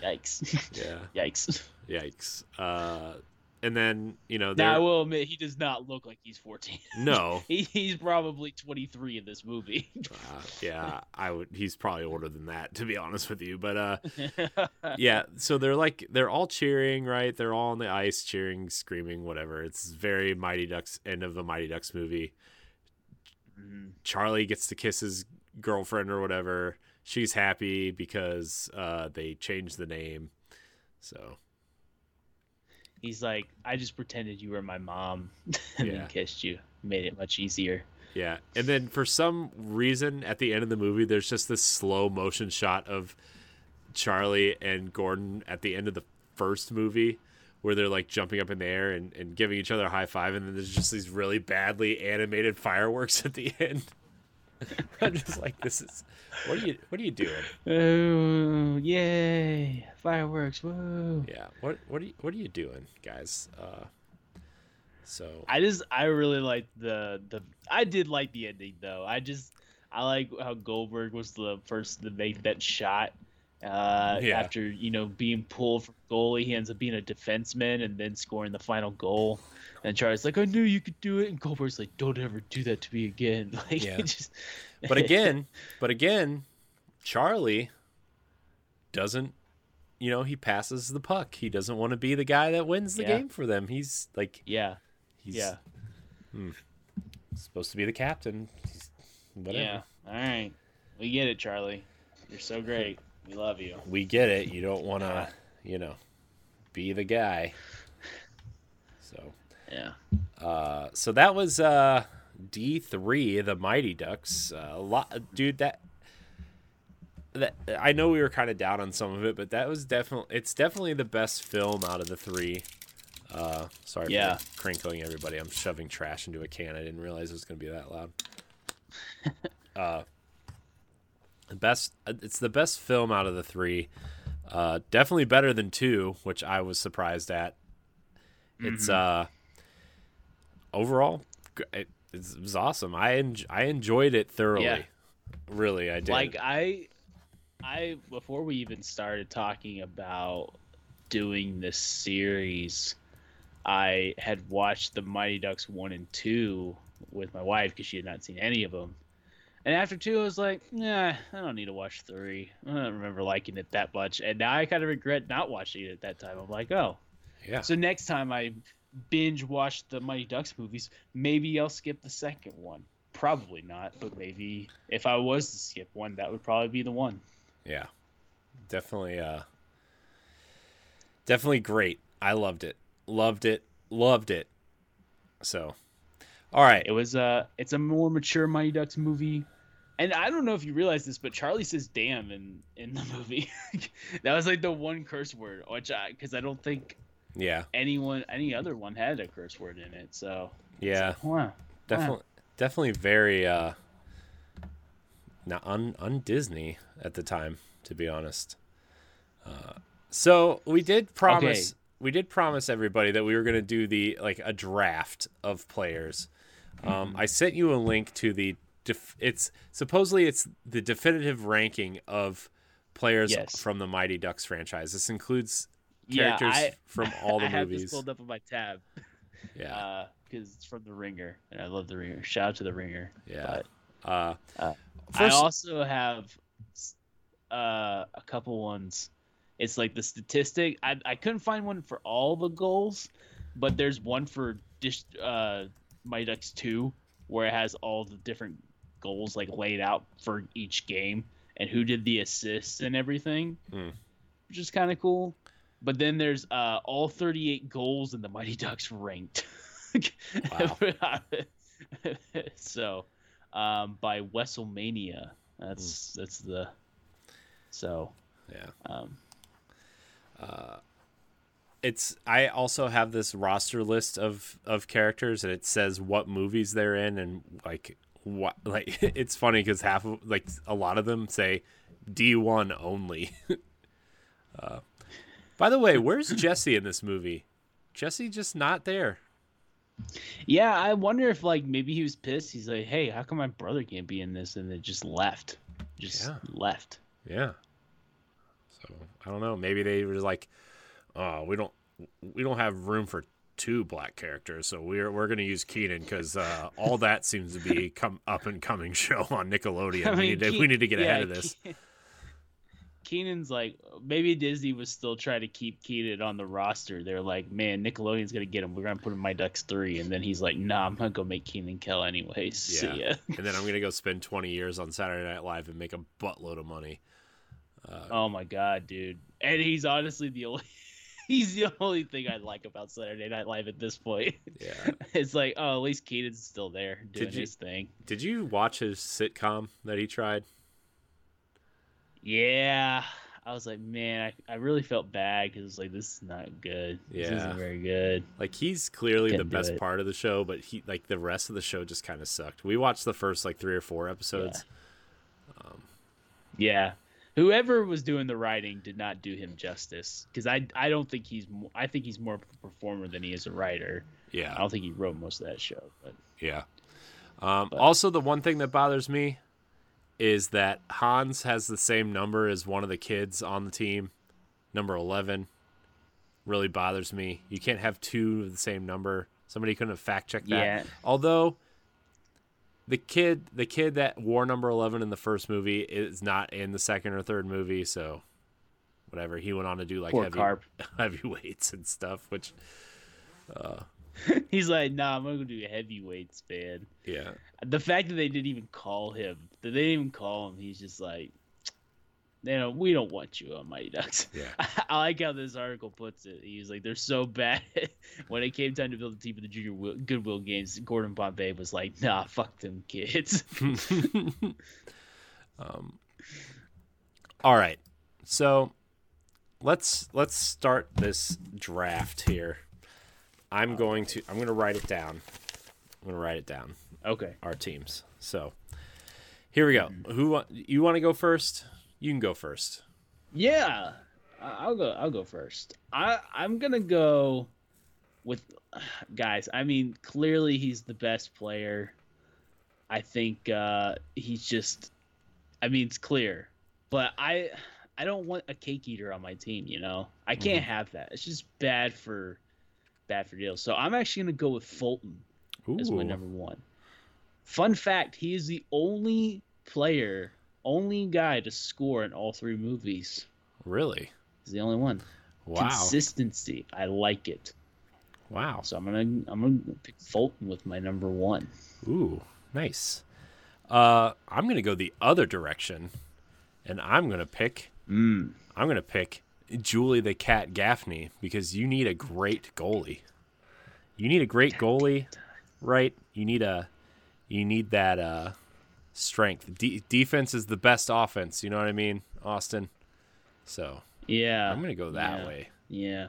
Speaker 2: Yikes!
Speaker 1: yeah [laughs]
Speaker 2: Yikes!
Speaker 1: yikes uh and then you know
Speaker 2: Now I will admit he does not look like he's 14.
Speaker 1: no [laughs]
Speaker 2: he, he's probably 23 in this movie. [laughs]
Speaker 1: uh, yeah i would he's probably older than that to be honest with you but uh yeah so they're like they're all cheering right they're all on the ice cheering screaming whatever it's very mighty ducks end of a mighty ducks movie
Speaker 2: Mhm.
Speaker 1: Charlie gets to kiss his girlfriend or whatever. She's happy because uh, they changed the name. So
Speaker 2: He's like, I just pretended you were my mom [laughs] and
Speaker 1: Yeah.
Speaker 2: then kissed you. Made it much easier.
Speaker 1: yeah, and then for some reason at the end of the movie, there's just this slow motion shot of Charlie and Gordon at the end of the first movie. Where they're like jumping up in the air and, and giving each other a high five, and then there's just these really badly animated fireworks [laughs] at the end. [laughs] I'm just like, this is what are you what are you doing?
Speaker 2: Oh, yay! Fireworks! Whoa!
Speaker 1: Yeah. What what are you what are you doing, guys? Uh so
Speaker 2: I just, I really like the the. I did like the ending though. I just, I like how Goldberg was the first to make that shot. Uh,
Speaker 1: Yeah.
Speaker 2: After you know being pulled from goalie, he ends up being a defenseman and then scoring the final goal. And Charlie's like, "I knew you could do it," and Goldberg's like, "Don't ever do that to me again." [laughs] Like,
Speaker 1: Yeah.
Speaker 2: just... [laughs]
Speaker 1: but again, but again, Charlie doesn't you know, he passes the puck. He doesn't want to be the guy that wins the
Speaker 2: Yeah.
Speaker 1: game for them. He's like
Speaker 2: yeah,
Speaker 1: he's
Speaker 2: yeah,
Speaker 1: supposed to be the captain. He's, whatever.
Speaker 2: yeah. All right, we get it, Charlie. You're so great. We love you.
Speaker 1: We get it. You don't want to, you know, be the guy. So
Speaker 2: Yeah.
Speaker 1: Uh, so that was uh, D three, the Mighty Ducks. Uh, a lot, dude. That that I know we were kind of down on some of it, but that was definitely it's definitely the best film out of the three. Uh, sorry
Speaker 2: Yeah.
Speaker 1: for crinkling everybody. I'm shoving trash into a can. I didn't realize it was going to be that loud. [laughs] uh, the best. It's the best film out of the three. Uh, definitely better than two, which I was surprised at. It's uh overall it, it was awesome. I en- I enjoyed it thoroughly.
Speaker 2: Yeah.
Speaker 1: Really, I did.
Speaker 2: Like I, I before we even started talking about doing this series, I had watched the Mighty Ducks one and two with my wife because she had not seen any of them. And after two, I was like, nah, I don't need to watch three. I don't remember liking it that much. And now I kind of regret not watching it at that time. I'm like, oh.
Speaker 1: Yeah.
Speaker 2: So next time I binge watch the Mighty Ducks movies, maybe I'll skip the second one. Probably not, but maybe if I was to skip one, that would probably be the one.
Speaker 1: Yeah. Definitely uh definitely great. I loved it. Loved it. Loved it. So all right.
Speaker 2: It was uh it's a more mature Mighty Ducks movie. And I don't know if you realize this, but Charlie says "damn" in in the movie. [laughs] that was like the one curse word, which I because I don't think
Speaker 1: Yeah.
Speaker 2: anyone any other one had a curse word in it. So
Speaker 1: Yeah.
Speaker 2: like, wow,
Speaker 1: Definitely definitely very uh not un un Disney at the time, to be honest. Uh so we did promise
Speaker 2: Okay.
Speaker 1: we did promise everybody that we were gonna do the like a draft of players.
Speaker 2: Mm-hmm.
Speaker 1: Um I sent you a link to the def- it's supposedly it's the definitive ranking of players
Speaker 2: Yes.
Speaker 1: from the Mighty Ducks franchise. This includes
Speaker 2: Yeah,
Speaker 1: characters
Speaker 2: I-
Speaker 1: from [laughs] all the movies.
Speaker 2: Yeah, I have this pulled up on my tab [laughs]
Speaker 1: Yeah.
Speaker 2: because it's from the Ringer, and I love the Ringer. Shout out to the Ringer.
Speaker 1: yeah.
Speaker 2: But
Speaker 1: uh,
Speaker 2: uh,
Speaker 1: first-
Speaker 2: I also have uh, a couple ones. It's like the statistic. I I couldn't find one for all the goals, but there's one for Dish uh Mighty Ducks two where it has all the different goals like laid out for each game and who did the assists and everything,
Speaker 1: Hmm.
Speaker 2: which is kind of cool. But then there's uh all 38 goals in the Mighty Ducks ranked. [laughs] [laughs] So, um, by Westlemania. That's that's the. So,
Speaker 1: yeah.
Speaker 2: um,
Speaker 1: it's I also have this roster list of of characters and it says what movies they're in and like what [laughs] like it's funny because half of like a lot of them say D1 only. [laughs] uh, by the way, where's [clears throat] Jesse in this movie? Jesse just not there.
Speaker 2: yeah, I wonder if like maybe he was pissed. He's like, "Hey, how come my brother can't be in this?" And then just left, just
Speaker 1: Yeah.
Speaker 2: left.
Speaker 1: Yeah. So I don't know. Maybe they were like, oh, we don't we don't have room for two black characters, so we're we're gonna use Kenan because uh, all that seems to be [laughs] come up and coming show on Nickelodeon.
Speaker 2: I
Speaker 1: we, need to,
Speaker 2: Ke-
Speaker 1: we need to get
Speaker 2: yeah,
Speaker 1: ahead of this.
Speaker 2: Ke- Kenan's like maybe Disney was still trying to keep Kenan on the roster. They're like, man, Nickelodeon's gonna get him. We're gonna put him in my Ducks three, and then he's like, nah, I'm gonna go make Kenan Kel anyways. [laughs] See
Speaker 1: Yeah.
Speaker 2: ya.
Speaker 1: and then I'm gonna go spend 20 years on Saturday Night Live and make a buttload of money.
Speaker 2: Oh my god, dude! And he's honestly the only. [laughs] He's the only thing I like about Saturday Night Live at this point.
Speaker 1: Yeah. [laughs]
Speaker 2: It's like, oh, at least Kenan's still there doing
Speaker 1: Did you-
Speaker 2: his thing.
Speaker 1: Did you watch his sitcom that he tried?
Speaker 2: Yeah, I was like, man, I, I really felt bad because it's like this is not good. This
Speaker 1: Yeah.
Speaker 2: isn't very good.
Speaker 1: Like he's clearly the best
Speaker 2: it.
Speaker 1: part of the show, but he like the rest of the show just kind of sucked. We watched the first like three or four episodes.
Speaker 2: Yeah, whoever was doing the writing did not do him justice because I I don't think he's mo- I think he's more of a performer than he is a writer.
Speaker 1: Yeah, I
Speaker 2: don't think he wrote most of that show, but
Speaker 1: yeah. Um,
Speaker 2: But-
Speaker 1: also, the one thing that bothers me is that Hans has the same number as one of the kids on the team, number eleven. Really bothers me. You can't have two of the same number. Somebody couldn't have fact checked that.
Speaker 2: yeah,
Speaker 1: Although the kid the kid that wore number 11 in the first movie is not in the second or third movie, so whatever. He went on to do like
Speaker 2: poor
Speaker 1: heavy,
Speaker 2: Carp. [laughs]
Speaker 1: heavyweights and stuff, which [laughs]
Speaker 2: He's like, nah, I'm gonna go do heavyweights, man.
Speaker 1: yeah.
Speaker 2: The fact that they didn't even call him, that they didn't even call him, he's just like, you know, we don't want you on Mighty Ducks.
Speaker 1: Yeah. [laughs]
Speaker 2: I like how this article puts it. He's like, they're so bad. [laughs] when it came time to build a team for the Junior Will- Goodwill Games, Gordon Bombay was like, nah, fuck them kids. [laughs]
Speaker 1: um all right. So let's let's start this draft here. I'm going to I'm going to write it down. I'm going to write it down.
Speaker 2: okay.
Speaker 1: our teams. So here we go. Who wa- you want to go first? You can go first.
Speaker 2: Yeah, I'll go. I'll go first. I I'm gonna go with [sighs] guys. I mean, clearly he's the best player. I think uh, he's just. I mean, it's clear but I I don't want a cake eater on my team. You know, I can't
Speaker 1: Mhm.
Speaker 2: have that. It's just bad for bad for deals. So I'm actually gonna go with Fulton as my number one. Fun fact: he is the only player, only guy to score in all three movies.
Speaker 1: Really?
Speaker 2: He's the only one.
Speaker 1: Wow.
Speaker 2: Consistency. I like it.
Speaker 1: Wow.
Speaker 2: So I'm gonna I'm gonna pick Fulton with my number one.
Speaker 1: Ooh, nice. Uh, I'm gonna go the other direction, and I'm gonna pick.
Speaker 2: Mm.
Speaker 1: I'm gonna pick Julie the Cat Gaffney because you need a great goalie. You need a great goalie, right? You need a, you need that uh, strength. De- defense is the best offense. You know what I mean, Austin? So
Speaker 2: Yeah.
Speaker 1: I'm gonna go that
Speaker 2: yeah.
Speaker 1: way.
Speaker 2: Yeah.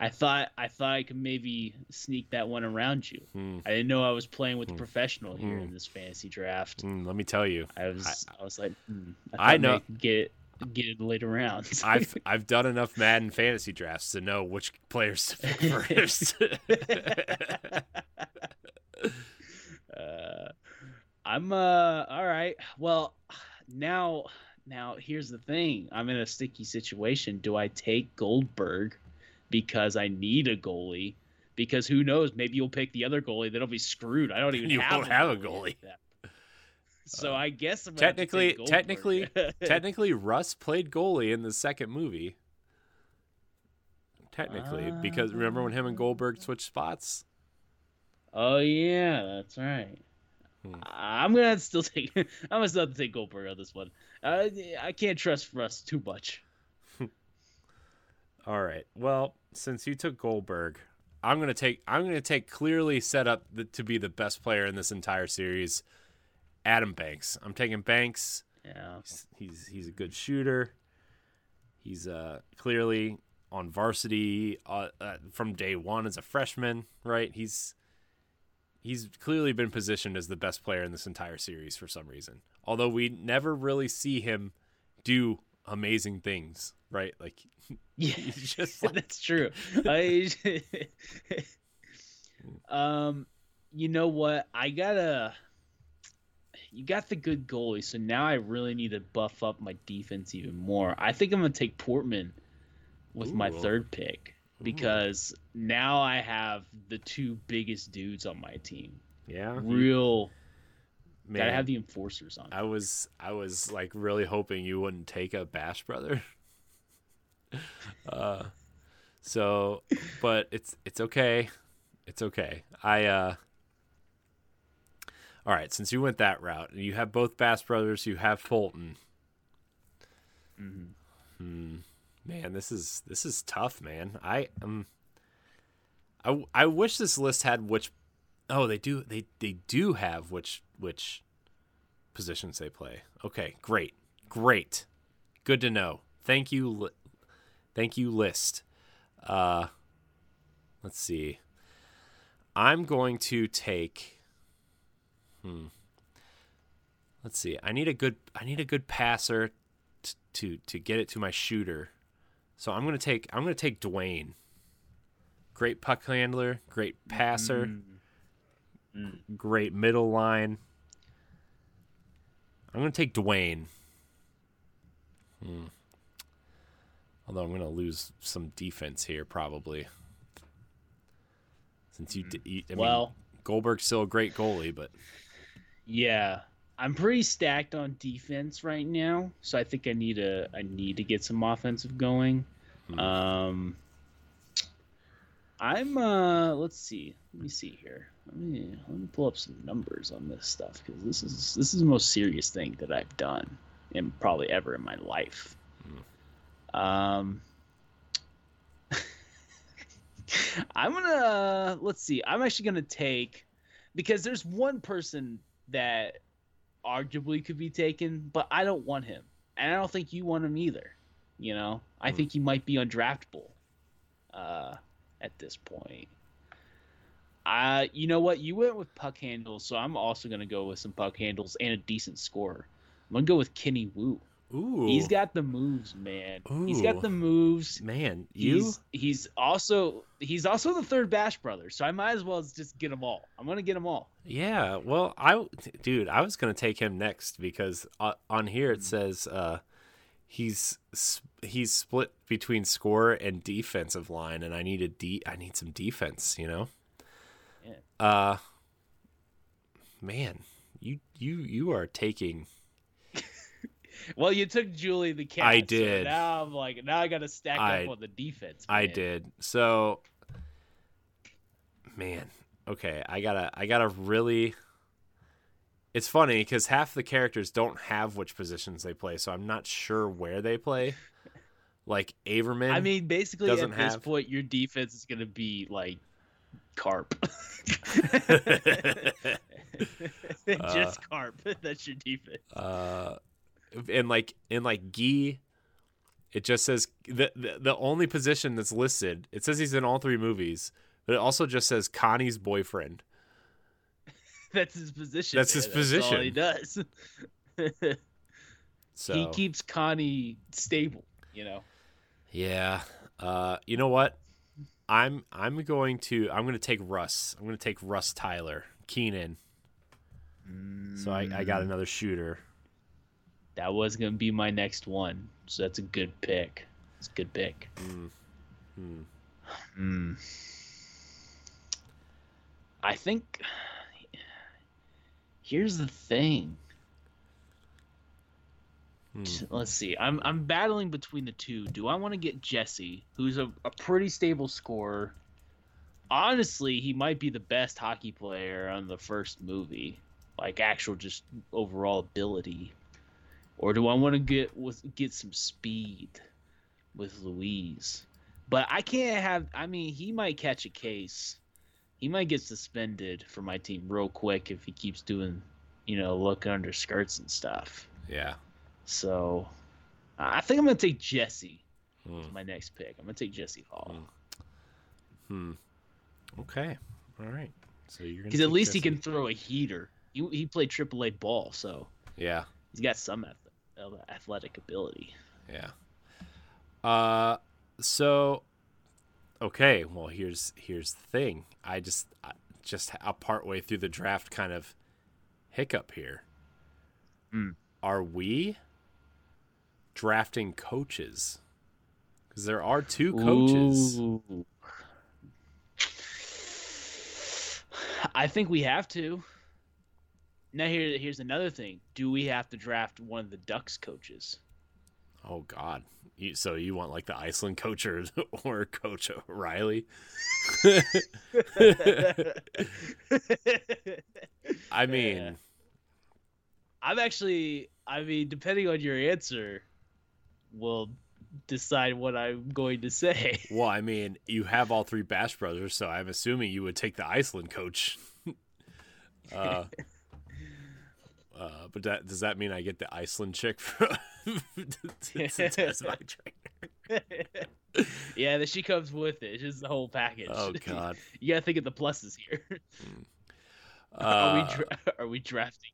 Speaker 2: I thought I thought I could maybe sneak that one around you.
Speaker 1: Hmm.
Speaker 2: I didn't know I was playing with the
Speaker 1: Hmm.
Speaker 2: professional here
Speaker 1: Hmm.
Speaker 2: in this fantasy draft.
Speaker 1: Mm, let me tell you,
Speaker 2: I was I, was like, hmm,
Speaker 1: I
Speaker 2: I,
Speaker 1: know-
Speaker 2: I get get it later rounds. [laughs]
Speaker 1: I've [laughs] I've done enough Madden fantasy drafts to know which players to pick [laughs] first.
Speaker 2: uh, I'm uh all right. Well, now now here's the thing. I'm in a sticky situation. Do I take Goldberg because I need a goalie? Because who knows? Maybe you'll pick the other goalie. That'll be screwed. I don't even [laughs]
Speaker 1: You
Speaker 2: have
Speaker 1: won't have a goalie.
Speaker 2: So I guess I'm gonna have to take
Speaker 1: technically- technically- [laughs] Technically, Russ played goalie in the second movie. Technically, because remember when him and Goldberg switched spots?
Speaker 2: Oh yeah, that's right.
Speaker 1: Hmm.
Speaker 2: I'm gonna still [laughs] take. I'm gonna still have to take Goldberg on this one. Uh, I can't trust Russ too much. [laughs]
Speaker 1: All right. Well, since you took Goldberg, I'm gonna take. I'm gonna take clearly set up the, to be the best player in this entire series, Adam Banks. I'm taking Banks.
Speaker 2: Yeah.
Speaker 1: He's he's, he's a good shooter. He's uh clearly on varsity uh, uh, from day one as a freshman, right? He's he's clearly been positioned as the best player in this entire series for some reason. Although we never really see him do amazing things, right? Like [laughs]
Speaker 2: Yeah, [laughs]
Speaker 1: just like, [laughs]
Speaker 2: that's true. I, um, you know what? I gotta. You got the good goalie, so now I really need to buff up my defense even more. I think I'm gonna take Portman with my
Speaker 1: Ooh.
Speaker 2: third pick because now I have the two biggest dudes on my team.
Speaker 1: yeah,
Speaker 2: Real,
Speaker 1: man.
Speaker 2: gotta have the enforcers on.
Speaker 1: I was I was like really hoping you wouldn't take a Bash brother. [laughs] uh so but it's it's okay. It's okay. I uh All right, since you went that route, and you have both Bash brothers, you have Fulton.
Speaker 2: Mhm.
Speaker 1: Hmm. Man, this is this is tough, man. I um I I wish this list had which Oh, they do they they do have which which positions they play. Okay, great. Great. Good to know. Thank you li- thank you list. Uh let's see. I'm going to take hmm. Let's see. I need a good I need a good passer to to get it to my shooter. So I'm gonna take I'm gonna take Dwayne. Great puck handler, great passer,
Speaker 2: Mm. Mm.
Speaker 1: great middle line. I'm gonna take Dwayne. Hmm. Although I'm gonna lose some defense here probably. Since you, d- you I mean,
Speaker 2: Well,
Speaker 1: Goldberg's still a great goalie, but
Speaker 2: Yeah, I'm pretty stacked on defense right now, so I think I need a I need to get some offensive going.
Speaker 1: Hmm.
Speaker 2: Um, I'm uh, let's see, let me see here. Let me let me pull up some numbers on this stuff because this is this is the most serious thing that I've done in probably ever in my life. Um. [laughs] I'm gonna let's see. I'm actually gonna take because there's one person that arguably could be taken, but I don't want him, and I don't think you want him either. You know, I think he might be undraftable uh, at this point. Uh, you know what? You went with puck handles, so I'm also gonna go with some puck handles and a decent scorer. I'm gonna go with Kenny Wu.
Speaker 1: Ooh,
Speaker 2: He's got the moves, man.
Speaker 1: Ooh.
Speaker 2: He's got the moves.
Speaker 1: man. You
Speaker 2: He's he's also he's also the third Bash brother, so I might as well just get them all. I'm gonna get them all.
Speaker 1: Yeah, well, I dude, I was gonna take him next because uh, on here it says uh, he's he's split between score and defensive line, and I need a de- I need some defense, you know.
Speaker 2: Yeah.
Speaker 1: Uh, man, you you you are taking.
Speaker 2: Well, you took Julie the cat.
Speaker 1: I
Speaker 2: so
Speaker 1: did.
Speaker 2: now I'm like, now I got to stack
Speaker 1: I-
Speaker 2: up on the defense.
Speaker 1: I did so. Man, okay, I gotta I gotta really. It's funny because half the characters don't have which positions they play, so I'm not sure where they play. Like Averman,
Speaker 2: I mean, basically, at this
Speaker 1: have-
Speaker 2: point, your defense is gonna be like carp. [laughs] [laughs] Just carp. [laughs] That's your defense.
Speaker 1: uh, and like in like Guy, it just says the, the the only position that's listed. It says he's in all three movies, but it also just says Connie's boyfriend. [laughs]
Speaker 2: That's his position.
Speaker 1: That's
Speaker 2: man.
Speaker 1: his
Speaker 2: all he does. [laughs]
Speaker 1: So
Speaker 2: He keeps Connie stable. You know.
Speaker 1: Yeah. Uh, you know what? I'm I'm going to I'm going to take Russ. I'm going to take Russ Tyler, Kenan. So I, I got another shooter.
Speaker 2: That was gonna be my next one. So that's a good pick. It's a good pick.
Speaker 1: Mm. Hmm.
Speaker 2: Hmm. I think here's the thing.
Speaker 1: Hmm.
Speaker 2: Let's see. I'm I'm battling between the two. Do I want to get Jesse, who's a, a pretty stable scorer? Honestly, he might be the best hockey player on the first movie, like actual just overall ability. Or do I want to get with get some speed with Luis? But I can't have. I mean, he might catch a case. He might get suspended for my team real quick if he keeps doing, you know, look under skirts and stuff.
Speaker 1: Yeah.
Speaker 2: So I think I'm gonna take Jesse.
Speaker 1: Hmm.
Speaker 2: My next pick. I'm gonna take Jesse Hall
Speaker 1: Hmm. Okay. All right. So you're gonna
Speaker 2: because at least he can throw a heater. He he played AAA ball, so
Speaker 1: Yeah.
Speaker 2: he's got some athletic ability.
Speaker 1: Yeah. Uh. So. Okay. Well, here's here's the thing. I just I just a part way through the draft kind of hiccup here.
Speaker 2: Hmm.
Speaker 1: Are we drafting coaches? Because there are two coaches.
Speaker 2: Ooh. I think we have to. Now here here's another thing. Do we have to draft one of the Ducks coaches?
Speaker 1: Oh God! You, so you want like the Iceland coach or, [laughs] or Coach O'Reilly? I [laughs] mean,
Speaker 2: Yeah. I'm actually I mean, depending on your answer, will decide what I'm going to say. [laughs]
Speaker 1: well, I mean, you have all three Bash brothers, so I'm assuming you would take the Iceland coach. uh, uh, but that does that mean I get the Iceland chick [laughs] for, to, to test my trainer? [laughs]
Speaker 2: yeah, that she comes with it. It's just the whole package.
Speaker 1: Oh [laughs] God!
Speaker 2: you gotta think of the pluses here. are
Speaker 1: Uh,
Speaker 2: we dra- are we drafting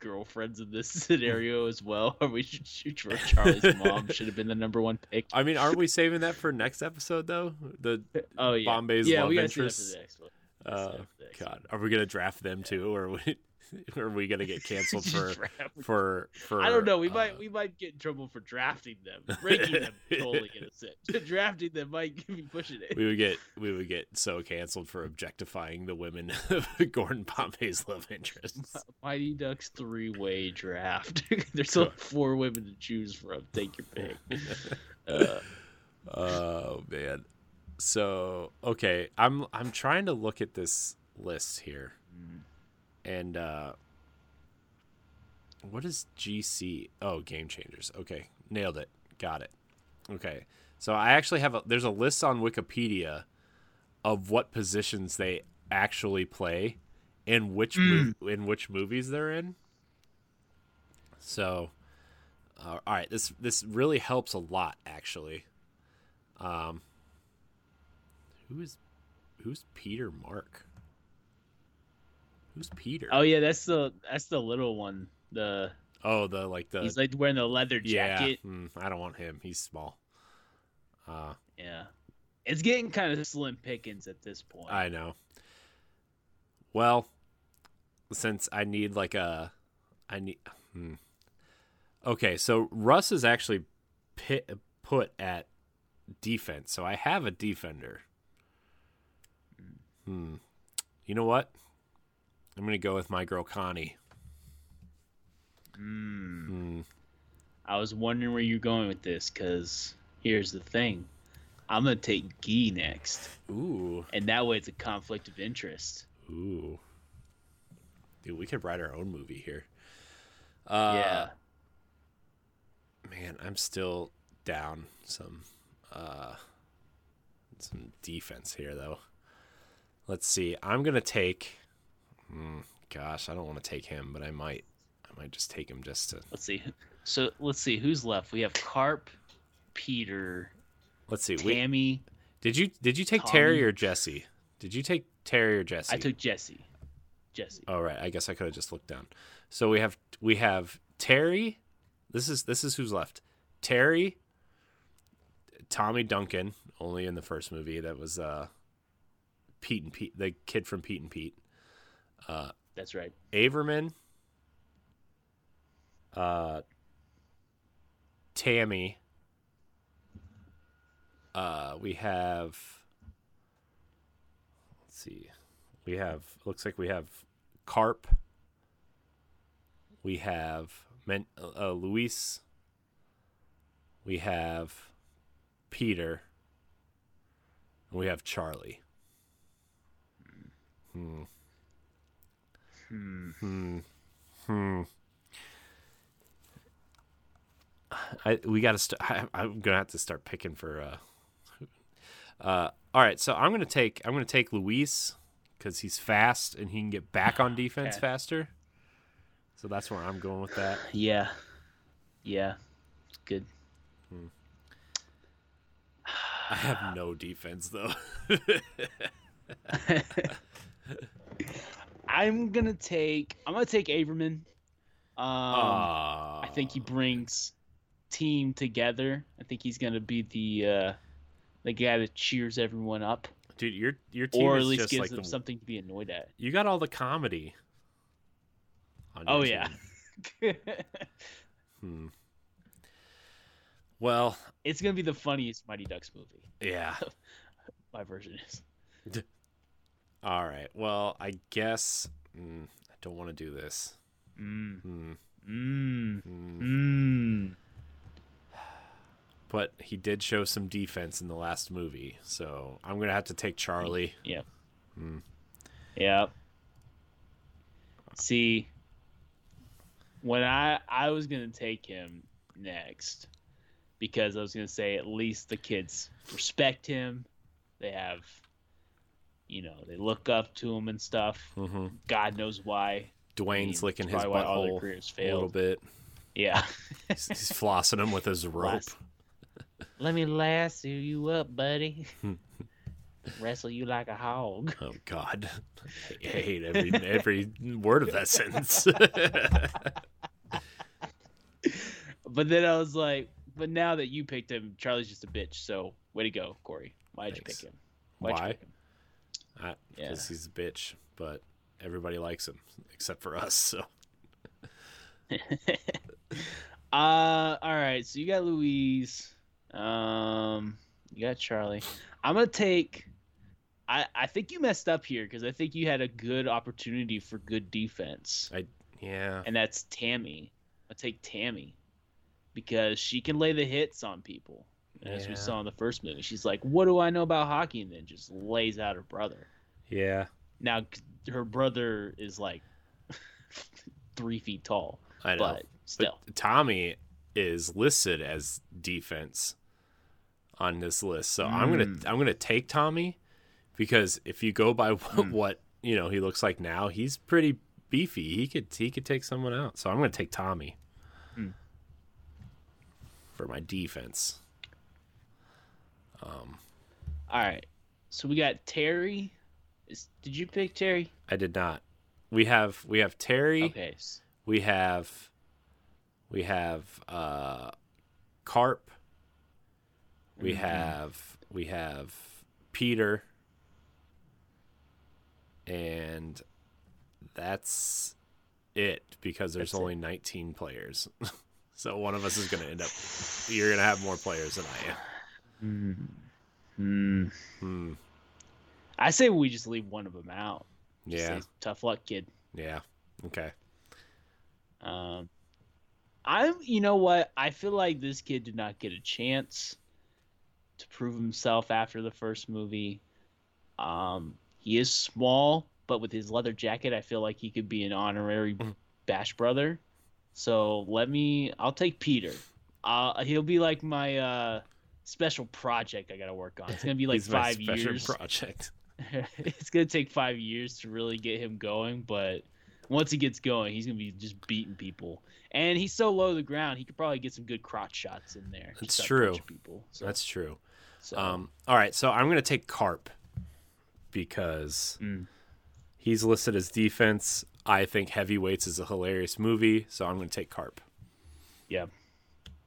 Speaker 2: girlfriends in this scenario as well? Are we should shoot for Charlie's mom should have been the number one pick?
Speaker 1: I mean, aren't we saving that for next episode though? The
Speaker 2: Oh yeah,
Speaker 1: Bombay's
Speaker 2: yeah,
Speaker 1: love
Speaker 2: we gotta see that for the next one. Gotta see
Speaker 1: uh,
Speaker 2: that for the next
Speaker 1: God, are we gonna draft them too, or are we, [laughs] are we gonna get canceled for [laughs] for for?
Speaker 2: I don't know. We
Speaker 1: uh,
Speaker 2: might we might get in trouble for drafting them. Ranking them [laughs] totally innocent. drafting them might be pushing it.
Speaker 1: we would get we would get so canceled for objectifying the women of Gordon Bombay's love interests.
Speaker 2: Mighty Ducks three way draft. There's only four women to choose from. Take your pick. Uh,
Speaker 1: Oh man. So okay, I'm I'm trying to look at this list here, and uh, what is GC? Oh, Game Changers. Okay, nailed it. Got it. Okay, so I actually have a there's a list on Wikipedia of what positions they actually play and which mov- in which movies they're in. So, uh, all right, this this really helps a lot actually. Um, who is who's Peter Mark? Who's Peter?
Speaker 2: oh yeah, that's the that's the little one. The
Speaker 1: Oh, the like the
Speaker 2: He's like wearing the leather
Speaker 1: yeah.
Speaker 2: jacket.
Speaker 1: mm, I don't want him. He's small. Uh,
Speaker 2: Yeah. It's getting kind of slim pickings at this point.
Speaker 1: I know. Well, since I need like a, I need. Hmm. Okay, so Russ is actually pit, put at defense, so I have a defender. Hmm. You know what? I'm gonna go with my girl Connie.
Speaker 2: Mm.
Speaker 1: Hmm.
Speaker 2: I was wondering where you're going with this because here's the thing. I'm going to take Gee next.
Speaker 1: Ooh.
Speaker 2: And that way it's a conflict of interest.
Speaker 1: Ooh. Dude, we could write our own movie here. Uh,
Speaker 2: yeah.
Speaker 1: Man, I'm still down some uh some defense here though. Let's see. I'm gonna take. Hmm, gosh, I don't want to take him, but I might. I might just take him just to.
Speaker 2: Let's see. So let's see who's left. We have Carp, Peter,
Speaker 1: Let's see. We,
Speaker 2: Tammy.
Speaker 1: did you did you take Terry or Jesse? Did you take Terry or Jesse?
Speaker 2: I took Jesse. Jesse.
Speaker 1: Oh right, I guess I could have just looked down. So we have we have Terry. This is this is who's left. Terry, Tommy Duncan, only in the first movie. That was uh, Pete and Pete, the kid from Pete and Pete.
Speaker 2: That's right.
Speaker 1: Averman, uh, Tammy. Uh, we have. Let's see. We have. Looks like we have Carp. We have Men, uh, Luis. We have Peter. And we have Charlie. Hmm.
Speaker 2: Hmm.
Speaker 1: Hmm. Hmm. I we got to start. I, I'm gonna have to start picking for. Uh, uh, all right, so I'm gonna take I'm gonna take Luis because he's fast and he can get back on [laughs] defense
Speaker 2: Okay.
Speaker 1: faster. So that's where I'm going with that. [sighs]
Speaker 2: Yeah. Yeah. It's good.
Speaker 1: I have no defense though. [laughs] [laughs]
Speaker 2: I'm gonna take. I'm gonna take Averman. Um,
Speaker 1: Ah,
Speaker 2: I think he brings team together. I think he's gonna be the uh, the guy that cheers everyone up,
Speaker 1: dude, your your team
Speaker 2: or at
Speaker 1: is
Speaker 2: least
Speaker 1: just
Speaker 2: gives
Speaker 1: like
Speaker 2: them
Speaker 1: the,
Speaker 2: something to be annoyed at.
Speaker 1: you got all the comedy.
Speaker 2: Oh yeah. [laughs]
Speaker 1: Hmm. Well,
Speaker 2: it's gonna be the funniest Mighty Ducks movie.
Speaker 1: yeah. [laughs]
Speaker 2: My version is.
Speaker 1: All right. Well, I guess mm, I don't want to do this.
Speaker 2: Mm,
Speaker 1: Hmm.
Speaker 2: mm,
Speaker 1: Hmm.
Speaker 2: mm. [sighs]
Speaker 1: But he did show some defense in the last movie, so I'm gonna have to take Charlie.
Speaker 2: Yeah.
Speaker 1: Hmm.
Speaker 2: Yep. See, when I I was gonna take him next because I was gonna say at least the kids respect him. They have, you know, they look up to him and stuff.
Speaker 1: Mm-hmm.
Speaker 2: God knows why.
Speaker 1: Dwayne's
Speaker 2: I mean,
Speaker 1: licking his
Speaker 2: probably why all their
Speaker 1: butthole a little bit.
Speaker 2: Yeah.
Speaker 1: He's, he's flossing him with his [laughs] rope.
Speaker 2: Let me lasso you up, buddy. [laughs] Wrestle you like a hog.
Speaker 1: Oh God, I [laughs] hate every every word of that sentence.
Speaker 2: But then I was like, but now that you picked him, Charlie's just a bitch. So way to go, Corey. Why'd
Speaker 1: Thanks.
Speaker 2: you pick him? Why'd
Speaker 1: Why?
Speaker 2: Pick him?
Speaker 1: Because he's a bitch, but everybody likes him except for us. So [laughs]
Speaker 2: uh, all right. So you got Luis. Um, you got Charlie. I'm gonna take. I I think you messed up here because I think you had a good opportunity for good defense, I
Speaker 1: yeah,
Speaker 2: and that's Tammy. I take Tammy because she can lay the hits on people, as we saw in the first movie. She's like, "What do I know about hockey?" and then just lays out her brother.
Speaker 1: yeah,
Speaker 2: Now her brother is like [laughs] three feet tall,
Speaker 1: I know.
Speaker 2: but still.
Speaker 1: But Tommy is listed as defense on this list, so I'm gonna
Speaker 2: Mm.
Speaker 1: I'm gonna take Tommy because if you go by [laughs] what,
Speaker 2: Mm.
Speaker 1: what you know he looks like now, he's pretty beefy. He could he could take someone out, so I'm gonna take Tommy
Speaker 2: Mm.
Speaker 1: for my defense. Um,
Speaker 2: All right. So we got Terry. Is, did you pick Terry?
Speaker 1: I did not. We have we have Terry.
Speaker 2: Okay.
Speaker 1: We have We have uh, Carp. We
Speaker 2: Mhm.
Speaker 1: have we have Peter. And that's it because there's
Speaker 2: That's it.
Speaker 1: only 19 players. [laughs] so one of us is going to end up you're going to have more players than I am.
Speaker 2: Hmm.
Speaker 1: Hmm.
Speaker 2: I say we just leave one of them out. Just
Speaker 1: Yeah.
Speaker 2: say, tough luck, kid.
Speaker 1: Yeah. Okay.
Speaker 2: Um, I'm. You know what? I feel like this kid did not get a chance to prove himself after the first movie. Um, he is small, but with his leather jacket, I feel like he could be an honorary
Speaker 1: Mhm.
Speaker 2: Bash brother. So let me. I'll take Peter. Uh, he'll be like my uh special project I got to work on. It's gonna be [laughs] like five
Speaker 1: special
Speaker 2: years. [laughs]
Speaker 1: project.
Speaker 2: it's gonna take five years to really get him going, but once he gets going, he's gonna be just beating people. And he's so low to the ground, he could probably get some good crotch shots in there.
Speaker 1: That's true.
Speaker 2: People. So,
Speaker 1: That's true.
Speaker 2: so
Speaker 1: Um, all right, so I'm going to take Carp because
Speaker 2: Mm.
Speaker 1: he's listed as defense. I think Heavyweights is a hilarious movie, so I'm going to take Carp.
Speaker 2: yeah.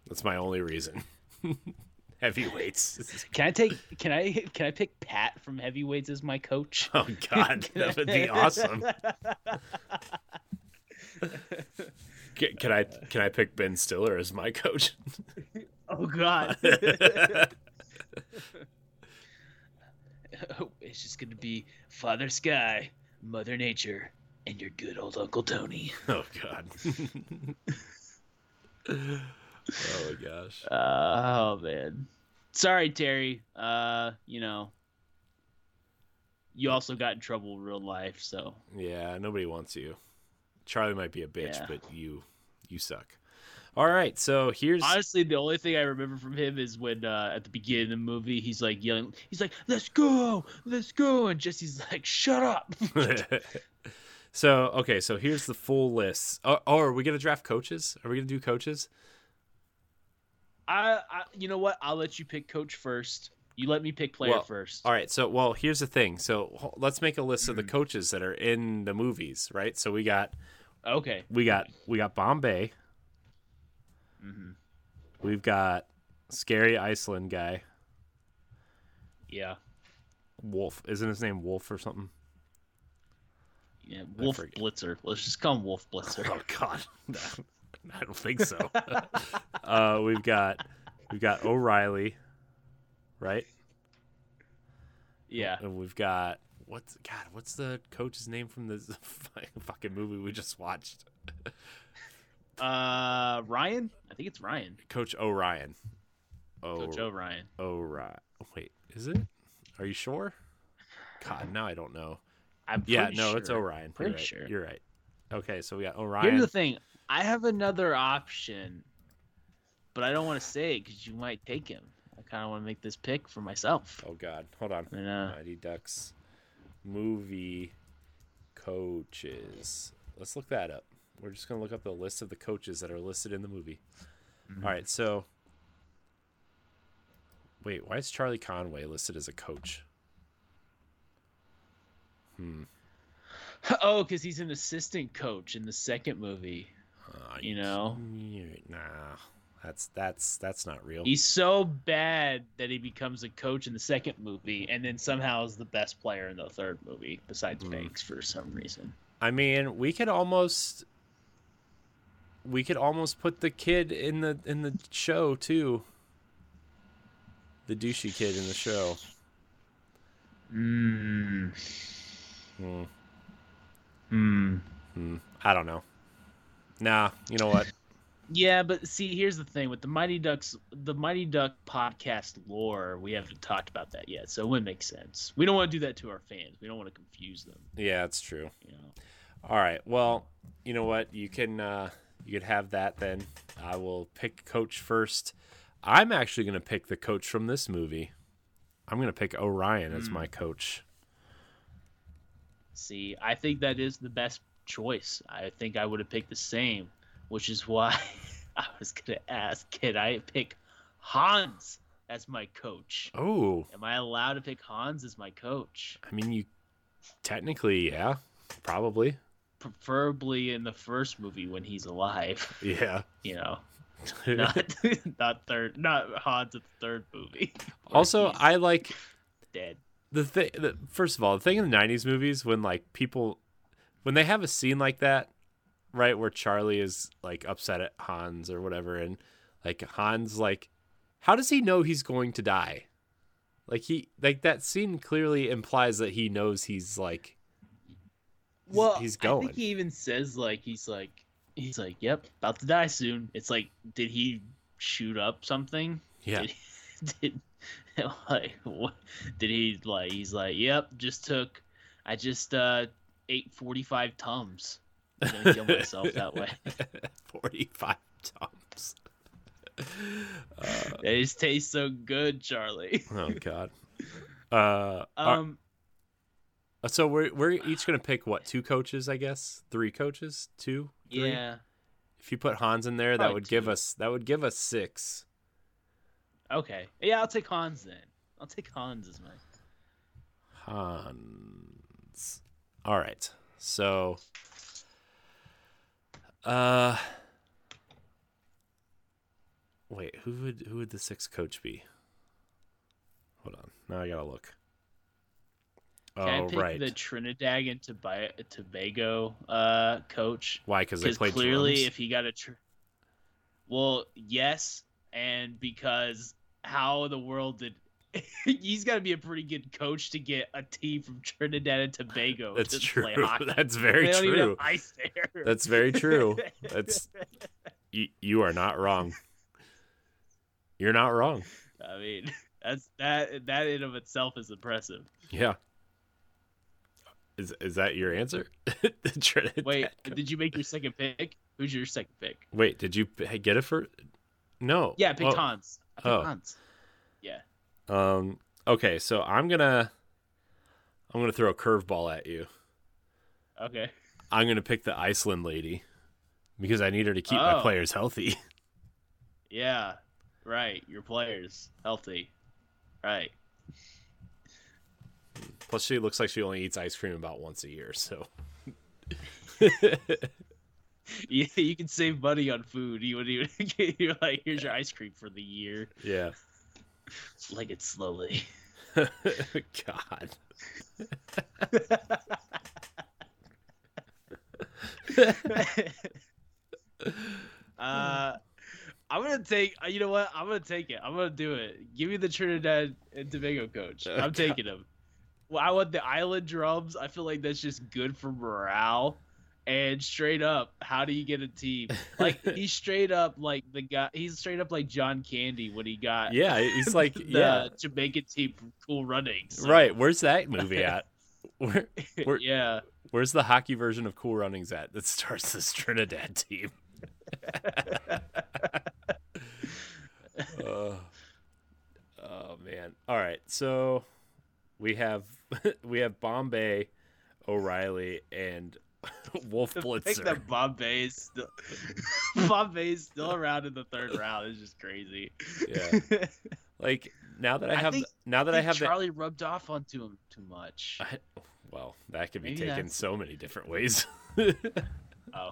Speaker 1: That's my only reason. [laughs] Heavyweights.
Speaker 2: Can I take? Can I? Can I pick Pat from Heavyweights as my coach?
Speaker 1: Oh God, that would be awesome. [laughs] Can, can I can I pick Ben Stiller as my coach? [laughs]
Speaker 2: oh God. [laughs] Oh, it's just gonna be Father Sky, Mother Nature, and your good old Uncle Tony.
Speaker 1: oh God. Oh my gosh.
Speaker 2: Uh, oh man. Sorry, Terry. Uh, you know, you also got in trouble in real life, so
Speaker 1: Yeah, nobody wants you. Charlie might be a bitch,
Speaker 2: Yeah.
Speaker 1: but you you suck. All right, so here's
Speaker 2: honestly, the only thing I remember from him is when uh, at the beginning of the movie, he's like yelling, he's like, "Let's go, let's go," and Jesse's like, "Shut up." [laughs]
Speaker 1: so okay, so here's the full list. Oh, oh, are we gonna draft coaches? Are we gonna do coaches?
Speaker 2: I, I, you know what? I'll let you pick coach first. You let me pick player
Speaker 1: Well,
Speaker 2: first.
Speaker 1: All right, so well, here's the thing. So let's make a list of the
Speaker 2: Mhm.
Speaker 1: coaches that are in the movies, right? So we got
Speaker 2: Okay.
Speaker 1: we got we got Bombay.
Speaker 2: hmm
Speaker 1: We've got scary Iceland guy,
Speaker 2: Yeah.
Speaker 1: Wolf. Isn't his name Wolf or something?
Speaker 2: Yeah. Wolf. Blitzer. Let's just call him Wolf Blitzer. [laughs]
Speaker 1: Oh God, [laughs] [laughs] I don't think so. [laughs] uh, we've got we've got O'Reilly, right?
Speaker 2: yeah.
Speaker 1: And we've got what's God? What's the coach's name from this [laughs] fucking movie we just watched?
Speaker 2: Uh, Ryan. I think it's Ryan.
Speaker 1: Coach O'Ryan. Oh,
Speaker 2: Coach O'Ryan.
Speaker 1: O'Ryan. Wait, is it? Are you sure? God, now I don't know.
Speaker 2: I'm
Speaker 1: Yeah, no, it's
Speaker 2: sure.
Speaker 1: Orion.
Speaker 2: Pretty
Speaker 1: You're right.
Speaker 2: sure.
Speaker 1: You're right. Okay, so we got
Speaker 2: Here's the thing. I have another option, but I don't want to say it because you might take him. I kind of want to make this pick for myself.
Speaker 1: Oh God, hold on.
Speaker 2: And, uh,
Speaker 1: Mighty Ducks movie coaches. Let's look that up. We're just gonna look up the list of the coaches that are listed in the movie.
Speaker 2: Mhm.
Speaker 1: All right, so wait, why is Charlie Conway listed as a coach? Hmm. [laughs]
Speaker 2: Oh, because he's an assistant coach in the second movie. You know?
Speaker 1: nah, that's that's that's not real.
Speaker 2: He's so bad that he becomes a coach in the second movie, and then somehow is the best player in the third movie, besides
Speaker 1: Hmm.
Speaker 2: Banks for some reason.
Speaker 1: I mean, we could almost we could almost put the kid in the in the show too. The douchey kid in the show.
Speaker 2: Hmm.
Speaker 1: Hmm.
Speaker 2: Hmm.
Speaker 1: I don't know. Nah, you know what?
Speaker 2: Yeah, but see, here's the thing with the Mighty Ducks, the Mighty Duck podcast lore. We haven't talked about that yet, so it wouldn't make sense. We don't want to do that to our fans. We don't want to confuse them.
Speaker 1: Yeah, it's true.
Speaker 2: You know.
Speaker 1: All right. Well, you know what? You can uh you could have that then. I will pick coach first. I'm actually going to pick the coach from this movie. I'm going to pick Orion as
Speaker 2: Hmm.
Speaker 1: my coach.
Speaker 2: See, I think that is the best choice. I think I would have picked the same, which is why [laughs] I was gonna ask, can I pick Hans as my coach?
Speaker 1: Oh,
Speaker 2: Am I allowed to pick Hans as my coach?
Speaker 1: I mean you technically, yeah, probably.
Speaker 2: preferably in the first movie when he's alive.
Speaker 1: Yeah. [laughs]
Speaker 2: You know, [laughs] not not third, not Han's at the third movie.
Speaker 1: also, I like
Speaker 2: dead.
Speaker 1: the thing. The, first of all, the thing in the '90s movies when like people, when they have a scene like that, right, where Charlie is like upset at Hans or whatever, and like Hans like, how does he know he's going to die? Like he like that scene clearly implies that he knows he's like he's-
Speaker 2: Well,
Speaker 1: he's
Speaker 2: I think he even says like he's like he's like, "Yep, about to die soon." It's like, did he shoot up something?
Speaker 1: yeah.
Speaker 2: Did, [laughs] did [laughs] like what? Did he like? He's like, "Yep, just took. I just uh ate forty five tums. [laughs] I'm gonna kill myself that way. [laughs]
Speaker 1: 45 times. Uh,
Speaker 2: It just tastes so good, Charlie."
Speaker 1: oh [laughs] god. Uh, are-
Speaker 2: Um,
Speaker 1: so we're we're each gonna pick what two coaches, I guess, three coaches, two, three.
Speaker 2: yeah.
Speaker 1: If you put Hans in there, that
Speaker 2: Probably
Speaker 1: would give us that would give us six.
Speaker 2: Okay. Yeah, I'll take Hans then. I'll take Hans as my.
Speaker 1: Hans. All right. So, uh, wait, who would who would the sixth coach be? Hold on. Now I gotta look.
Speaker 2: Can I
Speaker 1: oh
Speaker 2: pick
Speaker 1: right.
Speaker 2: the Trinidad and Tobago uh, coach?
Speaker 1: Why? Because they played
Speaker 2: clearly,
Speaker 1: drums?
Speaker 2: if he got a, tr- well, yes, and because how the world did, [laughs] he's got to be a pretty good coach to get a team from Trinidad and Tobago
Speaker 1: That's
Speaker 2: to
Speaker 1: true.
Speaker 2: play hockey. [laughs]
Speaker 1: That's very
Speaker 2: they don't even have
Speaker 1: true.
Speaker 2: ice there.
Speaker 1: That's very true. [laughs] That's you, you are not wrong. You're not wrong.
Speaker 2: I mean, that's that. That in of itself is impressive.
Speaker 1: Yeah. Is is that your answer?
Speaker 2: Wait, did you make your second pick? Who's your second pick?
Speaker 1: Wait, did you get it for? No.
Speaker 2: Yeah, I picked
Speaker 1: Oh,
Speaker 2: Hans. I picked
Speaker 1: oh.
Speaker 2: Hans.
Speaker 1: Um. Okay, so I'm gonna, I'm gonna throw a curveball at you.
Speaker 2: Okay.
Speaker 1: I'm gonna pick the Iceland lady, because I need her to keep my
Speaker 2: Oh.
Speaker 1: players healthy. [laughs]
Speaker 2: Yeah. Right. Your players healthy. Right.
Speaker 1: Plus, she looks like she only eats ice cream about once a year. So. [laughs] [laughs]
Speaker 2: Yeah, you can save money on food. You would even you're like, here's your ice cream for the year.
Speaker 1: yeah.
Speaker 2: Like it slowly. [laughs]
Speaker 1: God. [laughs]
Speaker 2: uh, I'm gonna take. uh, You know what? I'm gonna take it. I'm gonna do it. Give me the Trinidad and Tobago coach. I'm [laughs] taking him. Well, I want the island drums. I feel like that's just good for morale. And straight up, how do you get a team? [laughs] Like he's straight up like the guy. He's straight up like John Candy when he got
Speaker 1: Yeah, he's like, [laughs]
Speaker 2: the
Speaker 1: yeah,
Speaker 2: Jamaican team from Cool Runnings. So,
Speaker 1: right. Where's that movie at? [laughs] Where, We're-
Speaker 2: yeah.
Speaker 1: where's the hockey version of Cool Runnings at that starts this Trinidad team? oh. oh man. All right. So we have we have Bombay, O'Reilly, and [laughs] Wolf
Speaker 2: The fact
Speaker 1: Blitzer.
Speaker 2: that Bombay is still [laughs] Bombay is still around in the third round is just crazy.
Speaker 1: Yeah. [laughs] Like now that I
Speaker 2: I
Speaker 1: have
Speaker 2: think-
Speaker 1: now that I, have the
Speaker 2: Charlie rubbed off onto him too much.
Speaker 1: I, well, that could be
Speaker 2: Maybe
Speaker 1: taken
Speaker 2: that's-
Speaker 1: so many different ways.
Speaker 2: Oh,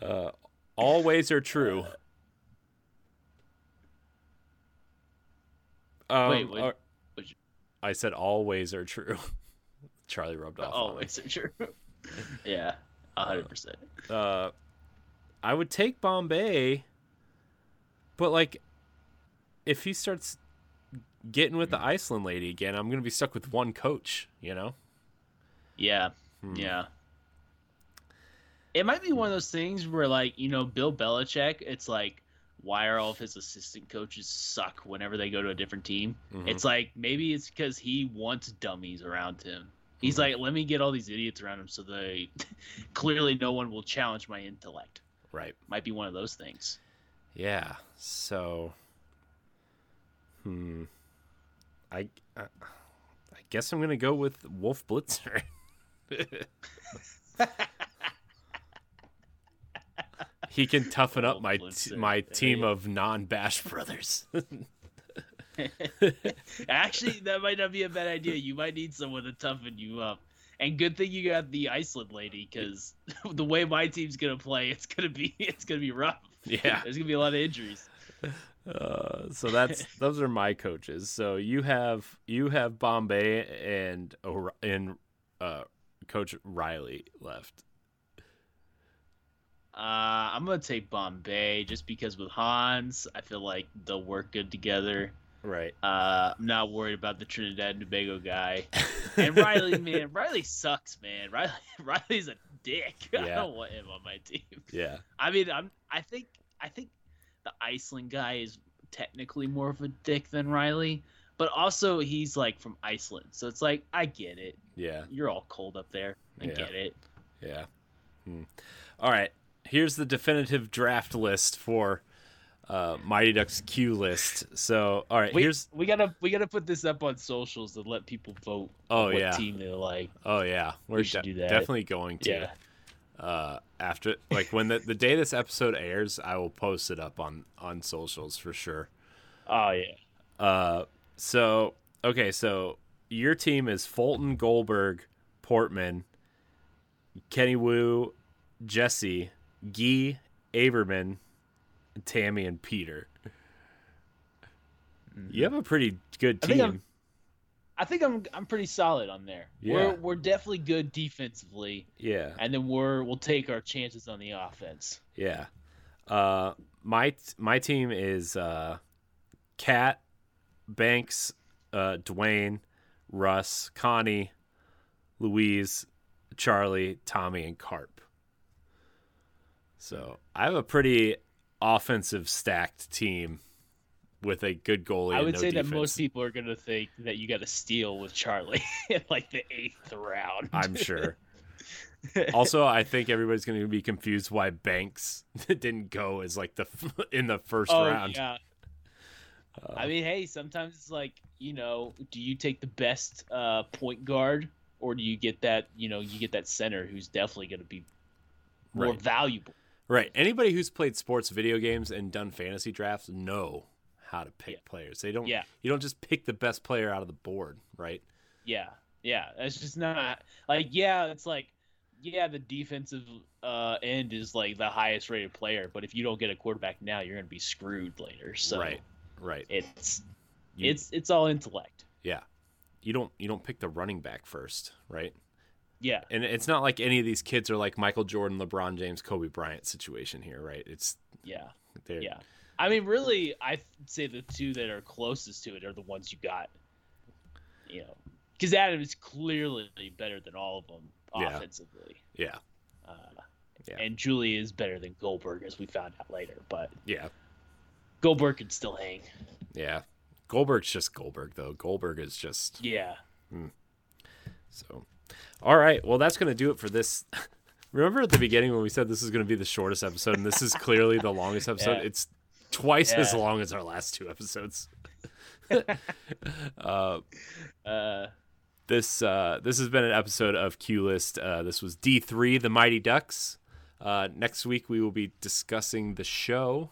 Speaker 1: uh, all ways are true. Um,
Speaker 2: Wait, what-
Speaker 1: uh,
Speaker 2: what'd you-
Speaker 1: I said all ways are true. Charlie rubbed off.
Speaker 2: oh,
Speaker 1: on me.
Speaker 2: true. [laughs] yeah, hundred percent.
Speaker 1: Uh, I would take Bombay, but like, if he starts getting with the Iceland lady again, I'm gonna be stuck with one coach. You know?
Speaker 2: Yeah,
Speaker 1: Hmm.
Speaker 2: yeah. It might be one of those things where, like, you know, Bill Belichick. It's like, why are all of his assistant coaches suck whenever they go to a different team?
Speaker 1: Mhm.
Speaker 2: It's like maybe it's because he wants dummies around him. He's like, let me get all these idiots around him so they [laughs] clearly no one will challenge my intellect.
Speaker 1: right.
Speaker 2: Might be one of those things.
Speaker 1: Yeah. So, hmm. I, I, I guess I'm gonna go with Wolf Blitzer. [laughs] he can toughen up my t- my team of non Bash brothers. [laughs] [laughs]
Speaker 2: Actually, that might not be a bad idea. You might need someone to toughen you up. And good thing you got the Iceland lady, because [laughs] the way my team's gonna play, it's gonna be [laughs] it's gonna be rough.
Speaker 1: Yeah.
Speaker 2: There's gonna be a lot of injuries.
Speaker 1: Uh, so that's those are my coaches. So you have you have Bombay and and uh, Coach Reilly left.
Speaker 2: Uh, I'm gonna take Bombay just because with Hans, I feel like they'll work good together.
Speaker 1: Right.
Speaker 2: Uh, I'm not worried about the Trinidad and Tobago guy. [laughs] And Reilly, man, Reilly sucks, man. Reilly, [laughs] Reilly's a dick. [laughs] I don't want him on my team.
Speaker 1: Yeah.
Speaker 2: I mean, I'm. I think. I think the Iceland guy is technically more of a dick than Reilly, but also he's like from Iceland, so it's like I get it.
Speaker 1: Yeah.
Speaker 2: You're all cold up there. I
Speaker 1: Yeah.
Speaker 2: get it.
Speaker 1: Yeah. Hmm. All right. Here's the definitive draft list for uh, Mighty Ducks Q list. So, all right.
Speaker 2: We,
Speaker 1: here's.
Speaker 2: we gotta we gotta put this up on socials to let people vote.
Speaker 1: Oh
Speaker 2: what
Speaker 1: yeah.
Speaker 2: team they like.
Speaker 1: Oh yeah. We're
Speaker 2: We should
Speaker 1: de-
Speaker 2: do that.
Speaker 1: definitely going to.
Speaker 2: Yeah.
Speaker 1: Uh, after like when the the day this episode airs, I will post it up on on socials for sure.
Speaker 2: Oh yeah.
Speaker 1: Uh, so okay, so your team is Fulton, Goldberg, Portman, Kenny Wu, Jesse, Gee, Averman, Tammy, and Peter. You have a pretty good
Speaker 2: I think
Speaker 1: team.
Speaker 2: I'm- I think I'm I'm pretty solid on there.
Speaker 1: Yeah.
Speaker 2: We're we're definitely good defensively,
Speaker 1: Yeah,
Speaker 2: and then we're we'll take our chances on the offense.
Speaker 1: yeah. Uh, my my team is uh, Cat, Banks, uh, Dwayne, Russ, Connie, Luis, Charlie, Tommy, and Karp. So I have a pretty offensive stacked team with a good goalie.
Speaker 2: I
Speaker 1: and
Speaker 2: would
Speaker 1: no
Speaker 2: say
Speaker 1: defense.
Speaker 2: that most people are gonna think that you got to steal with Charlie [laughs] in like the eighth round.
Speaker 1: I'm sure. [laughs] also, I think everybody's going to be confused why Banks [laughs] didn't go as like the in the first
Speaker 2: oh
Speaker 1: round.
Speaker 2: yeah.
Speaker 1: Uh,
Speaker 2: I mean, hey, sometimes it's like you know, do you take the best uh, point guard, or do you get that you know you get that center who's definitely gonna be more
Speaker 1: Right.
Speaker 2: valuable?
Speaker 1: Right. Anybody who's played sports video games and done fantasy drafts know how to pick
Speaker 2: Yeah.
Speaker 1: players. They don't.
Speaker 2: Yeah.
Speaker 1: You don't just pick the best player out of the board, right?
Speaker 2: Yeah, yeah. It's just not like yeah. It's like yeah, the defensive uh, end is like the highest rated player, but if you don't get a quarterback now, you're gonna be screwed later. So
Speaker 1: right. Right.
Speaker 2: it's
Speaker 1: You-
Speaker 2: it's it's all intellect.
Speaker 1: yeah. You don't you don't pick the running back first, right?
Speaker 2: Yeah,
Speaker 1: And it's not like any of these kids are like Michael Jordan, LeBron James, Kobe Bryant situation here, right? It's
Speaker 2: yeah, yeah. I mean, really, I'd say the two that are closest to it are the ones you got. You know, because Adam is clearly better than all of them offensively.
Speaker 1: yeah.
Speaker 2: Uh,
Speaker 1: Yeah.
Speaker 2: And Julie is better than Goldberg, as we found out later. But
Speaker 1: Yeah.
Speaker 2: Goldberg can still hang.
Speaker 1: Yeah. Goldberg's just Goldberg though. Goldberg is just
Speaker 2: Yeah.
Speaker 1: so. All right. Well, that's going to do it for this. [laughs] Remember at the beginning when we said this is going to be the shortest episode and this is clearly the longest [laughs] episode?
Speaker 2: Yeah.
Speaker 1: It's twice as long as our last two episodes. [laughs] uh
Speaker 2: Uh,
Speaker 1: this uh this has been an episode of Q List. Uh this was D3 The Mighty Ducks. Uh next week we will be discussing the show.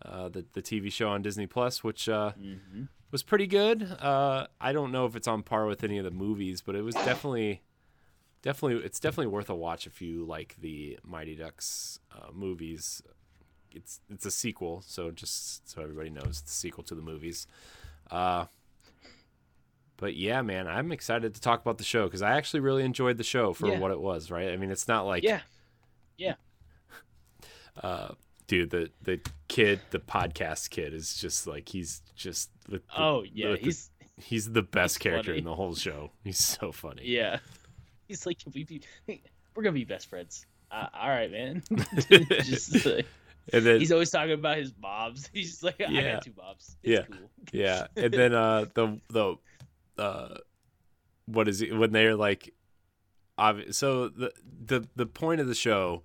Speaker 1: Uh the the TV show on Disney Plus which uh
Speaker 2: mhm.
Speaker 1: Was pretty good. Uh, I don't know if it's on par with any of the movies, but it was definitely, definitely, it's definitely worth a watch if you like the Mighty Ducks uh, movies. It's it's a sequel, so just so everybody knows, it's a sequel to the movies. Uh, but yeah, man, I'm excited to talk about the show because I actually really enjoyed the show for
Speaker 2: Yeah.
Speaker 1: what it was. Right? I mean, it's not like
Speaker 2: Yeah. yeah. [laughs]
Speaker 1: uh, dude, the the kid, the podcast kid, is just like he's just with the,
Speaker 2: Oh yeah.
Speaker 1: with the-
Speaker 2: He's
Speaker 1: He's the best
Speaker 2: He's
Speaker 1: character
Speaker 2: funny.
Speaker 1: in the whole show. He's so funny.
Speaker 2: yeah. He's like, we be, [laughs] we're gonna be best friends. Uh, all right, man. [laughs] [laughs] Just like,
Speaker 1: and then
Speaker 2: he's always talking about his mobs. He's just like, I
Speaker 1: Yeah.
Speaker 2: got two mobs. It's
Speaker 1: Yeah.
Speaker 2: cool.
Speaker 1: yeah, and then uh the the uh what is it when they're like obvi- so the the the point of the show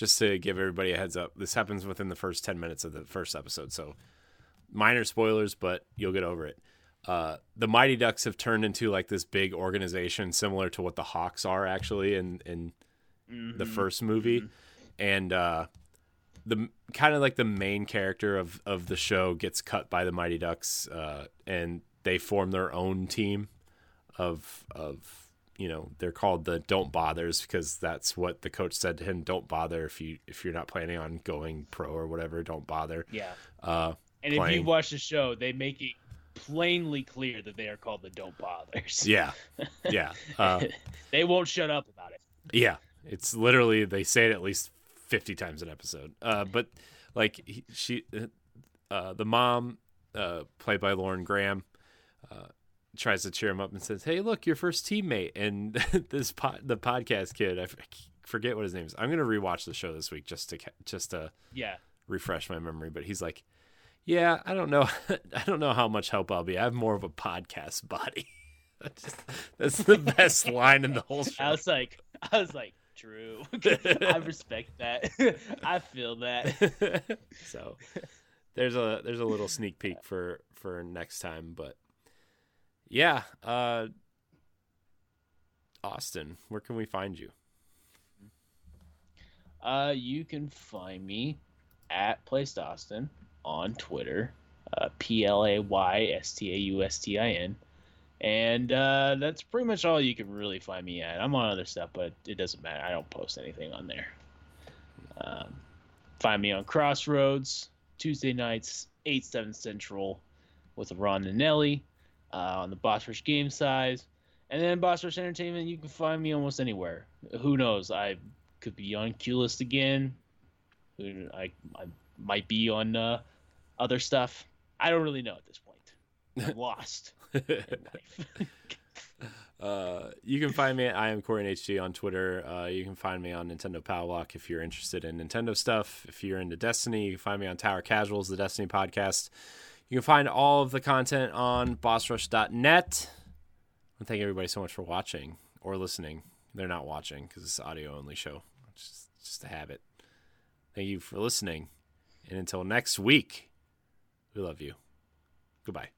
Speaker 1: just to give everybody a heads up this happens within the first 10 minutes of the first episode so minor spoilers but you'll get over it. Uh, the Mighty Ducks have turned into like this big organization similar to what the Hawks are actually in in the
Speaker 2: Mhm.
Speaker 1: first movie, and uh, the kind of like the main character of of the show gets cut by the Mighty Ducks, uh, and they form their own team of of you know they're called the don't bothers because that's what the coach said to him. Don't bother if you if you're not planning on going pro or whatever. Don't bother.
Speaker 2: Yeah.
Speaker 1: Uh,
Speaker 2: And if you watch the show, they make it plainly clear that they are called the Don't Bothers.
Speaker 1: yeah, yeah, uh, [laughs]
Speaker 2: they won't shut up about it.
Speaker 1: yeah. It's literally they say it at least fifty times an episode. Uh, but like he, she, uh, the mom, uh, played by Lauren Graham, uh, tries to cheer him up and says, "Hey, look, your first teammate." And [laughs] this pod, the podcast kid, I f- forget what his name is. I'm gonna rewatch the show this week just to just to
Speaker 2: Yeah.
Speaker 1: refresh my memory. But he's like, "Yeah, I don't know, [laughs] I don't know how much help I'll be. I have more of a podcast body." [laughs] That's That's the best line in the whole show.
Speaker 2: I was like, I was like, true. I respect that. I feel that.
Speaker 1: so there's a there's a little sneak peek for for next time but yeah uh austin where can we find you
Speaker 2: Uh, you can find me at Placed Austin on Twitter, uh, P L A Y S T A U S T I N, and uh, that's pretty much all you can really find me at. I'm on other stuff, but it doesn't matter. I don't post anything on there. Um, find me on Crossroads Tuesday nights, eight seven central, with Ron and Nelly uh, on the Boss Rush game size. And then Boss Rush Entertainment, you can find me almost anywhere. Who knows? I could be on Q List again. I, I might be on uh, other stuff. I don't really know at this point. I'm [laughs] lost [laughs]
Speaker 1: uh you can find me at i am Corey hg on twitter uh you can find me on nintendo powwock if you're interested in nintendo stuff if you're into destiny you can find me on tower casuals the destiny podcast you can find all of the content on bossrush.net I thank everybody so much for watching or listening. They're not watching because it's an audio only show. Just, just a habit. Thank you for listening. And until next week, we love you. Goodbye.